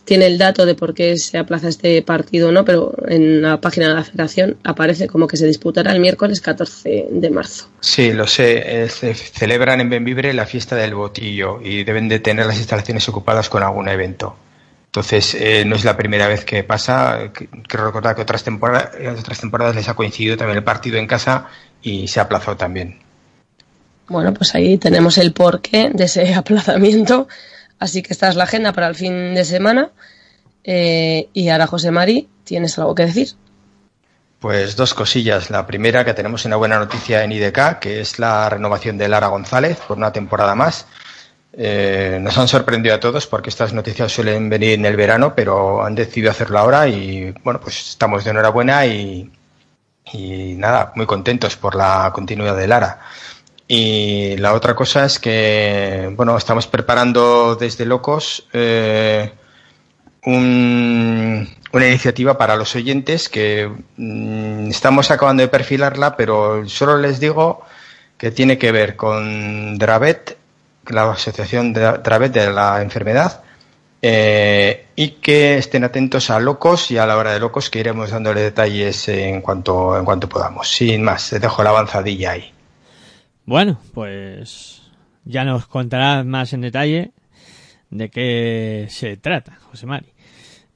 Speaker 5: tiene el dato de por qué se aplaza este partido o no, pero en la página de la federación aparece como que se disputará el miércoles 14 de marzo.
Speaker 4: Sí, lo sé. Eh, se celebran en Benvibre la fiesta del botillo y deben de tener las instalaciones ocupadas con algún evento. Entonces, eh, no es la primera vez que pasa. Quiero recordar que otras temporadas, otras temporadas les ha coincidido también el partido en casa y se aplazó también.
Speaker 5: Bueno, pues ahí tenemos el porqué de ese aplazamiento. Así que esta es la agenda para el fin de semana. Eh, y ahora, José Mari, ¿tienes algo que decir?
Speaker 4: Pues dos cosillas. La primera, que tenemos una buena noticia en IDK, que es la renovación de Lara González por una temporada más. Eh, nos han sorprendido a todos porque estas noticias suelen venir en el verano, pero han decidido hacerlo ahora y bueno, pues estamos de enhorabuena y, y nada, muy contentos por la continuidad de Lara. Y la otra cosa es que, bueno, estamos preparando desde Locos eh, un, una iniciativa para los oyentes que mmm, estamos acabando de perfilarla, pero solo les digo que tiene que ver con Dravet, la asociación de Dravet de la enfermedad, eh, y que estén atentos a Locos y a la hora de Locos que iremos dándole detalles en cuanto, en cuanto podamos. Sin más, te dejo la avanzadilla ahí.
Speaker 3: Bueno, pues ya nos contarás más en detalle de qué se trata, José Mari.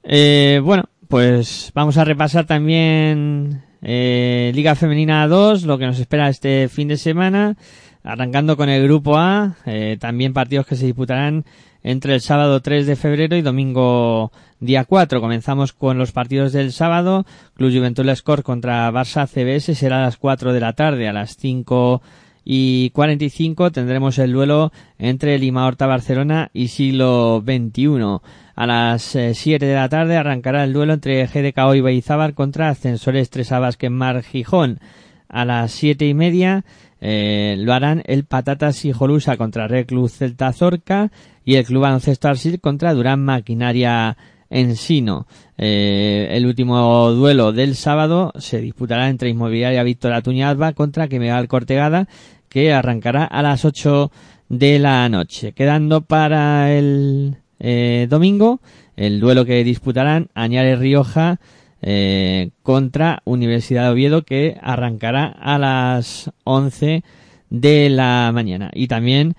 Speaker 3: Eh, bueno, pues vamos a repasar también eh, Liga Femenina 2, lo que nos espera este fin de semana, arrancando con el Grupo A, eh, también partidos que se disputarán entre el sábado 3 de febrero y domingo día 4. Comenzamos con los partidos del sábado. Club Juventud Score contra Barça CBS será a las 4 de la tarde, a las 5 y 45 tendremos el duelo entre Lima Horta Barcelona y Siglo XXI. A las 7 de la tarde arrancará el duelo entre GDKO y Beizábar contra Ascensores Tres Abasque Mar Gijón. A las siete y media eh, lo harán el Patatas y Jolusa contra Reclus Celta Zorca y el Club Baloncesto Arsil contra Durán Maquinaria Ensino. Eh, el último duelo del sábado se disputará entre Inmobiliaria Víctor Atuña Alba contra Quemegal Cortegada, que arrancará a las 8 de la noche. Quedando para el eh, domingo el duelo que disputarán Añares Rioja eh, contra Universidad de Oviedo que arrancará a las 11 de la mañana. Y también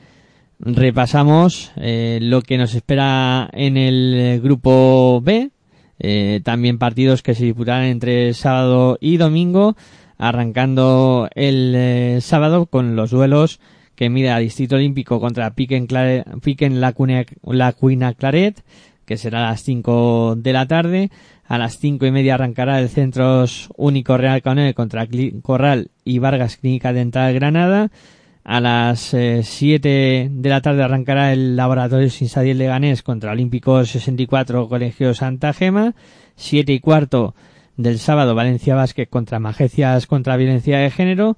Speaker 3: repasamos eh, lo que nos espera en el grupo B. Eh, también partidos que se disputarán entre sábado y domingo, arrancando el eh, sábado con los duelos que mide a Distrito Olímpico contra Piquen, Piquen la, la Claret, que será a las 5 de la tarde. A las cinco y media arrancará el Centros Único Real Canel contra Corral y Vargas Clínica Dental Granada. A las 7 de la tarde arrancará el Laboratorio Sinsadiel de Ganés contra Olímpico 64 Colegio Santa Gema. 7 y cuarto del sábado Valencia Vázquez contra Magecias contra Violencia de Género.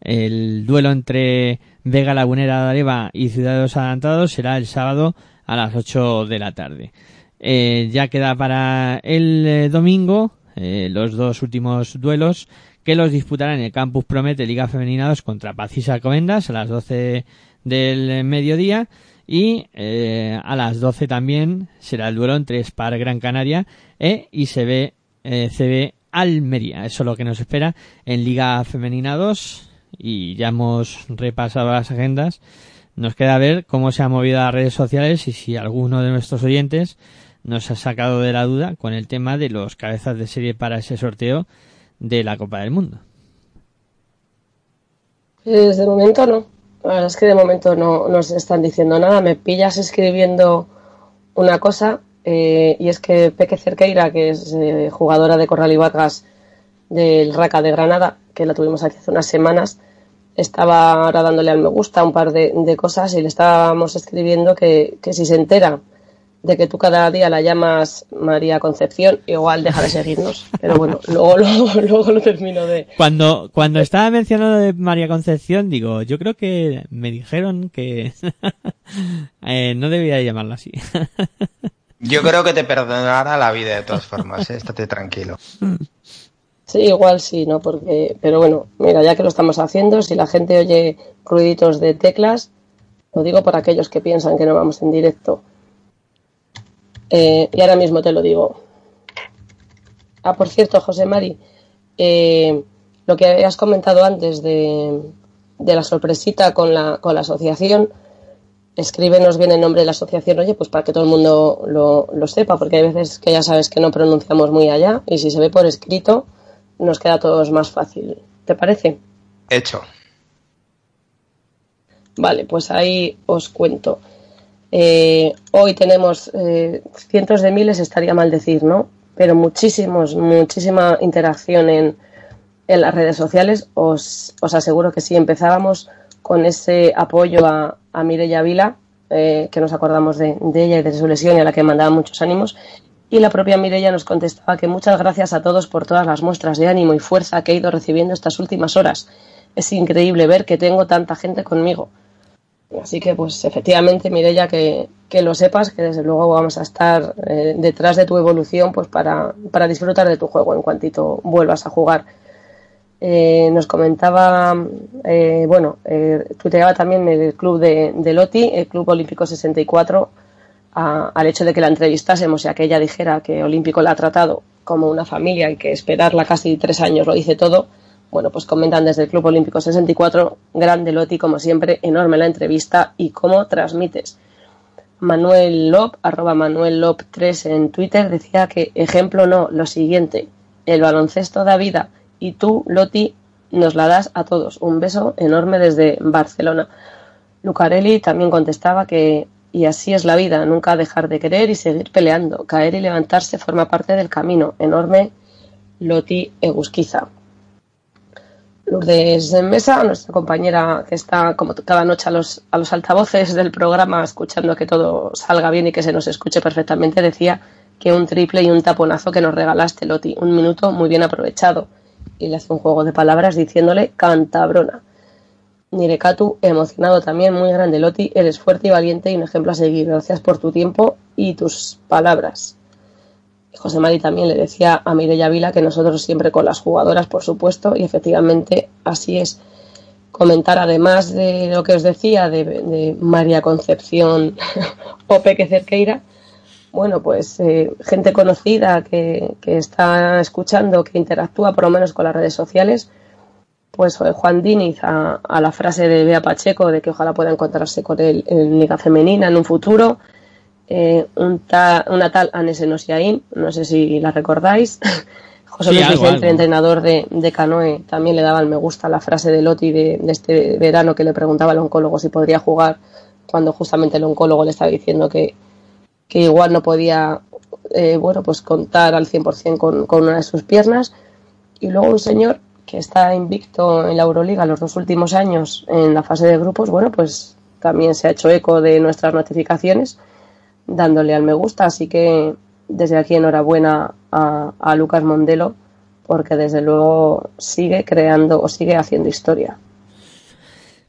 Speaker 3: El duelo entre Vega Lagunera de Areva y Ciudadanos Adelantados será el sábado a las 8 de la tarde. Eh, ya queda para el eh, domingo eh, los dos últimos duelos que los disputarán en el Campus Promete Liga Femenina 2 contra Pacisa Comendas a las 12 del mediodía y eh, a las 12 también será el duelo entre Spar Gran Canaria e ICB eh, CB Almería. Eso es lo que nos espera en Liga Femenina 2 y ya hemos repasado las agendas. Nos queda ver cómo se han movido las redes sociales y si alguno de nuestros oyentes nos ha sacado de la duda con el tema de los cabezas de serie para ese sorteo de la Copa del Mundo.
Speaker 5: Pues de momento no. La verdad es que de momento no nos están diciendo nada. Me pillas escribiendo una cosa eh, y es que Peque Cerqueira, que es eh, jugadora de Corral y Vargas del Raca de Granada, que la tuvimos aquí hace unas semanas, estaba ahora dándole al me gusta un par de, de cosas y le estábamos escribiendo que, que si se entera de que tú cada día la llamas María Concepción, igual deja de seguirnos. Pero bueno, luego, luego, luego lo termino de,
Speaker 3: Cuando, cuando estaba mencionando de María Concepción, digo, yo creo que me dijeron que eh, no debía llamarla así.
Speaker 4: Yo creo que te perdonará la vida de todas formas, ¿eh? estate tranquilo.
Speaker 5: Sí, igual sí, ¿no? Porque, pero bueno, mira, ya que lo estamos haciendo, si la gente oye ruiditos de teclas, lo digo por aquellos que piensan que no vamos en directo. Eh, y ahora mismo te lo digo. Ah, por cierto, José Mari, eh, lo que has comentado antes de, de la sorpresita con la, con la asociación, escríbenos bien el nombre de la asociación, oye, pues para que todo el mundo lo, lo sepa, porque hay veces que ya sabes que no pronunciamos muy allá, y si se ve por escrito, nos queda a todos más fácil. ¿Te parece?
Speaker 4: Hecho.
Speaker 5: Vale, pues ahí os cuento. Eh, hoy tenemos eh, cientos de miles, estaría mal decir, ¿no? Pero muchísimos, muchísima interacción en, en las redes sociales. Os, os aseguro que sí, empezábamos con ese apoyo a, a Mireia Vila, eh, que nos acordamos de, de ella y de su lesión y a la que mandaba muchos ánimos. Y la propia Mireia nos contestaba que muchas gracias a todos por todas las muestras de ánimo y fuerza que he ido recibiendo estas últimas horas. Es increíble ver que tengo tanta gente conmigo. Así que, pues efectivamente, Mireia, que, que lo sepas, que desde luego vamos a estar eh, detrás de tu evolución pues para, para disfrutar de tu juego en cuantito vuelvas a jugar. Eh, nos comentaba, eh, bueno, eh, tuiteaba también el club de, de Loti, el Club Olímpico 64, a- al hecho de que la entrevistásemos y a que ella dijera que Olímpico la ha tratado como una familia y que esperarla casi tres años lo dice todo. Bueno, pues comentan desde el Club Olímpico 64, grande Loti, como siempre, enorme la entrevista y cómo transmites. Manuel Lop, arroba Manuel Lop 3 en Twitter, decía que ejemplo no, lo siguiente, el baloncesto da vida y tú, Loti, nos la das a todos. Un beso enorme desde Barcelona. Lucarelli también contestaba que y así es la vida, nunca dejar de querer y seguir peleando. Caer y levantarse forma parte del camino. Enorme Loti Egusquiza. Lourdes Mesa, nuestra compañera que está como cada noche a los, a los altavoces del programa escuchando que todo salga bien y que se nos escuche perfectamente, decía que un triple y un taponazo que nos regalaste, Loti, un minuto muy bien aprovechado. Y le hace un juego de palabras diciéndole cantabrona. Nirekatu, emocionado también, muy grande, Loti, eres fuerte y valiente y un ejemplo a seguir. Gracias por tu tiempo y tus palabras. José Mari también le decía a Mireia Vila que nosotros siempre con las jugadoras, por supuesto, y efectivamente así es. comentar, además de lo que os decía de, de María Concepción o Cerqueira, bueno, pues eh, gente conocida que, que está escuchando, que interactúa por lo menos con las redes sociales, pues eh, Juan Diniz a, a la frase de Bea Pacheco de que ojalá pueda encontrarse con él en Liga Femenina en un futuro, eh, un ta- una tal Anese Nosiaín, no sé si la recordáis, José
Speaker 3: Sí,
Speaker 5: Luis
Speaker 3: algo,
Speaker 5: Vicente,
Speaker 3: algo.
Speaker 5: entrenador de, de Canoe, también le daba el me gusta a la frase de Loti de, de este verano que le preguntaba al oncólogo si podría jugar cuando justamente el oncólogo le estaba diciendo que, que igual no podía eh, bueno pues contar al 100% con, con una de sus piernas. Y luego un señor que está invicto en la Euroliga los dos últimos años en la fase de grupos bueno pues también se ha hecho eco de nuestras notificaciones dándole al me gusta así que desde aquí enhorabuena a, a Lucas Mondelo porque desde luego sigue creando o sigue haciendo historia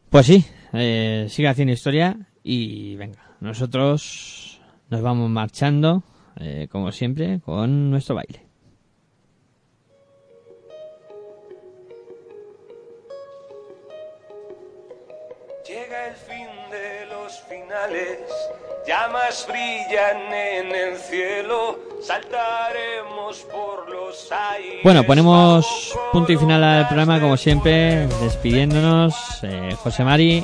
Speaker 3: Pues sí, eh, sigue haciendo historia y venga, nosotros nos vamos marchando, eh, como siempre, con nuestro baile.
Speaker 10: Llamas brillan en el cielo, saltaremos por los aires.
Speaker 3: Bueno, ponemos punto y final al programa, como siempre, despidiéndonos. Eh, José Mari,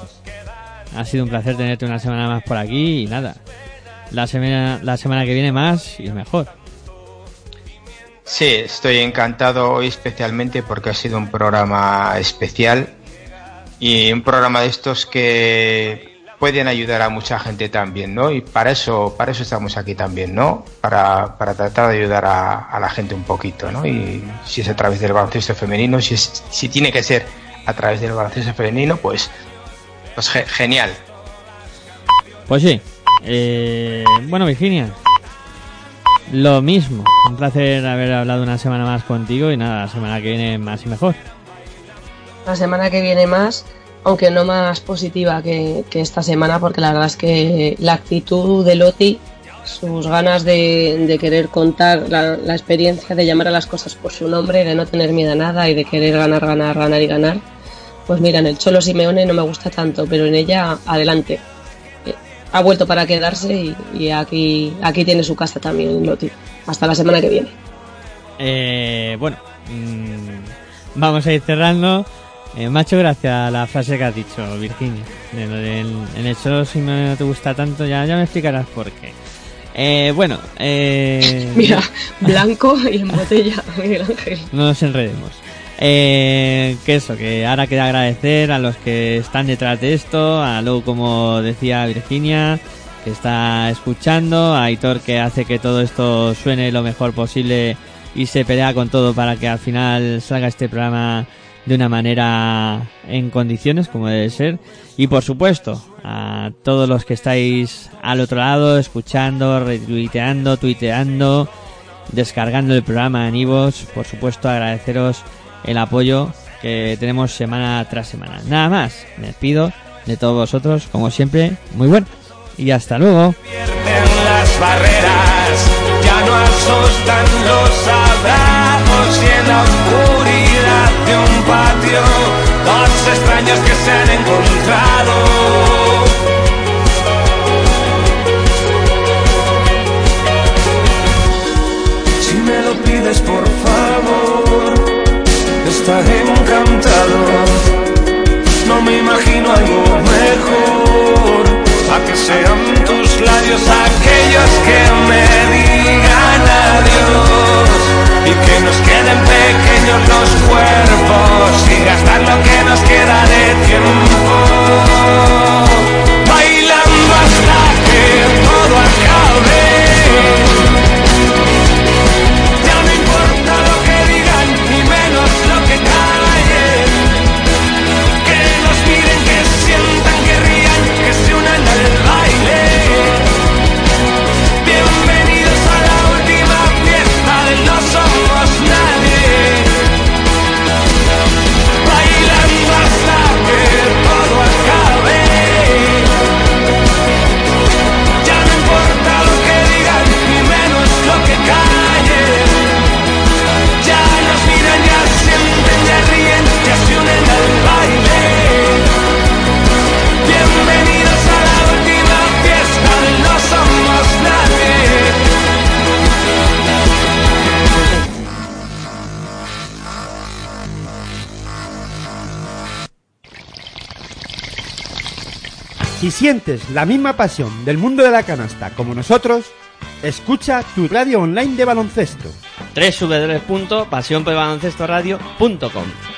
Speaker 3: ha sido un placer tenerte una semana más por aquí y nada, la semana, la semana que viene más y mejor.
Speaker 4: Sí, estoy encantado hoy especialmente porque ha sido un programa especial y un programa de estos que pueden ayudar a mucha gente también, ¿no? Y para eso, para eso estamos aquí también, ¿no? Para, para tratar de ayudar a, a la gente un poquito, ¿no? Y si es a través del baloncesto femenino, si es, si tiene que ser a través del baloncesto femenino, pues, pues ge- genial.
Speaker 3: Pues sí. Eh, bueno, Virginia. Lo mismo. Un placer haber hablado una semana más contigo y nada, la semana que viene más y mejor.
Speaker 5: la semana que viene más, aunque no más positiva que, esta semana, porque la verdad es que la actitud de Loti, sus ganas de, querer contar la, experiencia, de llamar a las cosas por su nombre, de no tener miedo a nada y de querer ganar, ganar, ganar y ganar, pues mira, en el Cholo Simeone no me gusta tanto, pero en ella, adelante. Eh, Ha vuelto para quedarse y, aquí, aquí tiene su casa también Loti. Hasta la semana que viene.
Speaker 3: Eh, bueno, mm, vamos a ir cerrando. Eh, me ha hecho gracia la frase que has dicho, Virginia. De lo del- en el solo si no te gusta tanto, ya, ya me explicarás por qué. Eh, bueno, eh,
Speaker 5: Mira, blanco y en botella, Miguel Ángel.
Speaker 3: no nos enredemos. Eh, que eso, que ahora queda agradecer a los que están detrás de esto, a Lou, como decía Virginia, que está escuchando, a Aitor, que hace que todo esto suene lo mejor posible y se pelea con todo para que al final salga este programa de una manera en condiciones, como debe ser. Y por supuesto, a todos los que estáis al otro lado, escuchando, retuiteando, tuiteando, descargando el programa en iVoox. Por supuesto, agradeceros el apoyo que tenemos semana tras semana. Nada más, me despido de todos vosotros, como siempre, muy bueno. Y hasta luego.
Speaker 10: Dos extraños que se han encontrado. Si me lo pides por favor, estaré encantado. No me imagino algo mejor a que sean tus labios aquellos que me digan adiós y que nos queden pequeños los cuerpos y gastar lo que nos queda de tiempo. Bailando hasta que todo acabe.
Speaker 1: Si sientes la misma pasión del mundo de la canasta como nosotros, escucha tu radio online de baloncesto.
Speaker 3: www.pasionpelbaloncestoradio.com